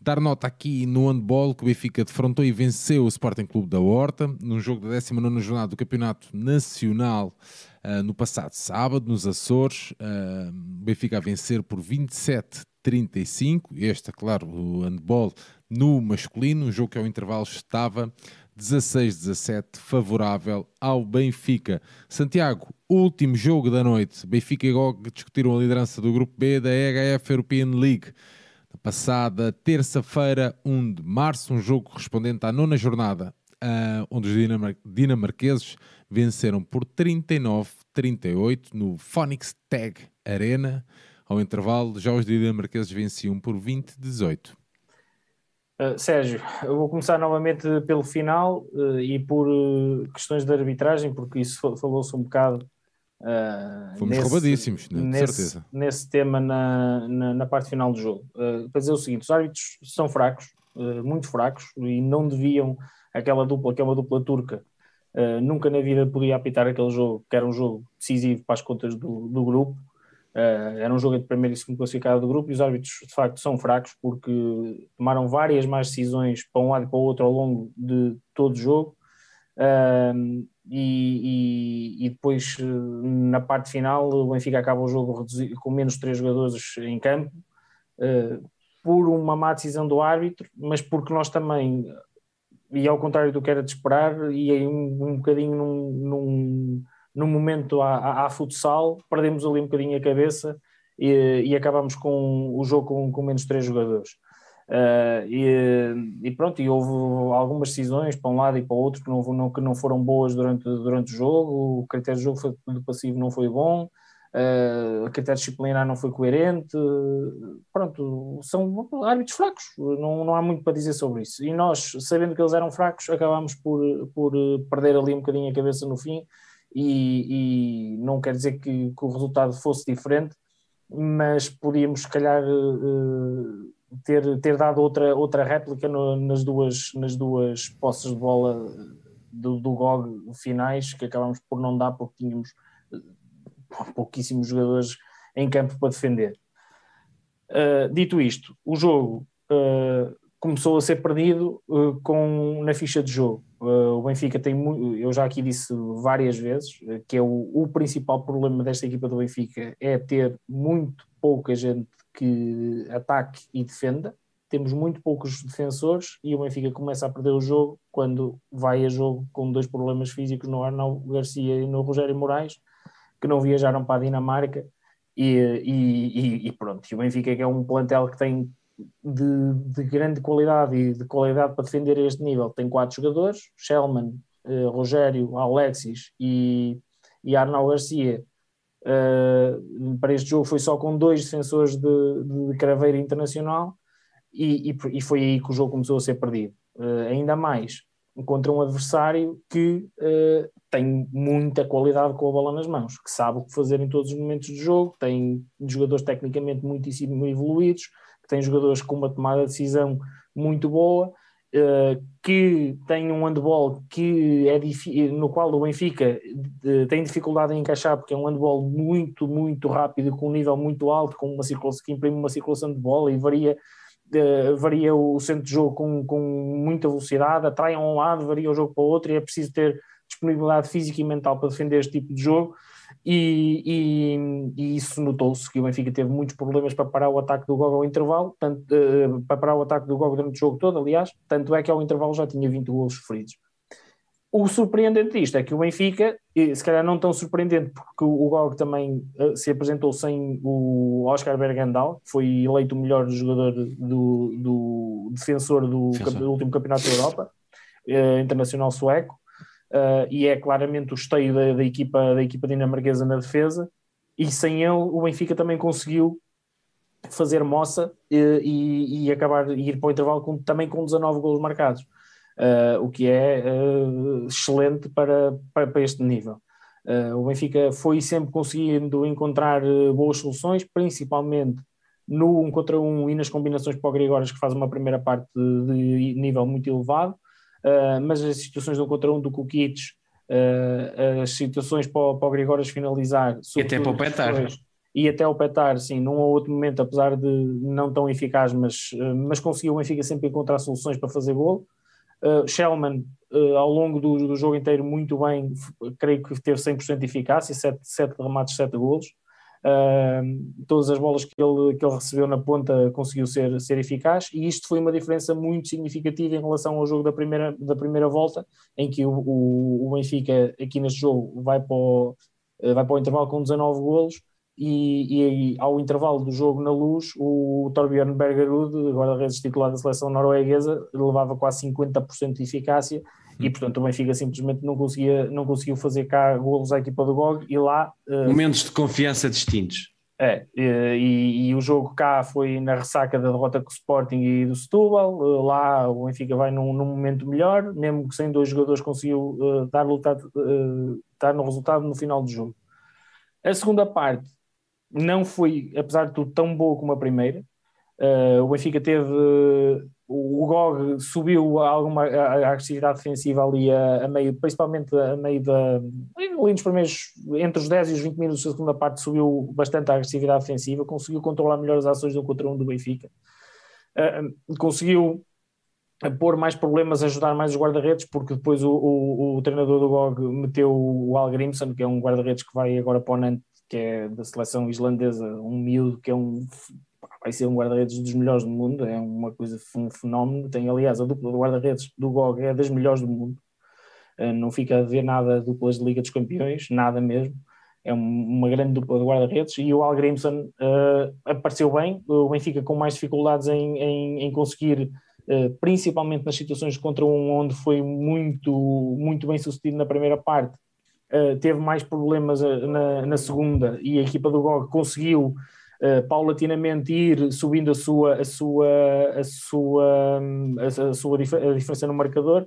Dar nota aqui no handball que o Benfica defrontou e venceu o Sporting Clube da Horta num jogo da 19 jornada do Campeonato Nacional uh, no passado sábado, nos Açores. Uh, o Benfica a vencer por 27-35. Este, é claro, o handball no masculino. Um jogo que ao intervalo estava 16-17, favorável ao Benfica. Santiago, último jogo da noite. Benfica e GOG discutiram a liderança do Grupo B da EHF European League passada terça-feira, 1 de março, um jogo correspondente à nona jornada, uh, onde os dinamar dinamarqueses venceram por 39-38 no Phoenix Tag Arena. Ao intervalo, já os dinamarqueses venciam por 20-18. Uh, Sérgio, eu vou começar novamente pelo final uh, e por uh, questões de arbitragem, porque isso falou-se um bocado Fomos nesse, roubadíssimos, né? nesse, certeza. Nesse tema na, na, na, parte final do jogo. Para dizer o seguinte: os árbitros são fracos, muito fracos, e não deviam, aquela dupla, que é uma dupla turca, nunca na vida podia apitar aquele jogo, que era um jogo decisivo para as contas do, do grupo. Era um jogo entre primeiro e segundo classificado do grupo, e os árbitros de facto são fracos porque tomaram várias mais decisões para um lado e para o outro ao longo de todo o jogo. Uh, e, e, e, depois na parte final o Benfica acaba o jogo com menos três jogadores em campo uh, por uma má decisão do árbitro, mas porque nós também, e ao contrário do que era de esperar, e aí um, um bocadinho num, num, num momento à, à, futsal, perdemos ali um bocadinho a cabeça e, e acabamos com o jogo com, com menos três jogadores. Uh, e, e, pronto, e houve algumas decisões para um lado e para o outro que não, não, que não foram boas durante, durante o jogo, o critério de jogo foi, do passivo não foi bom, uh, o critério disciplinar não foi coerente, pronto, são árbitros fracos, não, não há muito para dizer sobre isso. E nós, sabendo que eles eram fracos, acabámos por, por perder ali um bocadinho a cabeça no fim, e, e não quer dizer que, que, o resultado fosse diferente, mas podíamos, se calhar. Uh, ter, ter dado outra, outra réplica no, nas, duas, nas duas posses de bola do, do GOG finais, que acabamos por não dar porque tínhamos eh, pouquíssimos jogadores em campo para defender. Uh, dito isto, o jogo uh, começou a ser perdido uh, com, na ficha de jogo. O Benfica tem, eu já aqui disse várias vezes, que é o, o principal problema desta equipa do Benfica é ter muito pouca gente que ataque e defenda. Temos muito poucos defensores e o Benfica começa a perder o jogo quando vai a jogo com dois problemas físicos no Arnaldo Garcia e no Rogério Moraes, que não viajaram para a Dinamarca. E, e, e pronto, e o Benfica é um plantel que tem de, de, grande qualidade e de qualidade para defender este nível. Tem quatro jogadores: Shellman, eh, Rogério, Alexis e, e Arnaldo Garcia, Uh, para este jogo foi só com dois defensores de, de craveira internacional e, e, e, foi aí que o jogo começou a ser perdido. Uh, ainda mais contra um adversário que uh, tem muita qualidade com a bola nas mãos, que sabe o que fazer em todos os momentos do jogo, tem jogadores tecnicamente muitíssimo evoluídos, tem jogadores com uma tomada de decisão muito boa Uh, que tem um handball que é no qual o Benfica uh, tem dificuldade em encaixar porque é um handball muito, muito rápido, com um nível muito alto, com uma circulação, que imprime uma circulação de bola e varia, uh, varia o centro de jogo com, com muita velocidade, atrai a um lado, varia o jogo para o outro e é preciso ter disponibilidade física e mental para defender este tipo de jogo e, e, e isso notou-se que o Benfica teve muitos problemas para parar o ataque do Gogo ao intervalo, tanto, uh, para parar o ataque do Gogo durante o jogo todo, aliás, tanto é que ao intervalo já tinha 20 golos sofridos. O surpreendente disto é que o Benfica, se calhar não tão surpreendente, porque o GOG também uh, se apresentou sem o Oscar Bergandal, que foi eleito o melhor jogador do, do defensor do, do último campeonato da Europa, uh, internacional sueco, uh, e é claramente o esteio da, da, equipa, da equipa dinamarquesa na defesa, e sem ele o Benfica também conseguiu fazer moça e, e acabar e ir para o intervalo com, também com 19 golos marcados, o que é excelente para, para, para este nível. Uh, o Benfica foi sempre conseguindo encontrar uh, boas soluções, principalmente no 1 contra 1 e nas combinações para o Grigoras, que faz uma primeira parte de nível muito elevado, uh, mas as situações do 1 contra 1 do Kukic, as situações para, para o Grigoras finalizar, e até para o Petar. E até o Petar, sim, num ou outro momento, apesar de não tão eficaz, mas, mas conseguiu o Benfica sempre encontrar soluções para fazer gol. Uh, Shellman, uh, ao longo do, do, jogo inteiro, muito bem, creio que teve 100% de eficácia, 7, 7 remates, 7 golos. Uh, todas as bolas que ele, que ele recebeu na ponta conseguiu ser, ser eficaz, e isto foi uma diferença muito significativa em relação ao jogo da primeira, da primeira volta, em que o, o, o Benfica, aqui neste jogo, vai para, o, vai para o intervalo com 19 golos e, e, ao intervalo do jogo na luz, o Torbjörn Bergerud, guarda-redes titular da seleção norueguesa, levava quase 50% de eficácia. E, portanto, o Benfica simplesmente não, conseguia, não conseguiu fazer cá golos à equipa do GOG e lá... Uh, Momentos de confiança distintos. É, e, e, o jogo cá foi na ressaca da derrota com o Sporting e do Setúbal, uh, lá o Benfica vai num, num, momento melhor, mesmo que sem dois jogadores conseguiu uh, dar, resultado, dar no resultado no final do jogo. A segunda parte não foi, apesar de tudo, tão boa como a primeira. Uh, o Benfica teve. O GOG subiu alguma a, a agressividade defensiva ali a, a, meio, principalmente a meio da. Ali nos primeiros. Entre os 10 e os 20 minutos da segunda parte, subiu bastante a agressividade defensiva, conseguiu controlar melhor as ações do contra um do Benfica. Uh, conseguiu pôr mais problemas, ajudar mais os guarda-redes, porque depois o, o, o, treinador do GOG meteu o Al Grimson, que é um guarda-redes que vai agora para o Nantes que é da seleção islandesa, um miúdo que é um vai ser um guarda-redes dos melhores do mundo, é uma coisa, um fenómeno. Tem, aliás, a dupla de guarda-redes do GOG é das melhores do mundo. Eh, não fica a ver nada duplas de Liga dos Campeões, nada mesmo. É uma grande dupla de guarda-redes e o Al Grimson uh, apareceu bem. O Benfica com mais dificuldades em, em, em conseguir, uh, principalmente nas situações contra um onde foi muito, muito bem sucedido na primeira parte, uh, teve mais problemas na, na, segunda e a equipa do GOG conseguiu uh, paulatinamente ir subindo a sua, a sua, a sua, a, a sua dif a diferença no marcador.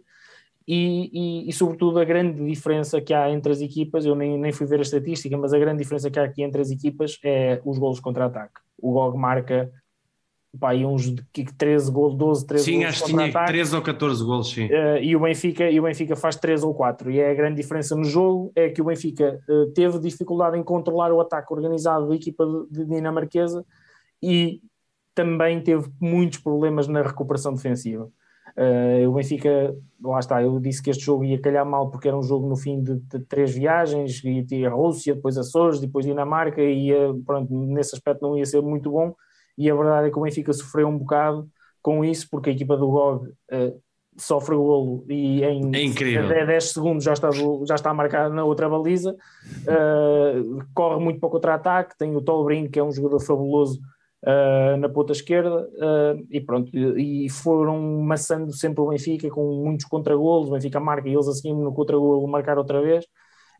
E, e, e, sobretudo a grande diferença que há entre as equipas, eu nem, nem fui ver a estatística, mas a grande diferença que há aqui entre as equipas é os golos contra-ataque. O GOG marca pá, uns 13 gols, 12, 13 sim, gols. Sim, acho que tinha 13 ou 14 gols, sim. Uh, e, o Benfica, e o Benfica faz 3 ou 4. E é a grande diferença no jogo é que o Benfica uh, teve dificuldade em controlar o ataque organizado da equipa de, de dinamarquesa e também teve muitos problemas na recuperação defensiva. Uh, o Benfica, lá está, eu disse que este jogo ia calhar mal porque era um jogo no fim de, de três viagens, ia ter a Rússia, depois Açores, depois Dinamarca, e ia, pronto, nesse aspecto não ia ser muito bom e a verdade é que o Benfica sofreu um bocado com isso, porque a equipa do GOG uh, sofre o golo e em é 10 segundos já está, já está marcado na outra baliza, uh, corre muito para o contra-ataque, tem o Tolbrin, que é um jogador fabuloso uh, na ponta esquerda, e pronto, e foram maçando sempre o Benfica com muitos contra-golos, o Benfica marca e eles assim no contra-golo marcar outra vez,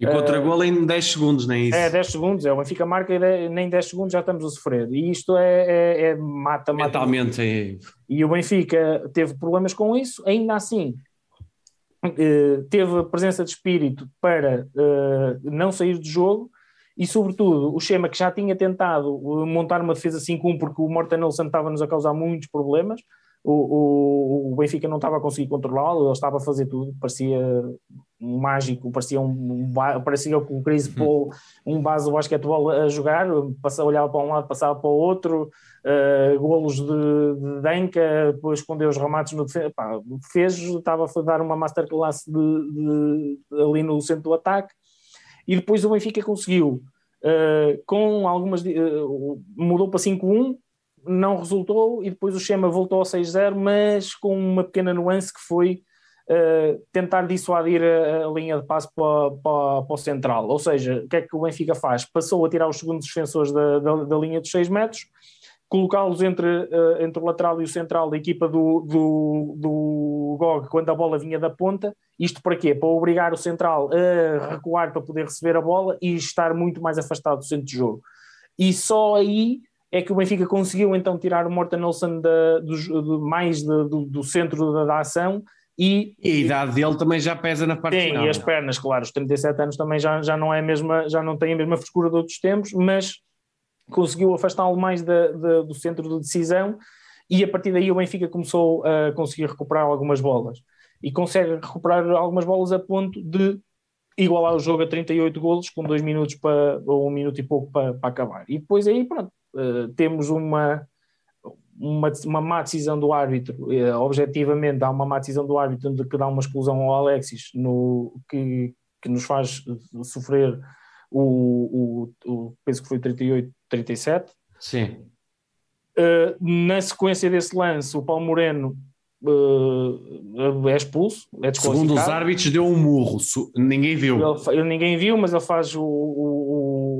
e contra-gol em 10 segundos, nem isso? É, 10 segundos, é o Benfica marca e nem 10 segundos já estamos a sofrer. E isto é, é, é mata, mata. Mentalmente. É... E o Benfica teve problemas com isso, ainda assim eh, teve presença de espírito para eh, não sair do jogo e, sobretudo, o Schema que já tinha tentado montar uma defesa 5-1 porque o Morten Nelson estava-nos a causar muitos problemas o, o, o Benfica não estava a conseguir controlá-lo, ele estava a fazer tudo, parecia mágico, parecia um, parecia com o Chris Paul, um base do basquetebol a jogar, passava, olhava para um lado, passava para o outro, uh, golos de, de Denka, depois escondeu os remates no defesa, fez, estava a dar uma masterclass de, de, de, ali no centro do ataque, e depois o Benfica conseguiu, uh, com algumas, uh, mudou para 5-1, não resultou e depois o Chema voltou ao 6-0, mas com uma pequena nuance que foi uh, tentar dissuadir a, a, linha de passe para, para, para, o central. Ou seja, o que é que o Benfica faz? Passou a tirar os segundos defensores da, da, da linha dos 6 metros, colocá-los entre, uh, entre o lateral e o central da equipa do, do, do GOG quando a bola vinha da ponta. Isto para quê? Para obrigar o central a recuar para poder receber a bola e estar muito mais afastado do centro de jogo. E só aí é que o Benfica conseguiu então tirar o Morten Olsen da, do, do, mais de, do, do, centro da, da ação e, e, a idade dele também já pesa na parte Sim, final. e as pernas, claro, os 37 anos também já, já não é a mesma, já não tem a mesma frescura de outros tempos, mas conseguiu afastá-lo mais da, da, do centro de decisão e a partir daí o Benfica começou a conseguir recuperar algumas bolas e consegue recuperar algumas bolas a ponto de igualar o jogo a 38 golos com dois minutos para, ou um minuto e pouco para, para acabar. E depois aí, pronto, uh, temos uma, uma, uma má decisão do árbitro, uh, objetivamente há uma má decisão do árbitro de que dá uma exclusão ao Alexis no, que, que nos faz sofrer o, o, o penso que foi 38, 37. Sim. Uh, na sequência desse lance, o Paulo Moreno uh, é expulso, é Segundo os árbitros, deu um murro, ninguém viu. Ele, ele, ninguém viu, mas ele faz o, o,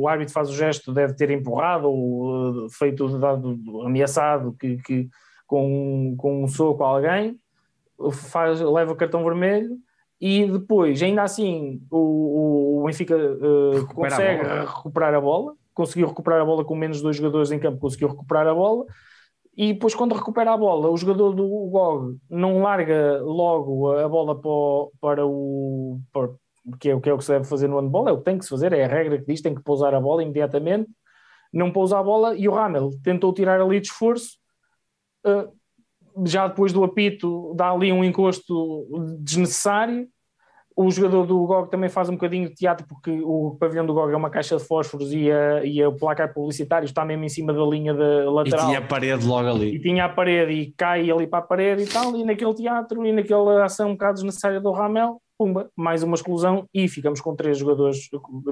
o, árbitro faz o gesto, deve ter empurrado ou uh, feito, dado, ameaçado que, que, com, com um soco a alguém, faz, leva o cartão vermelho e depois, ainda assim, o, o Benfica uh, consegue a recuperar a bola, conseguiu recuperar a bola com menos dois jogadores em campo, conseguiu recuperar a bola, e depois quando recupera a bola, o jogador do GOG não larga logo a bola para o, para o para, que, é, que é o que se deve fazer no handball, é o que tem que se fazer, é a regra que diz, tem que pousar a bola imediatamente, não pousa a bola, e o Ramel tentou tirar ali de esforço, uh, já depois do apito dá ali um encosto desnecessário. O jogador do GOG também faz um bocadinho de teatro porque o pavilhão do GOG é uma caixa de fósforos e, a, e o placar publicitário está mesmo em cima da linha da lateral. E tinha a parede logo ali. E tinha a parede e cai ali para a parede e tal, e naquele teatro e naquela ação um bocado desnecessária do Ramel, pumba, mais uma exclusão e ficamos com três jogadores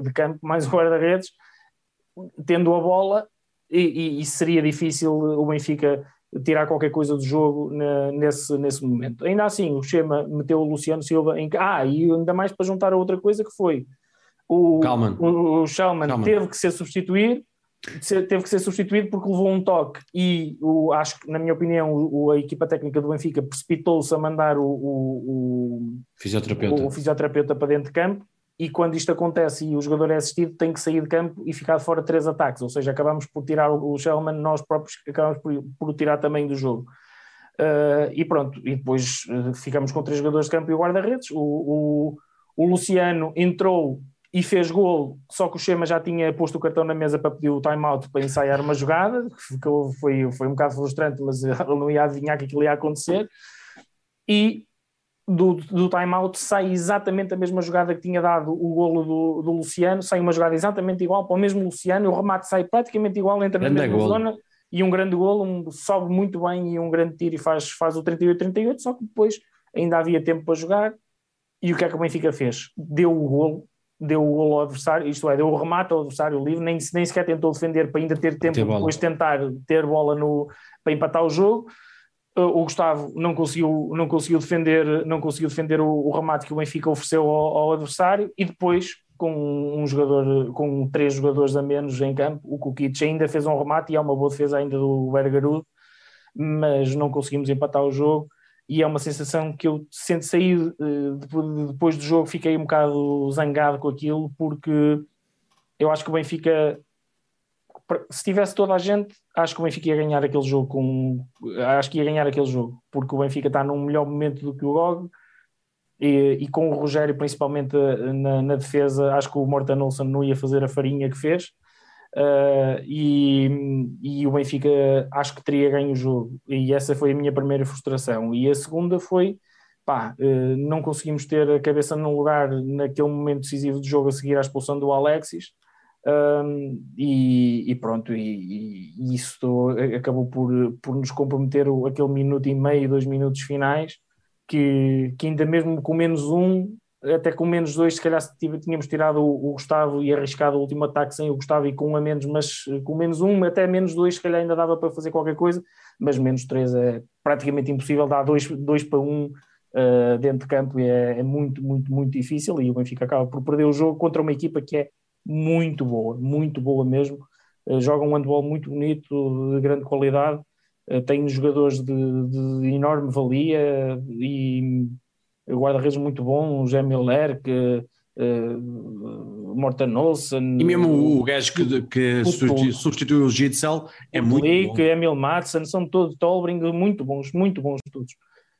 de campo, mais um guarda-redes, tendo a bola e, e, seria difícil o Benfica tirar qualquer coisa do jogo na, nesse, nesse momento. Ainda assim, o Chema meteu o Luciano Silva em. Ah, e ainda mais para juntar a outra coisa que foi o, o, o Schallman teve que ser substituído, teve que ser substituído porque levou um toque e o, acho que, na minha opinião, o, a equipa técnica do Benfica precipitou-se a mandar o, o, fisioterapeuta. o, fisioterapeuta para dentro de campo e quando isto acontece e o jogador é assistido, tem que sair de campo e ficar fora três ataques, ou seja, acabamos por tirar o Shellman, nós próprios acabamos por, por tirar também do jogo. Uh, e pronto, e depois uh, ficamos com três jogadores de campo e o guarda-redes. O, o, o, Luciano entrou e fez gol, só que o Chema já tinha posto o cartão na mesa para pedir o time-out para ensaiar uma jogada, que foi, foi um bocado frustrante, mas <laughs> ele não ia adivinhar que aquilo ia acontecer. E do, do time-out sai exatamente a mesma jogada que tinha dado o golo do, do, Luciano, sai uma jogada exatamente igual para o mesmo Luciano, o remate sai praticamente igual, entra na mesma zona e um grande golo, um, sobe muito bem e um grande tiro e faz, faz o 38-38, só que depois ainda havia tempo para jogar e o que é que o Benfica fez? Deu o golo, deu o golo ao adversário, isto é, deu o remate ao adversário livre, nem, nem sequer tentou defender para ainda ter tempo ter depois tentar ter bola no, para empatar o jogo. O Gustavo não conseguiu, não conseguiu defender, não conseguiu defender o, o remate que o Benfica ofereceu ao, ao, adversário e depois com um jogador, com três jogadores a menos em campo, o Kukic ainda fez um remate e é uma boa defesa ainda do Bergarudo, mas não conseguimos empatar o jogo e é uma sensação que eu sento sair eh, depois do jogo fiquei um bocado zangado com aquilo porque eu acho que o Benfica se tivesse toda a gente, acho que o Benfica ia ganhar aquele jogo com. Acho que ia ganhar aquele jogo, porque o Benfica está num melhor momento do que o GOG e, e com o Rogério, principalmente na, na, defesa, acho que o Morten Olsen não ia fazer a farinha que fez. Uh, e, e o Benfica acho que teria ganho o jogo, e essa foi a minha primeira frustração. E a segunda foi pá, uh, não conseguimos ter a cabeça num lugar naquele momento decisivo do jogo a seguir à expulsão do Alexis um, e, e, pronto, e, e, isso acabou por, por nos comprometer aquele minuto e meio, dois minutos finais, que, que ainda mesmo com menos um, até com menos dois, se calhar tínhamos tirado o, Gustavo e arriscado o último ataque sem o Gustavo e com um a menos, mas com menos um, até menos dois, se calhar ainda dava para fazer qualquer coisa, mas menos três é praticamente impossível, dar dois, dois para um uh, dentro de campo é, é muito, muito, muito difícil e o Benfica acaba por perder o jogo contra uma equipa que é muito boa, muito boa mesmo. joga um handball muito bonito, de grande qualidade, tem jogadores de, de enorme valia e guarda-redes muito bom, o Jé Miller, que uh, Morten Olsen. E mesmo o, o gajo que, que substituiu o Gitzel é muito Lee, bom. Emil Madsen, são todos Tolbring muito bons, muito bons todos.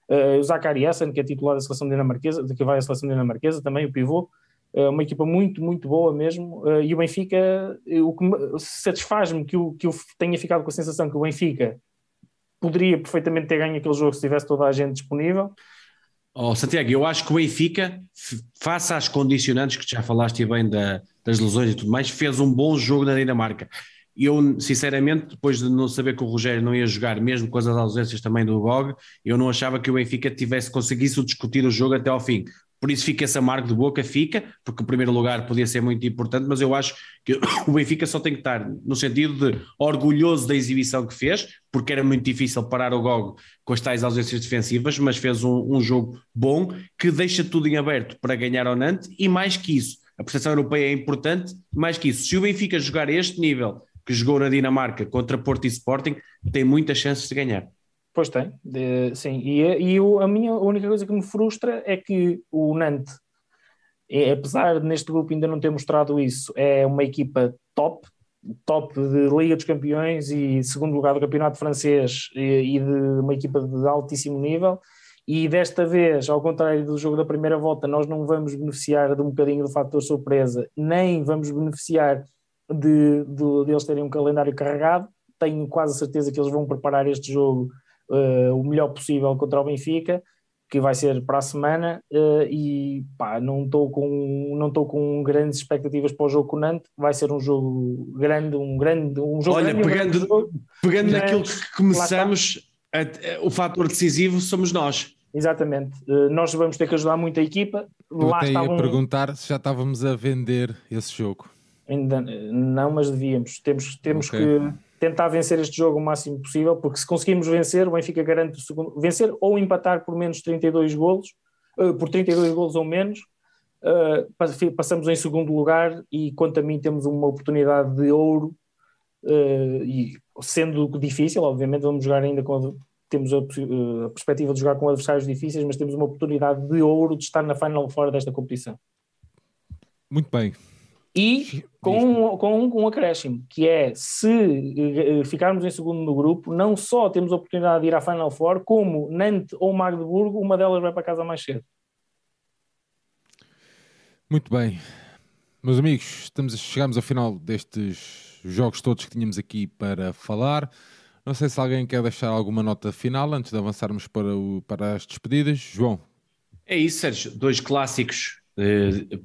Uh, o Zachary Essen, que é titular da seleção dinamarquesa, que vai à seleção dinamarquesa, também o pivô, uh, uma equipa muito, muito boa mesmo. Uh, e o Benfica, o que satisfaz-me que, que eu tenha ficado com a sensação que o Benfica poderia perfeitamente ter ganho aquele jogo se tivesse toda a gente disponível. Oh, Santiago, eu acho que o Benfica, face às condicionantes que já falaste bem da, das lesões e tudo mais, fez um bom jogo na Dinamarca. Eu, sinceramente, depois de não saber que o Rogério não ia jogar, mesmo com as ausências também do Gog, eu não achava que o Benfica tivesse conseguido discutir o jogo até ao fim. Por isso fica esse amargo de boca, fica, porque o primeiro lugar podia ser muito importante, mas eu acho que <coughs> o Benfica só tem que estar no sentido de orgulhoso da exibição que fez, porque era muito difícil parar o Gog com as tais ausências defensivas, mas fez um, um jogo bom que deixa tudo em aberto para ganhar ao Nantes e mais que isso, a prestação europeia é importante, mais que isso, se o Benfica jogar a este nível que jogou na Dinamarca contra Porto e Sporting, tem muitas chances de ganhar. Pois tem, de, sim. E, e a minha única coisa que me frustra é que o Nantes, é, apesar de neste grupo ainda não ter mostrado isso, é uma equipa top, top de Liga dos Campeões e segundo lugar do Campeonato Francês e, e de uma equipa de altíssimo nível. E desta vez, ao contrário do jogo da primeira volta, nós não vamos beneficiar de um bocadinho do fator surpresa, nem vamos beneficiar de, de, de eles terem um calendário carregado. Tenho quase certeza que eles vão preparar este jogo uh, o melhor possível contra o Benfica, que vai ser para a semana, uh, e pá, não estou com, não com grandes expectativas para o jogo com o Nantes, vai ser um jogo grande, um grande, um jogo Olha, grande, pegando, um jogo, pegando naquilo que começamos, a, o fator decisivo somos nós. Exatamente, uh, nós vamos ter que ajudar muito a equipa. Eu Lá até ia perguntar se já estávamos a vender esse jogo. Ainda não, mas devíamos. Temos, temos okay. que tentar vencer este jogo o máximo possível, porque se conseguirmos vencer, o Benfica garante o segundo, vencer ou empatar por menos 32 golos, uh, por 32 golos ou menos, uh, passamos em segundo lugar e quanto a mim temos uma oportunidade de ouro uh, e sendo difícil, obviamente vamos jogar ainda com temos a, a, perspectiva de jogar com adversários difíceis, mas temos uma oportunidade de ouro de estar na final fora desta competição. Muito bem, e com, com, um, com um acréscimo, que é se eh, ficarmos em segundo no grupo, não só temos a oportunidade de ir à Final Four, como Nantes ou Magdeburgo, uma delas vai para casa mais cedo. Muito bem. Meus amigos, estamos, chegamos ao final destes jogos todos que tínhamos aqui para falar. Não sei se alguém quer deixar alguma nota final antes de avançarmos para, o, para as despedidas. João. É isso, Sérgio. Dois clássicos eh,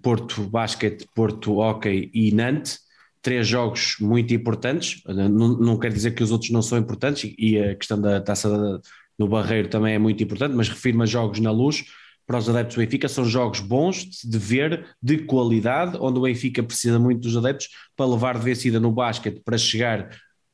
Porto Basket, Porto Hockey e Nantes, três jogos muito importantes, não, não quer dizer que os outros não são importantes, e a questão da taça no Barreiro também é muito importante, mas refiro-me a jogos na luz, para os adeptos do Benfica, são jogos bons de ver, de qualidade, onde o Benfica precisa muito dos adeptos para levar de vencida no basquete, para chegar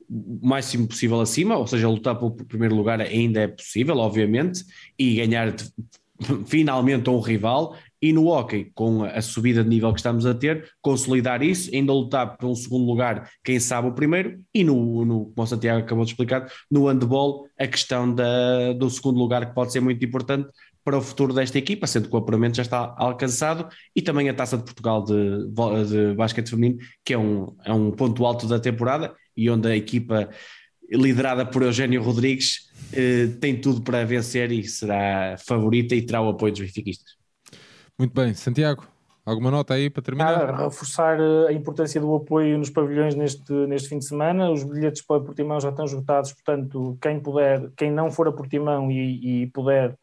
o máximo possível acima, ou seja, lutar pelo primeiro lugar ainda é possível, obviamente, e ganhar <laughs> finalmente um rival e no hockey, com a subida de nível que estamos a ter, consolidar isso, ainda lutar por um segundo lugar, quem sabe o primeiro, e no, no como o Santiago acabou de explicar, no handball, a questão da, do segundo lugar que pode ser muito importante para o futuro desta equipa, sendo que o apuramento já está alcançado, e também a Taça de Portugal de, de basquete feminino, que é um, é um ponto alto da temporada, e onde a equipa liderada por Eugênio Rodrigues eh, tem tudo para vencer e será favorita e terá o apoio dos benfiquistas. Muito bem, Santiago, alguma nota aí para terminar? Ah, reforçar eh, a importância do apoio nos pavilhões neste, neste fim de semana. Os bilhetes para Portimão já estão esgotados, portanto, quem puder, quem não for a Portimão e, e puder,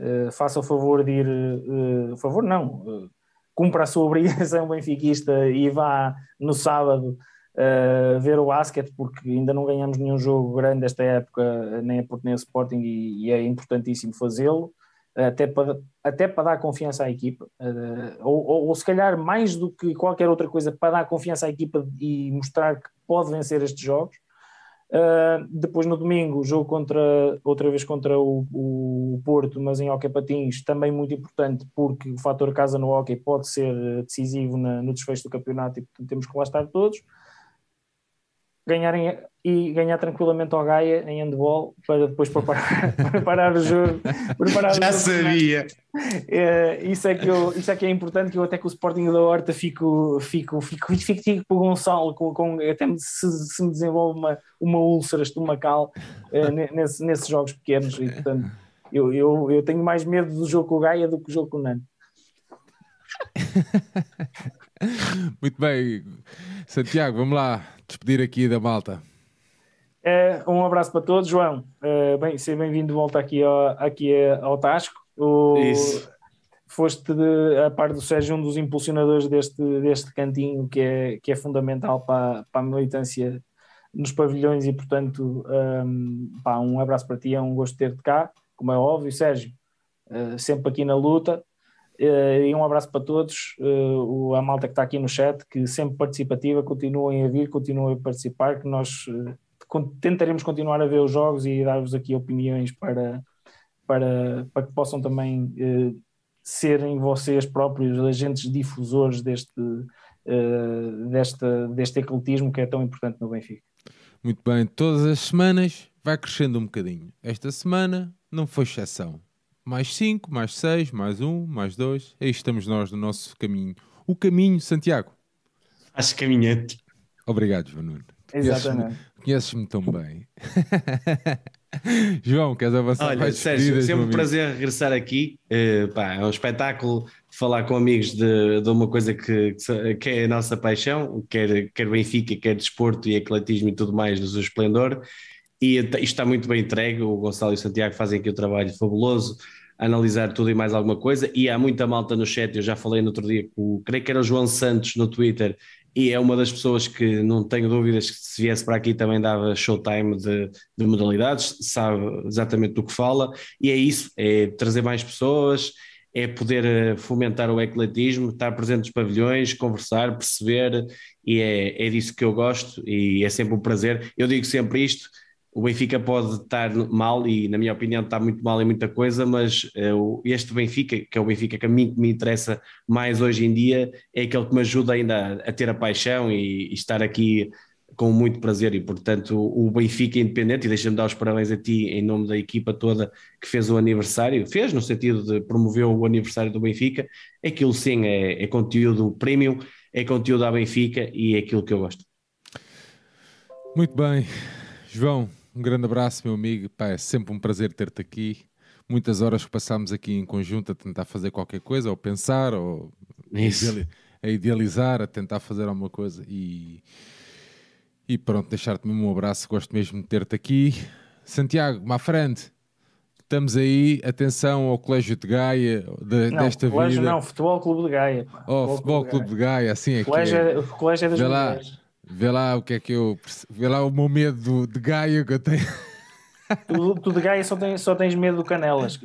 uh, faça o favor de ir. Uh, favor, não, uh, cumpra a sua <laughs> obrigação benfiquista e vá no sábado uh, ver o basquete, porque ainda não ganhamos nenhum jogo grande esta época, nem a Porto nem a Sporting, e, e é importantíssimo fazê-lo até para, até para dar confiança à equipa, uh, ou, ou, ou, se calhar mais do que qualquer outra coisa, para dar confiança à equipa e mostrar que pode vencer estes jogos. Uh, depois no domingo, jogo contra, outra vez contra o, o Porto, mas em Hockey Patins, também muito importante, porque o fator casa no Hockey pode ser decisivo na, no desfecho do campeonato e portanto temos que lá estar todos. Ganharem e ganhar tranquilamente ao Gaia em handball para depois preparar, <laughs> preparar o jogo. Preparar Já o jogo sabia. é, isso, é que eu, isso é que é importante, que eu até com o Sporting da Horta fico, fico, fico, fico, fico com o Gonçalo, com, com, até se, se me desenvolve uma, uma úlcera estomacal é, ne- nesse, nesses jogos pequenos e portanto eu, eu, eu tenho mais medo do jogo com o Gaia do que o jogo com o Nano. <laughs> <laughs> Muito bem. Santiago, vamos lá despedir aqui da malta. É, um abraço para todos, João. É, bem, seja bem-vindo de volta aqui ao, aqui ao Tasco. O, Isso. Foste, de, a par do Sérgio, um dos impulsionadores deste, deste cantinho que é, que é fundamental para, para a militância nos pavilhões e, portanto, um, pá, um abraço para ti, é um gosto ter-te cá, como é óbvio, Sérgio, eh, sempre aqui na luta. Eh, e um abraço para todos, o- a malta que está aqui no chat, que sempre participativa, continuem a vir, continuem a participar, que nós con- tentaremos continuar a ver os jogos e dar-vos aqui opiniões para, para, para que possam também eh, serem vocês próprios agentes difusores deste, desta, deste ecletismo que é tão importante no Benfica. Muito bem, todas as semanas vai crescendo um bocadinho. Esta semana não foi exceção. Mais 5, mais 6, mais 1, um, mais 2. Aí estamos nós no nosso caminho. O caminho, Santiago. Acho caminhante. Obrigado, João Nuno. Exatamente. Conheces-me tão bem. <laughs> João, queres avançar Olha, as Sérgio, sempre um prazer regressar aqui. Eh, pá, é um espetáculo falar com amigos de, de uma coisa que, que é a nossa paixão, quer, quer Benfica, quer desporto e atletismo e tudo mais no seu esplendor. E isto está muito bem entregue. O Gonçalo e o Santiago fazem aqui um trabalho fabuloso, analisar tudo e mais alguma coisa. E há muita malta no chat. Eu já falei no outro dia com o, creio que era o João Santos no Twitter, e é uma das pessoas que não tenho dúvidas que se viesse para aqui também dava showtime de, de modalidades, sabe exatamente do que fala, e é isso, é trazer mais pessoas, é poder eh, fomentar o ecletismo, estar presente nos pavilhões, conversar, perceber, e é, é disso que eu gosto, e é sempre um prazer. Eu digo sempre isto, o Benfica pode estar mal, e na minha opinião está muito mal em muita coisa, mas o- este Benfica, que é o Benfica que a mim que me interessa mais hoje em dia, é aquele que me ajuda ainda a, a ter a paixão e, e estar aqui com muito prazer. E portanto, o Benfica Independente, e deixa-me dar os parabéns a ti em nome da equipa toda que fez o aniversário, fez no sentido de promover o aniversário do Benfica, aquilo sim é, é conteúdo premium, é conteúdo à Benfica e é aquilo que eu gosto. Muito bem. João, um grande abraço, meu amigo. Pá, é sempre um prazer ter-te aqui. Muitas horas que passámos aqui em conjunto a tentar fazer qualquer coisa, ou pensar, ou Isso. a idealizar, a tentar fazer alguma coisa. E, e pronto, deixar-te mesmo um abraço. Gosto mesmo de ter-te aqui. Santiago, my friend, estamos aí. Atenção ao Colégio de Gaia de- Não, desta colégio vida. não, Futebol Clube de Gaia. Pá. Oh, Futebol Clube de Gaia, assim é O que colégio é. é, o colégio é das Vê lá. mulheres. Vê lá o que é que eu. Vê lá o meu medo do- de Gaia que eu tenho. Tu, tu de Gaia só tens, só tens medo do Canelas.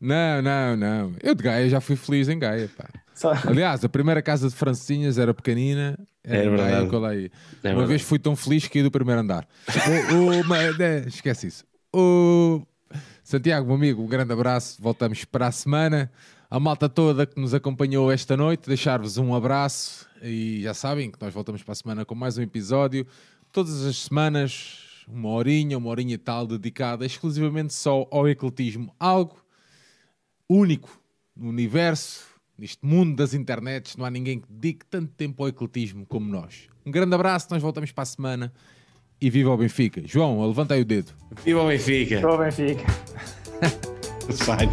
Não, não, não. Eu de Gaia já fui feliz em Gaia, pá. Só- Aliás, a primeira casa de Francinhas era pequenina. Era É Gaia verdade. que eu lá ia. É Uma verdade. vez fui tão feliz que ia do primeiro andar. O- o- ma- né, esquece isso. O Santiago, meu amigo, um grande abraço. Voltamos para a semana. A malta toda que nos acompanhou esta noite, deixar-vos um abraço. E já sabem que nós voltamos para a semana com mais um episódio. Todas as semanas, uma horinha, uma horinha e tal, dedicada exclusivamente só ao ecletismo. Algo único no universo, neste mundo das internets. Não há ninguém que dedique tanto tempo ao ecletismo como nós. Um grande abraço, nós voltamos para a semana e viva o Benfica. João, levanta aí o dedo. Viva o Benfica! Só o Benfica. <laughs> Sai.